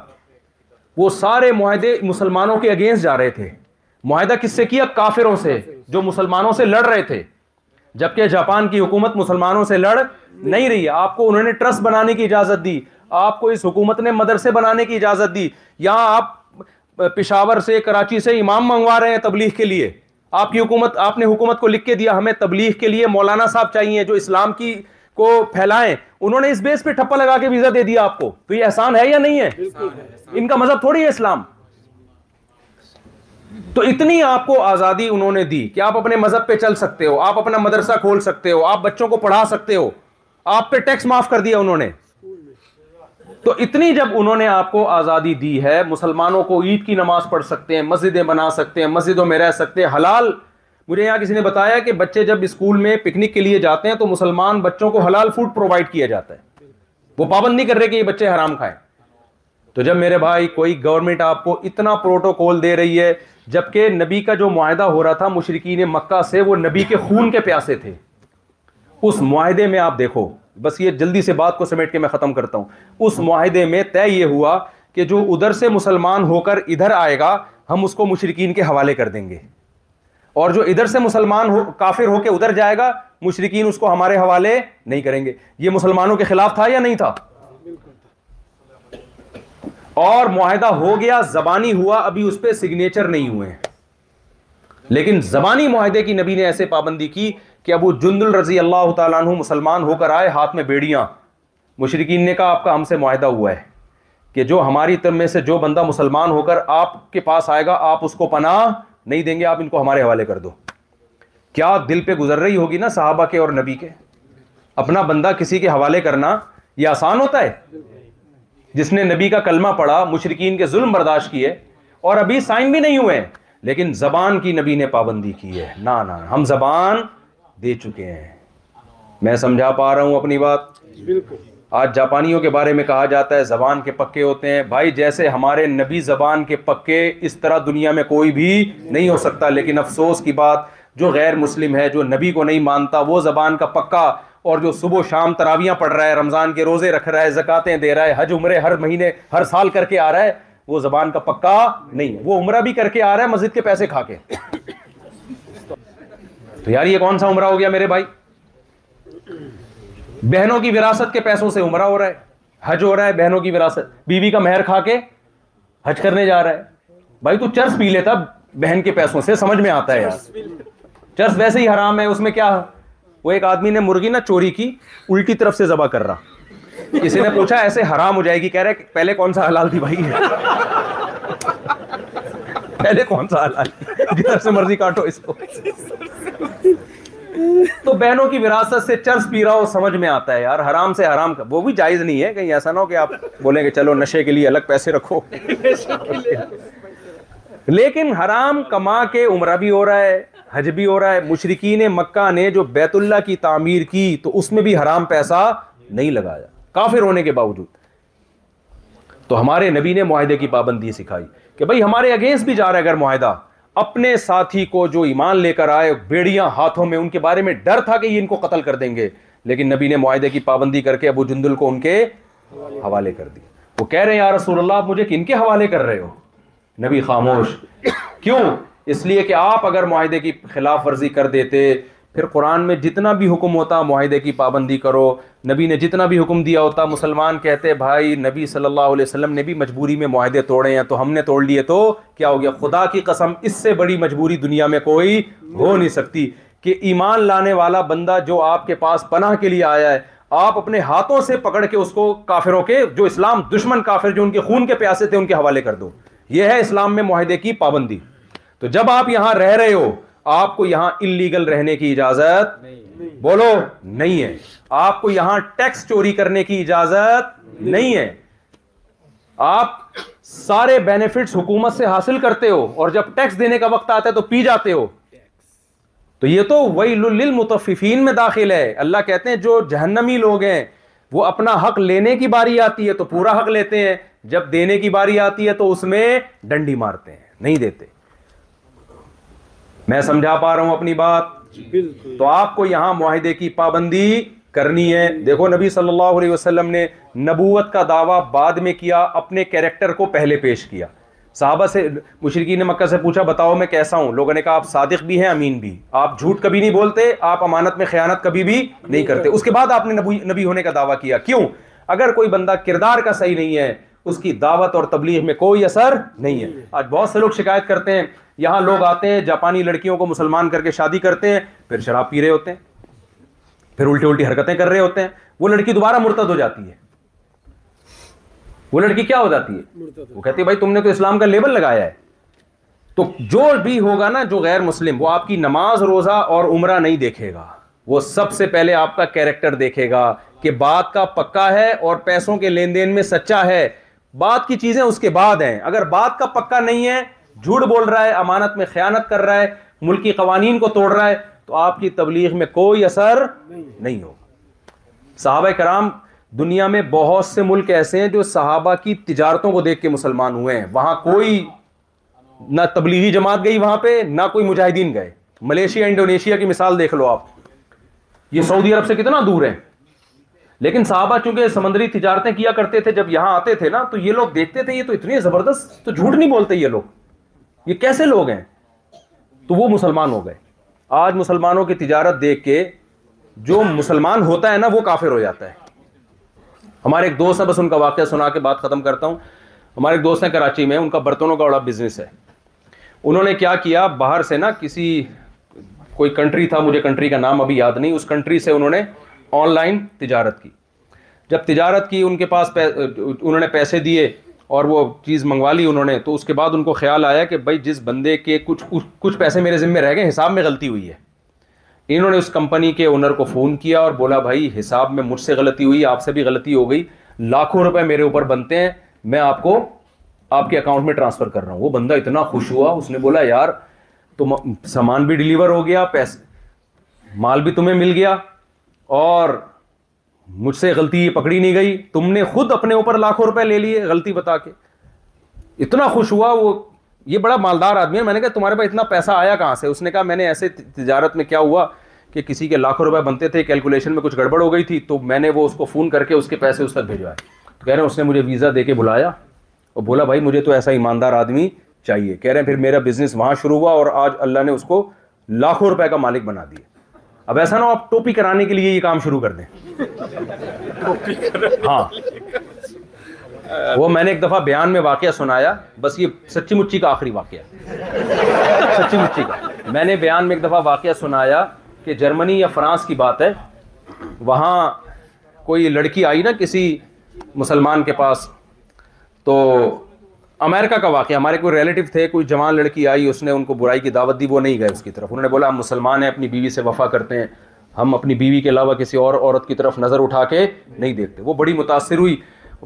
وہ سارے معاہدے مسلمانوں کے جا رہے تھے معاہدہ کس سے کیا کافروں سے جو مسلمانوں سے لڑ رہے تھے جبکہ جاپان کی حکومت مسلمانوں سے لڑ نہیں رہی آپ کو انہوں نے ٹرسٹ بنانے کی اجازت دی آپ کو اس حکومت نے مدرسے بنانے کی اجازت دی یہاں آپ پشاور سے کراچی سے امام منگوا رہے ہیں تبلیغ کے لیے آپ کی حکومت آپ نے حکومت کو لکھ کے دیا ہمیں تبلیغ کے لیے مولانا صاحب چاہیے جو اسلام کی کو پھیلائیں انہوں نے اس بیس پہ ٹھپا لگا کے ویزا دے دیا آپ کو تو یہ احسان ہے یا نہیں ہے ان کا مذہب تھوڑی ہے اسلام تو اتنی آپ کو آزادی انہوں نے دی کہ آپ اپنے مذہب پہ چل سکتے ہو آپ اپنا مدرسہ کھول سکتے ہو آپ بچوں کو پڑھا سکتے ہو آپ پہ ٹیکس معاف کر دیا انہوں نے تو اتنی جب انہوں نے آپ کو آزادی دی ہے مسلمانوں کو عید کی نماز پڑھ سکتے ہیں مسجدیں بنا سکتے ہیں مسجدوں میں رہ سکتے ہیں حلال مجھے یہاں کسی نے بتایا کہ بچے جب اسکول میں پکنک کے لیے جاتے ہیں تو مسلمان بچوں کو حلال فوڈ پرووائڈ کیا جاتا ہے وہ پابند نہیں کر رہے کہ یہ بچے حرام کھائیں تو جب میرے بھائی کوئی گورنمنٹ آپ کو اتنا پروٹوکول دے رہی ہے جبکہ نبی کا جو معاہدہ ہو رہا تھا مشرقین مکہ سے وہ نبی کے خون کے پیاسے تھے اس معاہدے میں آپ دیکھو بس یہ جلدی سے بات کو سمیٹ کے میں ختم کرتا ہوں اس معاہدے میں طے یہ ہوا کہ جو ادھر سے مسلمان ہو کر ادھر آئے گا ہم اس کو مشرقین کے حوالے کر دیں گے اور جو ادھر سے مسلمان ہو کافر ہو کے ادھر جائے گا مشرقین اس کو ہمارے حوالے نہیں کریں گے یہ مسلمانوں کے خلاف تھا یا نہیں تھا اور معاہدہ ہو گیا زبانی ہوا ابھی اس پہ سگنیچر نہیں ہوئے لیکن زبانی معاہدے کی نبی نے ایسے پابندی کی کہ ابو جندل الرضی اللہ تعالیٰ عنہ مسلمان ہو کر آئے ہاتھ میں بیڑیاں مشرقین نے کہا آپ کا ہم سے معاہدہ ہوا ہے کہ جو ہماری میں سے جو بندہ مسلمان ہو کر آپ کے پاس آئے گا آپ اس کو پناہ نہیں دیں گے آپ ان کو ہمارے حوالے کر دو کیا دل پہ گزر رہی ہوگی نا صحابہ کے اور نبی کے اپنا بندہ کسی کے حوالے کرنا یہ آسان ہوتا ہے جس نے نبی کا کلمہ پڑھا مشرقین کے ظلم برداشت کیے اور ابھی سائن بھی نہیں ہوئے لیکن زبان کی نبی نے پابندی کی ہے نہ ہم زبان دے چکے ہیں میں سمجھا پا رہا ہوں اپنی بات بالکل آج جاپانیوں کے بارے میں کہا جاتا ہے زبان کے پکے ہوتے ہیں بھائی جیسے ہمارے نبی زبان کے پکے اس طرح دنیا میں کوئی بھی نہیں ہو سکتا لیکن افسوس کی بات جو غیر مسلم ہے جو نبی کو نہیں مانتا وہ زبان کا پکا اور جو صبح و شام تراویاں پڑھ رہا ہے رمضان کے روزے رکھ رہا ہے زکاتیں دے رہا ہے حج عمرے ہر مہینے ہر سال کر کے آ رہا ہے وہ زبان کا پکا نہیں وہ عمرہ بھی کر کے آ رہا ہے مسجد کے پیسے کھا کے تو یار یہ کون سا عمرہ ہو گیا میرے بھائی بہنوں کی وراثت کے پیسوں سے عمرہ ہو رہا ہے حج ہو رہا ہے بہنوں کی وراثت بیوی بی کا مہر کھا کے حج کرنے جا رہا ہے بھائی تو چرس پی لیتا بہن کے پیسوں سے سمجھ میں آتا ہے یار چرس ویسے ہی حرام ہے اس میں کیا وہ ایک آدمی نے مرغی نہ چوری کی الٹی طرف سے ذبح کر رہا کسی نے پوچھا ایسے حرام ہو جائے گی کہہ رہے کہ پہلے کون سا حلال تھی بھائی پہلے کون سا حلال جدھر سے مرضی کاٹو اس کو تو بہنوں کی وراثت سے چرس پی رہا ہو سمجھ میں آتا ہے یار حرام سے حرام کا وہ بھی جائز نہیں ہے کہیں ایسا نہ ہو کہ آپ بولیں کہ چلو نشے کے لیے الگ پیسے رکھو لیکن حرام کما کے عمرہ بھی ہو رہا ہے حج بھی ہو رہا ہے مشرقین مکہ نے جو بیت اللہ کی تعمیر کی تو اس میں بھی حرام پیسہ نہیں لگایا کافر ہونے کے باوجود تو ہمارے نبی نے معاہدے کی پابندی سکھائی کہ بھائی ہمارے اگینسٹ بھی جا رہا ہے اگر معاہدہ اپنے ساتھی کو جو ایمان لے کر آئے بیڑیاں ہاتھوں میں ان کے بارے میں ڈر تھا کہ یہ ان کو قتل کر دیں گے لیکن نبی نے معاہدے کی پابندی کر کے ابو جندل کو ان کے حوالے کر دی وہ کہہ رہے ہیں یا رسول اللہ آپ مجھے کن کے حوالے کر رہے ہو نبی خاموش کیوں اس لیے کہ آپ اگر معاہدے کی خلاف ورزی کر دیتے پھر قرآن میں جتنا بھی حکم ہوتا معاہدے کی پابندی کرو نبی نے جتنا بھی حکم دیا ہوتا مسلمان کہتے بھائی نبی صلی اللہ علیہ وسلم نے بھی مجبوری میں معاہدے توڑے ہیں تو ہم نے توڑ لیے تو کیا ہو گیا خدا کی قسم اس سے بڑی مجبوری دنیا میں کوئی ہو نہیں سکتی کہ ایمان لانے والا بندہ جو آپ کے پاس پناہ کے لیے آیا ہے آپ اپنے ہاتھوں سے پکڑ کے اس کو کافروں کے جو اسلام دشمن کافر جو ان کے خون کے پیاسے تھے ان کے حوالے کر دو یہ ہے اسلام میں معاہدے کی پابندی تو جب آپ یہاں رہ رہے ہو آپ کو یہاں انلیگل رہنے کی اجازت بولو نہیں ہے آپ کو یہاں ٹیکس چوری کرنے کی اجازت نہیں ہے آپ سارے بینیفٹس حکومت سے حاصل کرتے ہو اور جب ٹیکس دینے کا وقت آتا ہے تو پی جاتے ہو تو یہ تو وہی للمتففین میں داخل ہے اللہ کہتے ہیں جو جہنمی لوگ ہیں وہ اپنا حق لینے کی باری آتی ہے تو پورا حق لیتے ہیں جب دینے کی باری آتی ہے تو اس میں ڈنڈی مارتے ہیں نہیں دیتے میں سمجھا پا رہا ہوں اپنی بات تو آپ کو یہاں معاہدے کی پابندی کرنی ہے دیکھو نبی صلی اللہ علیہ وسلم نے نبوت کا دعویٰ بعد میں کیا اپنے کیریکٹر کو پہلے پیش کیا صحابہ سے مشرقی نے مکہ سے پوچھا بتاؤ میں کیسا ہوں لوگوں نے کہا آپ صادق بھی ہیں امین بھی آپ جھوٹ کبھی نہیں بولتے آپ امانت میں خیانت کبھی بھی نہیں کرتے اس کے بعد آپ نے نبی ہونے کا دعویٰ کیا کیوں اگر کوئی بندہ کردار کا صحیح نہیں ہے اس کی دعوت اور تبلیغ میں کوئی اثر نہیں ہے جی۔ آج بہت سے لوگ شکایت کرتے ہیں یہاں لوگ آتے ہیں جاپانی لڑکیوں کو مسلمان کر کے شادی کرتے ہیں پھر شراب پی رہے ہوتے ہیں پھر الٹی الٹی حرکتیں کر رہے ہوتے ہیں وہ لڑکی دوبارہ مرتد ہو جاتی ہے وہ لڑکی کیا ہو جاتی ہے وہ کہتی ہے بھائی تم نے تو اسلام کا لیبل لگایا ہے تو جو بھی ہوگا نا جو غیر مسلم وہ آپ کی نماز روزہ اور عمرہ نہیں دیکھے گا وہ سب سے پہلے آپ کا کیریکٹر دیکھے گا کہ بات کا پکا ہے اور پیسوں کے لین دین میں سچا ہے بات کی چیزیں اس کے بعد ہیں اگر بات کا پکا نہیں ہے جھوٹ بول رہا ہے امانت میں خیانت کر رہا ہے ملکی قوانین کو توڑ رہا ہے تو آپ کی تبلیغ میں کوئی اثر نہیں ہوگا صحابہ کرام دنیا میں بہت سے ملک ایسے ہیں جو صحابہ کی تجارتوں کو دیکھ کے مسلمان ہوئے ہیں وہاں کوئی نہ تبلیغی جماعت گئی وہاں پہ نہ کوئی مجاہدین گئے ملیشیا انڈونیشیا کی مثال دیکھ لو آپ یہ سعودی عرب سے کتنا دور ہے لیکن صحابہ چونکہ سمندری تجارتیں کیا کرتے تھے جب یہاں آتے تھے نا تو یہ لوگ دیکھتے تھے یہ تو اتنے مسلمانوں کی تجارت دیکھ کے جو مسلمان ہوتا ہے نا وہ کافر ہو جاتا ہے ہمارے ایک دوست ہے بس ان کا واقعہ سنا کے بات ختم کرتا ہوں ہمارے ایک دوست ہیں کراچی میں ان کا برتنوں کا بڑا بزنس ہے انہوں نے کیا کیا باہر سے نا کسی کوئی کنٹری تھا مجھے کنٹری کا نام ابھی یاد نہیں اس کنٹری سے انہوں نے آن لائن تجارت کی جب تجارت کی ان کے پاس انہوں نے پیسے دیے اور وہ چیز منگوا لی انہوں نے تو اس کے بعد ان کو خیال آیا کہ بھائی جس بندے کے کچھ کچھ پیسے میرے ذمے رہ گئے حساب میں غلطی ہوئی ہے انہوں نے اس کمپنی کے اونر کو فون کیا اور بولا بھائی حساب میں مجھ سے غلطی ہوئی آپ سے بھی غلطی ہو گئی لاکھوں روپے میرے اوپر بنتے ہیں میں آپ کو آپ کے اکاؤنٹ میں ٹرانسفر کر رہا ہوں وہ بندہ اتنا خوش ہوا اس نے بولا یار تو سامان بھی ڈلیور ہو گیا پیسے مال بھی تمہیں مل گیا اور مجھ سے غلطی پکڑی نہیں گئی تم نے خود اپنے اوپر لاکھوں روپے لے لیے غلطی بتا کے اتنا خوش ہوا وہ یہ بڑا مالدار آدمی ہے میں نے کہا تمہارے پاس اتنا پیسہ آیا کہاں سے اس نے کہا میں نے ایسے تجارت میں کیا ہوا کہ کسی کے لاکھوں روپے بنتے تھے کیلکولیشن میں کچھ گڑبڑ ہو گئی تھی تو میں نے وہ اس کو فون کر کے اس کے پیسے اس تک بھیجوائے تو کہہ رہے ہیں اس نے مجھے ویزا دے کے بلایا اور بولا بھائی مجھے تو ایسا ایماندار آدمی چاہیے کہہ رہے ہیں پھر میرا بزنس وہاں شروع ہوا اور آج اللہ نے اس کو لاکھوں روپے کا مالک بنا دیا اب ایسا نہ آپ ٹوپی کرانے کے لیے یہ کام شروع کر دیں ہاں وہ میں نے ایک دفعہ بیان میں واقعہ سنایا بس یہ سچی مچی کا آخری واقعہ سچی مچی کا میں نے بیان میں ایک دفعہ واقعہ سنایا کہ جرمنی یا فرانس کی بات ہے وہاں کوئی لڑکی آئی نا کسی مسلمان کے پاس تو امریکہ کا واقعہ ہمارے کوئی ریلیٹیو تھے کوئی جوان لڑکی آئی اس نے ان کو برائی کی دعوت دی وہ نہیں گئے اس کی طرف انہوں نے بولا ہم مسلمان ہیں اپنی بیوی سے وفا کرتے ہیں ہم اپنی بیوی کے علاوہ کسی اور عورت کی طرف نظر اٹھا کے نہیں دیکھتے وہ بڑی متاثر ہوئی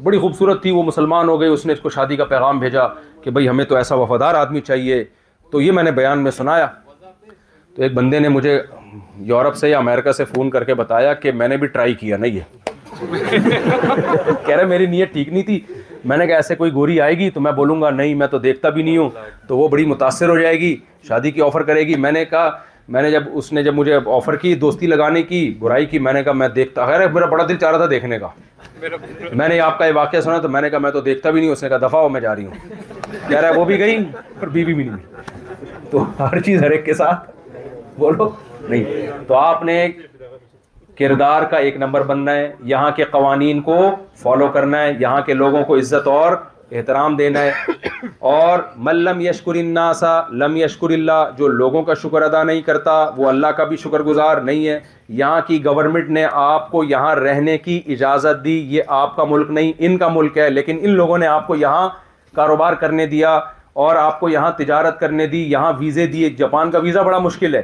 بڑی خوبصورت تھی وہ مسلمان ہو گئے اس نے اس کو شادی کا پیغام بھیجا کہ بھائی ہمیں تو ایسا وفادار آدمی چاہیے تو یہ میں نے بیان میں سنایا تو ایک بندے نے مجھے یورپ سے یا امریکہ سے فون کر کے بتایا کہ میں نے بھی ٹرائی کیا نہیں ہے کہہ رہے میری نیت ٹھیک نہیں تھی میں نے کہا ایسے کوئی گوری آئے گی تو میں بولوں گا نہیں میں تو دیکھتا بھی نہیں ہوں تو وہ بڑی متاثر ہو جائے گی شادی کی آفر کرے گی میں نے کہا میں نے جب اس نے جب مجھے آفر کی دوستی لگانے کی برائی کی میں نے کہا میں دیکھتا خیر میرا بڑا دل چاہ رہا تھا دیکھنے کا میں نے آپ کا یہ واقعہ سنا تو میں نے کہا میں تو دیکھتا بھی نہیں اس نے کہا دفاع ہو میں جا رہی ہوں کہہ رہا ہے وہ بھی گئی بیوی بھی نہیں تو ہر چیز ہر ایک کے ساتھ بولو نہیں تو آپ نے کردار کا ایک نمبر بننا ہے یہاں کے قوانین کو فالو کرنا ہے یہاں کے لوگوں کو عزت اور احترام دینا ہے اور ملم یشکر الناسا لم یشکر اللہ جو لوگوں کا شکر ادا نہیں کرتا وہ اللہ کا بھی شکر گزار نہیں ہے یہاں کی گورنمنٹ نے آپ کو یہاں رہنے کی اجازت دی یہ آپ کا ملک نہیں ان کا ملک ہے لیکن ان لوگوں نے آپ کو یہاں کاروبار کرنے دیا اور آپ کو یہاں تجارت کرنے دی یہاں ویزے دیے جاپان کا ویزا بڑا مشکل ہے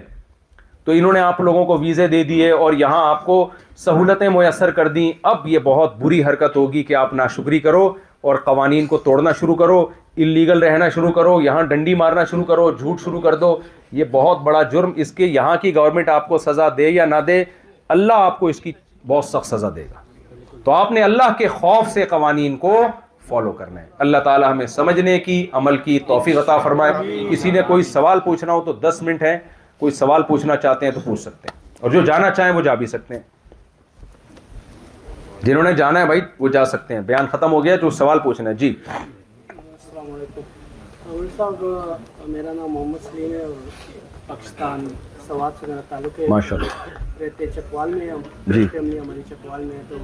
تو انہوں نے آپ لوگوں کو ویزے دے دیے اور یہاں آپ کو سہولتیں میسر کر دیں اب یہ بہت بری حرکت ہوگی کہ آپ ناشکری کرو اور قوانین کو توڑنا شروع کرو انلیگل رہنا شروع کرو یہاں ڈنڈی مارنا شروع کرو جھوٹ شروع کر دو یہ بہت بڑا جرم اس کے یہاں کی گورنمنٹ آپ کو سزا دے یا نہ دے اللہ آپ کو اس کی بہت سخت سزا دے گا تو آپ نے اللہ کے خوف سے قوانین کو فالو کرنا ہے اللہ تعالیٰ ہمیں سمجھنے کی عمل کی توفیق عطا فرمائے کسی نے کوئی سوال پوچھنا ہو تو دس منٹ ہیں کوئی سوال پوچھنا چاہتے ہیں تو پوچھ سکتے ہیں اور جو جانا چاہیں وہ جا بھی سکتے ہیں جنہوں نے جانا ہے بھائی وہ جا سکتے ہیں بیان ختم ہو گیا جو سوال پوچھنا ہے جی السلام علیکم صاحب میرا نام محمد سلیم ہے پاکستان سوات سے میرا تعلق ہے ماشاء اللہ رہتے چکوال جی۔ چکوال میں میں جی ہماری تو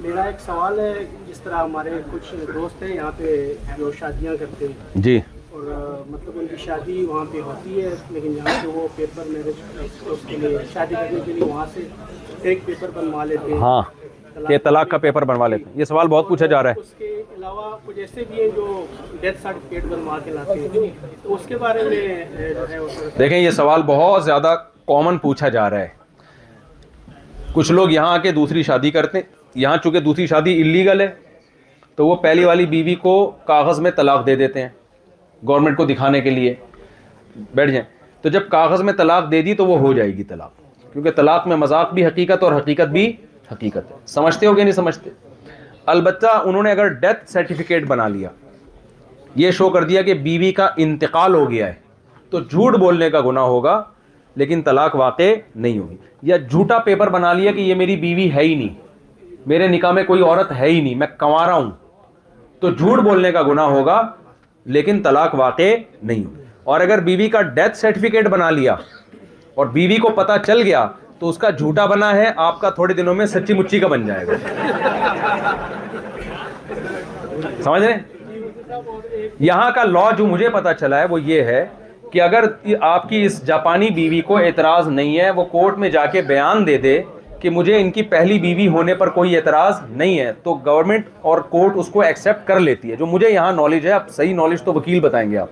میرا ایک سوال ہے جس طرح ہمارے کچھ دوست ہیں یہاں پہ جو شادیاں کرتے ہیں جی اور مطلب ان کی شادی وہاں پہ ہوتی ہے لیکن یہاں سے وہ پیپر میرج کے لیے شادی کرنے کے لیے وہاں سے ایک پیپر بنوا لیتے ہیں ہاں کہ طلاق کا پیپر بنوا لیتے ہیں یہ سوال بہت پوچھا جا رہا ہے اس کے علاوہ کچھ ایسے بھی ہیں جو ڈیتھ سرٹیفکیٹ بنوا کے لاتے ہیں تو اس کے بارے میں دیکھیں یہ سوال بہت زیادہ کامن پوچھا جا رہا ہے کچھ لوگ یہاں آ کے دوسری شادی کرتے ہیں یہاں چونکہ دوسری شادی اللیگل ہے تو وہ پہلی والی بیوی کو کاغذ میں طلاق دے دیتے ہیں گورنمنٹ کو دکھانے کے لیے بیٹھ جائیں تو جب کاغذ میں طلاق دے دی تو وہ ہو جائے گی طلاق کیونکہ طلاق میں مذاق بھی حقیقت اور حقیقت بھی حقیقت ہے سمجھتے ہو گیا نہیں سمجھتے البتہ انہوں نے اگر ڈیتھ سرٹیفکیٹ بنا لیا یہ شو کر دیا کہ بیوی کا انتقال ہو گیا ہے تو جھوٹ بولنے کا گناہ ہوگا لیکن طلاق واقع نہیں ہوگی یا جھوٹا پیپر بنا لیا کہ یہ میری بیوی ہے ہی نہیں میرے نکاح میں کوئی عورت ہے ہی نہیں میں کنوارا ہوں تو جھوٹ بولنے کا گناہ ہوگا لیکن طلاق واقع نہیں اور اگر بیوی کا ڈیتھ سرٹیفکیٹ بنا لیا اور بیوی کو پتا چل گیا تو اس کا جھوٹا بنا ہے آپ کا تھوڑے دنوں میں سچی مچی کا بن جائے گا سمجھ رہے یہاں کا لا جو مجھے پتا چلا ہے وہ یہ ہے کہ اگر آپ کی اس جاپانی بیوی کو اعتراض نہیں ہے وہ کورٹ میں جا کے بیان دے دے کہ مجھے ان کی پہلی بیوی ہونے پر کوئی اعتراض نہیں ہے تو گورنمنٹ اور کورٹ اس کو ایکسیپٹ کر لیتی ہے جو مجھے یہاں نالج ہے آپ صحیح نالج تو وکیل بتائیں گے آپ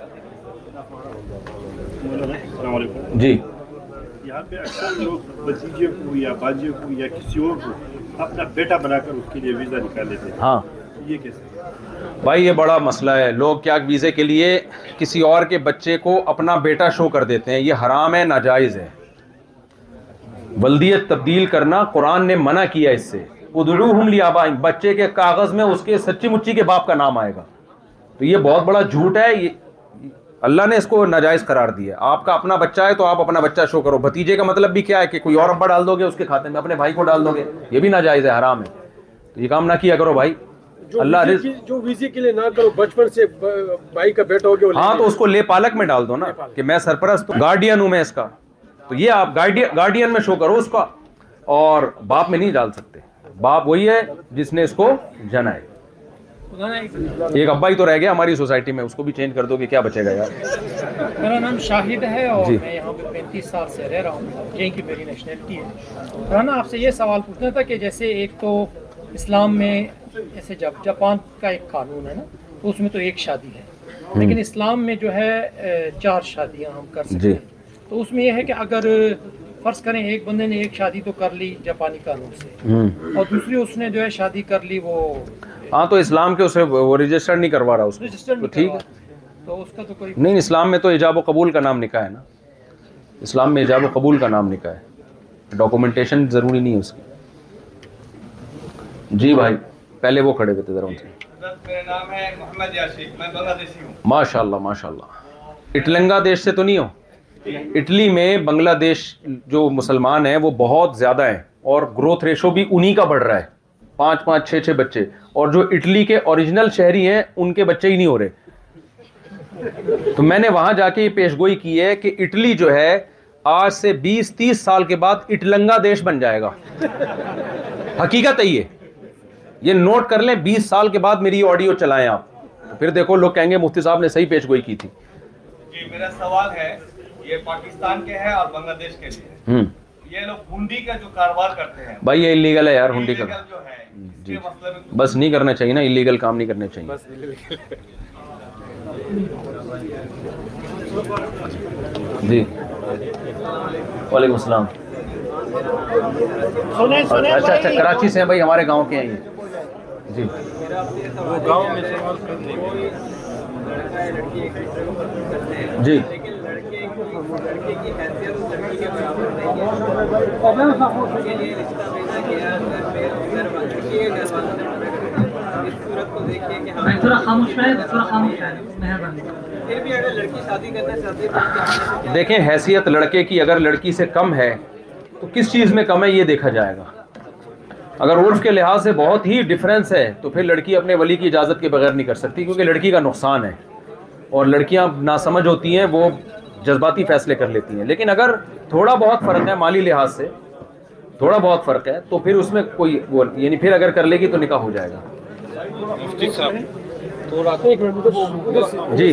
جی یہاں پہ یا یا کسی اور اپنا بیٹا بنا کر اس کے لیے ویزا نکال لیتے ہیں ہاں بھائی یہ بڑا مسئلہ ہے لوگ کیا ویزے کے لیے کسی اور کے بچے کو اپنا بیٹا شو کر دیتے ہیں یہ حرام ہے ناجائز ہے ولدیت تبدیل کرنا قرآن نے منع کیا اس سے ادڑوہم لیا بائیں بچے کے کاغذ میں اس کے سچی مچی کے باپ کا نام آئے گا تو یہ بہت بڑا جھوٹ ہے یہ اللہ نے اس کو ناجائز قرار دیا آپ کا اپنا بچہ ہے تو آپ اپنا بچہ شو کرو بھتیجے کا مطلب بھی کیا ہے کہ کوئی اور ابا ڈال دو گے اس کے کھاتے میں اپنے بھائی کو ڈال دو گے یہ بھی ناجائز ہے حرام ہے تو یہ کام نہ کیا کرو بھائی اللہ رز... جو ویزی کے لیے نہ کرو بچپن سے بھائی کا بیٹا ہو گیا ہاں تو اس کو لے پالک میں ڈال دو نا کہ میں سرپرست گارڈین ہوں میں اس کا تو یہ آپ گارڈین میں شو کرو اس کا اور باپ میں نہیں ڈال سکتے باپ وہی ہے جس نے اس کو جنا ہے ایک ابا ہی تو رہ گیا ہماری سوسائٹی میں اس کو بھی چینج کر دو کہ کیا بچے گا یار میرا نام شاہد ہے اور جی۔ میں یہاں پہ پینتیس سال سے رہ رہا ہوں یہی کی میری نیشنلٹی ہے رانا آپ سے یہ سوال پوچھنا تھا کہ جیسے ایک تو اسلام میں جیسے جب جاپان کا ایک قانون ہے نا تو اس میں تو ایک شادی ہے لیکن اسلام میں جو ہے چار شادیاں ہم کر سکتے جی۔ ہیں تو اس میں یہ ہے کہ اگر فرض کریں ایک بندے نے ایک شادی تو کر لی جاپانی قانون سے اور دوسری اس نے جو ہے شادی کر لی وہ ہاں تو اسلام کے اسے وہ رجسٹر نہیں کروا رہا اس کو ٹھیک ہے تو اس کا تو کوئی نہیں اسلام میں تو ایجاب و قبول کا نام نکاح ہے نا اسلام میں ایجاب و قبول کا نام نکاح ہے ڈاکومنٹیشن ضروری نہیں ہے اس کی جی بھائی پہلے وہ کھڑے ہوئے تھے ذرا ان سے ماشاء اللہ ماشاء اللہ اٹلنگا دیش سے تو نہیں ہو اٹلی میں بنگلہ دیش جو مسلمان ہیں وہ بہت زیادہ ہیں اور گروتھ ریشو بھی انہی کا بڑھ رہا ہے پانچ پانچ چھ چھ بچے اور جو اٹلی کے اوریجنل شہری ہیں ان کے بچے ہی نہیں ہو رہے تو میں نے وہاں جا کے یہ پیشگوئی کی ہے کہ اٹلی جو ہے آج سے بیس تیس سال کے بعد اٹلنگا دیش بن جائے گا حقیقت ہے یہ یہ نوٹ کر لیں بیس سال کے بعد میری آڈیو چلائیں آپ پھر دیکھو لوگ کہیں گے مفتی صاحب نے صحیح پیشگوئی کی تھی جی میرا سوال ہے یہ پاکستان کے ہیں اور بنگلہ دیش کے لیے یہ لوگ ہنڈی کا جو کاروبار کرتے ہیں بھائی یہ انلیگل ہے یار ہنڈی کا جو ہے جی, جی۔ بس نہیں کرنا چاہیے نا انلیگل کام نہیں کرنے چاہیے جی وعلیکم السلام اچھا اچھا, اچھا، کراچی سے ہیں بھائی ہمارے گاؤں کے ہیں یہ جی گاؤں میں جی دیکھیں حیثیت لڑکے کی اگر لڑکی سے کم ہے تو کس چیز میں کم ہے یہ دیکھا جائے گا اگر عرف کے لحاظ سے بہت ہی ڈفرینس ہے تو پھر لڑکی اپنے ولی کی اجازت کے بغیر نہیں کر سکتی کیونکہ لڑکی کا نقصان ہے اور لڑکیاں ناسمجھ ہوتی ہیں وہ جذباتی فیصلے کر لیتی ہیں لیکن اگر تھوڑا بہت فرق ہے مالی لحاظ سے تھوڑا بہت فرق ہے تو پھر اس میں کوئی وہ یعنی پھر اگر کر لے گی تو نکاح ہو جائے گا جی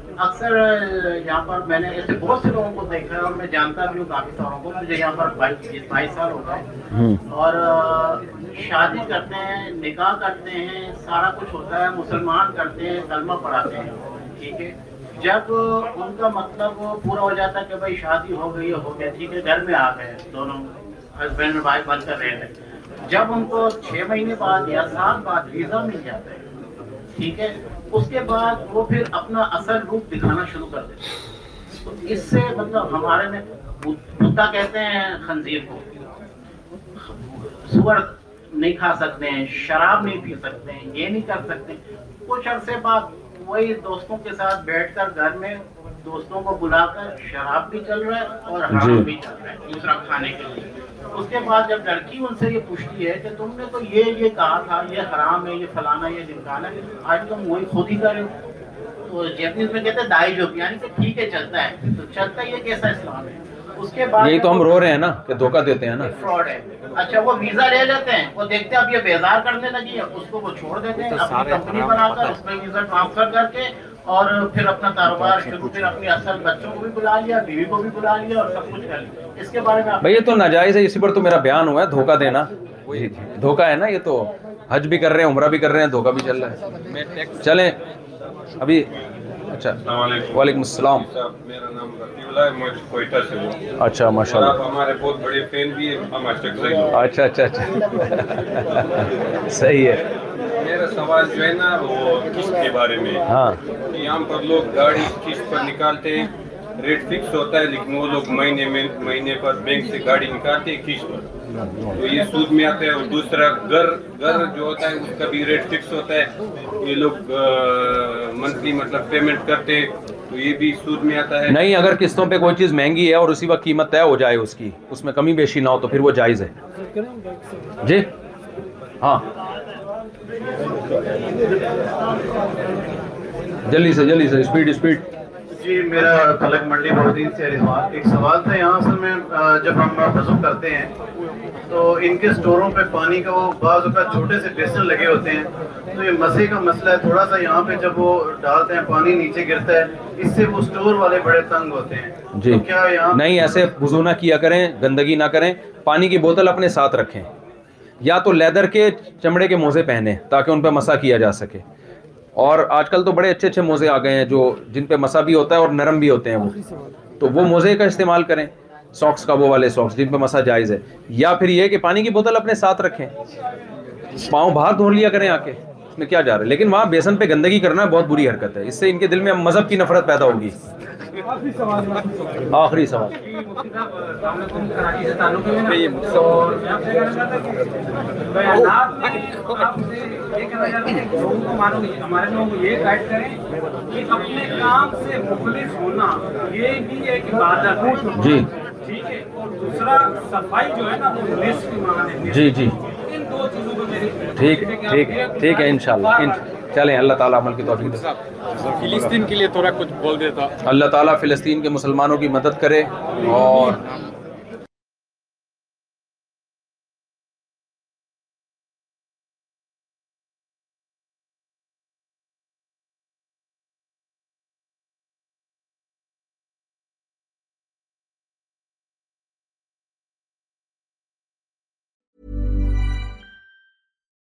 اکثر یہاں پر میں نے ایسے بہت سے لوگوں کو دیکھا ہے میں جانتا بھی ہوں کافی سالوں کو مجھے یہاں پر بائیس سال ہو گئے اور شادی کرتے ہیں نکاح کرتے ہیں سارا کچھ ہوتا ہے مسلمان کرتے ہیں کلمہ پڑھاتے ہیں ٹھیک ہے جب ان کا مطلب پورا ہو جاتا ہے کہ بھائی شادی ہو گئی ہو گیا ٹھیک ہے گھر میں آ گئے دونوں ہسبینڈ اور وائف بن کر رہے جب ان کو چھ مہینے بعد یا سال بعد ویزا مل جاتا ہے ٹھیک ہے اس کے بعد وہ پھر اپنا اصل روپ دکھانا شروع کر دیتے اس سے مطلب ہمارے میں بھتا کہتے ہیں خنزیر کو سور نہیں کھا سکتے ہیں شراب نہیں پی سکتے ہیں یہ نہیں کر سکتے کچھ عرصے بعد وہی دوستوں کے ساتھ بیٹھ کر گھر میں دوستوں کو بلا کر شراب بھی چل رہا ہے اور حرام جی۔ بھی چل رہا ہے دوسرا کھانے کے لیے اس کے بعد جب لڑکی ان سے یہ پوچھتی ہے کہ تم نے تو یہ یہ کہا تھا یہ حرام ہے یہ فلانا یہ دمکانا آج تم وہی خود ہی کر رہے ہو تو جیپنیز میں کہتے ہیں دائی جو بھی یعنی کہ ٹھیک ہے چلتا ہے تو چلتا یہ کیسا اسلام ہے یہی تو ہم رو رہے ہیں نا کہ دھوکہ دیتے ہیں نا فراڈ ہے اچھا وہ ویزا لے لیتے ہیں وہ دیکھتے ہیں اب یہ بیزار کرنے لگی ہے اس کو وہ چھوڑ دیتے ہیں اپنی کمپنی بنا کر اس میں ویزا ٹرانسفر کر کے اور پھر اپنا کاروبار شروع پھر اپنی اصل بچوں کو بھی بلا لیا بیوی کو بھی بلا لیا اور سب کچھ کر لیا اس کے بارے میں بھائی یہ تو ناجائز ہے اسی پر تو میرا بیان ہوا ہے دھوکہ دینا جی، جی، دھوکہ ہے نا یہ تو حج بھی کر رہے ہیں عمرہ بھی کر رہے ہیں دھوکہ بھی چل رہا ہے چلیں ابھی اچھا وعلیکم السلام میرا نام رفیع اللہ ہے میں کوئٹہ سے ہوں اچھا ماشاء اللہ آپ ہمارے بہت بڑے فین بھی ہیں ہم اشک سے اچھا اچھا اچھا صحیح ہے میرا سوال جو ہے نا وہ قسط کے بارے میں ہاں یہاں پر لوگ گاڑی قسط پر نکالتے ہیں ریٹ فکس ہوتا ہے لیکن وہ لوگ مہینے میں مہینے پر بینک سے گاڑی نکالتے ہیں قسط پر تو یہ سود میں آتا ہے اور دوسرا گھر گھر جو ہوتا ہے اس کا بھی ریٹ فکس ہوتا ہے یہ لوگ منتھلی مطلب پیمنٹ کرتے تو یہ بھی سود میں آتا ہے نہیں اگر قسطوں پہ کوئی چیز مہنگی ہے اور اسی وقت قیمت طے ہو جائے اس کی اس میں کمی بیشی نہ ہو تو پھر وہ جائز ہے جی ہاں جلدی سے جلدی سے اسپیڈ اسپیڈ جی میرا خلق منڈی بہدین سے ہریوان ایک سوال تھا یہاں سے میں جب ہم فضو کرتے ہیں تو ان کے سٹوروں پہ پانی کا وہ بعض اوقات چھوٹے سے بیسن لگے ہوتے ہیں تو یہ مسئلہ کا مسئلہ ہے تھوڑا سا یہاں پہ جب وہ ڈالتے ہیں پانی نیچے گرتا ہے اس سے وہ سٹور والے بڑے تنگ ہوتے ہیں جی کیا یہاں نہیں ایسے بزو نہ کیا کریں گندگی نہ کریں پانی کی بوتل اپنے ساتھ رکھیں یا تو لیدر کے چمڑے کے موزے پہنے تاکہ ان پہ مسا کیا جا سکے اور آج کل تو بڑے اچھے اچھے موزے آ گئے ہیں جو جن پہ مسا بھی ہوتا ہے اور نرم بھی ہوتے ہیں وہ تو وہ موزے کا استعمال کریں سوکس وہ والے سوکس جن پہ مسا جائز ہے یا پھر یہ کہ پانی کی بوتل اپنے ساتھ رکھیں پاؤں باہر دھو لیا کریں آ کے اس میں کیا جا رہا ہے لیکن وہاں بیسن پہ گندگی کرنا بہت بری حرکت ہے اس سے ان کے دل میں مذہب کی نفرت پیدا ہوگی آخری سوال کو اپنے جی جی جی ٹھیک ٹھیک ٹھیک ہے انشاءاللہ چلیں اللہ تعالیٰ عمل کی تو فلسطین کے لیے تھوڑا کچھ بول دیتا اللہ تعالیٰ فلسطین کے مسلمانوں کی مدد کرے اور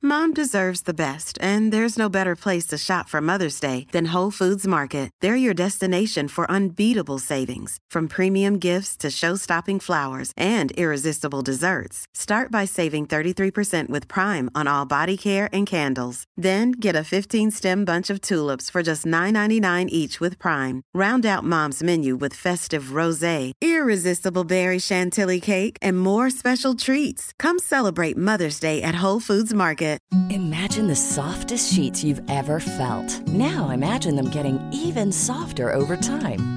Mom deserves the best, and there's no better place to shop for Mother's Day than Whole Foods Market. They're your destination for unbeatable savings, from premium gifts to show-stopping flowers and irresistible desserts. Start by saving 33% with Prime on all body care and candles. Then get a 15-stem bunch of tulips for just $9.99 each with Prime. Round out Mom's menu with festive rosé, irresistible berry chantilly cake, and more special treats. Come celebrate Mother's Day at Whole Foods Market. Imagine the softest sheets you've ever felt. Now imagine them getting even softer over time.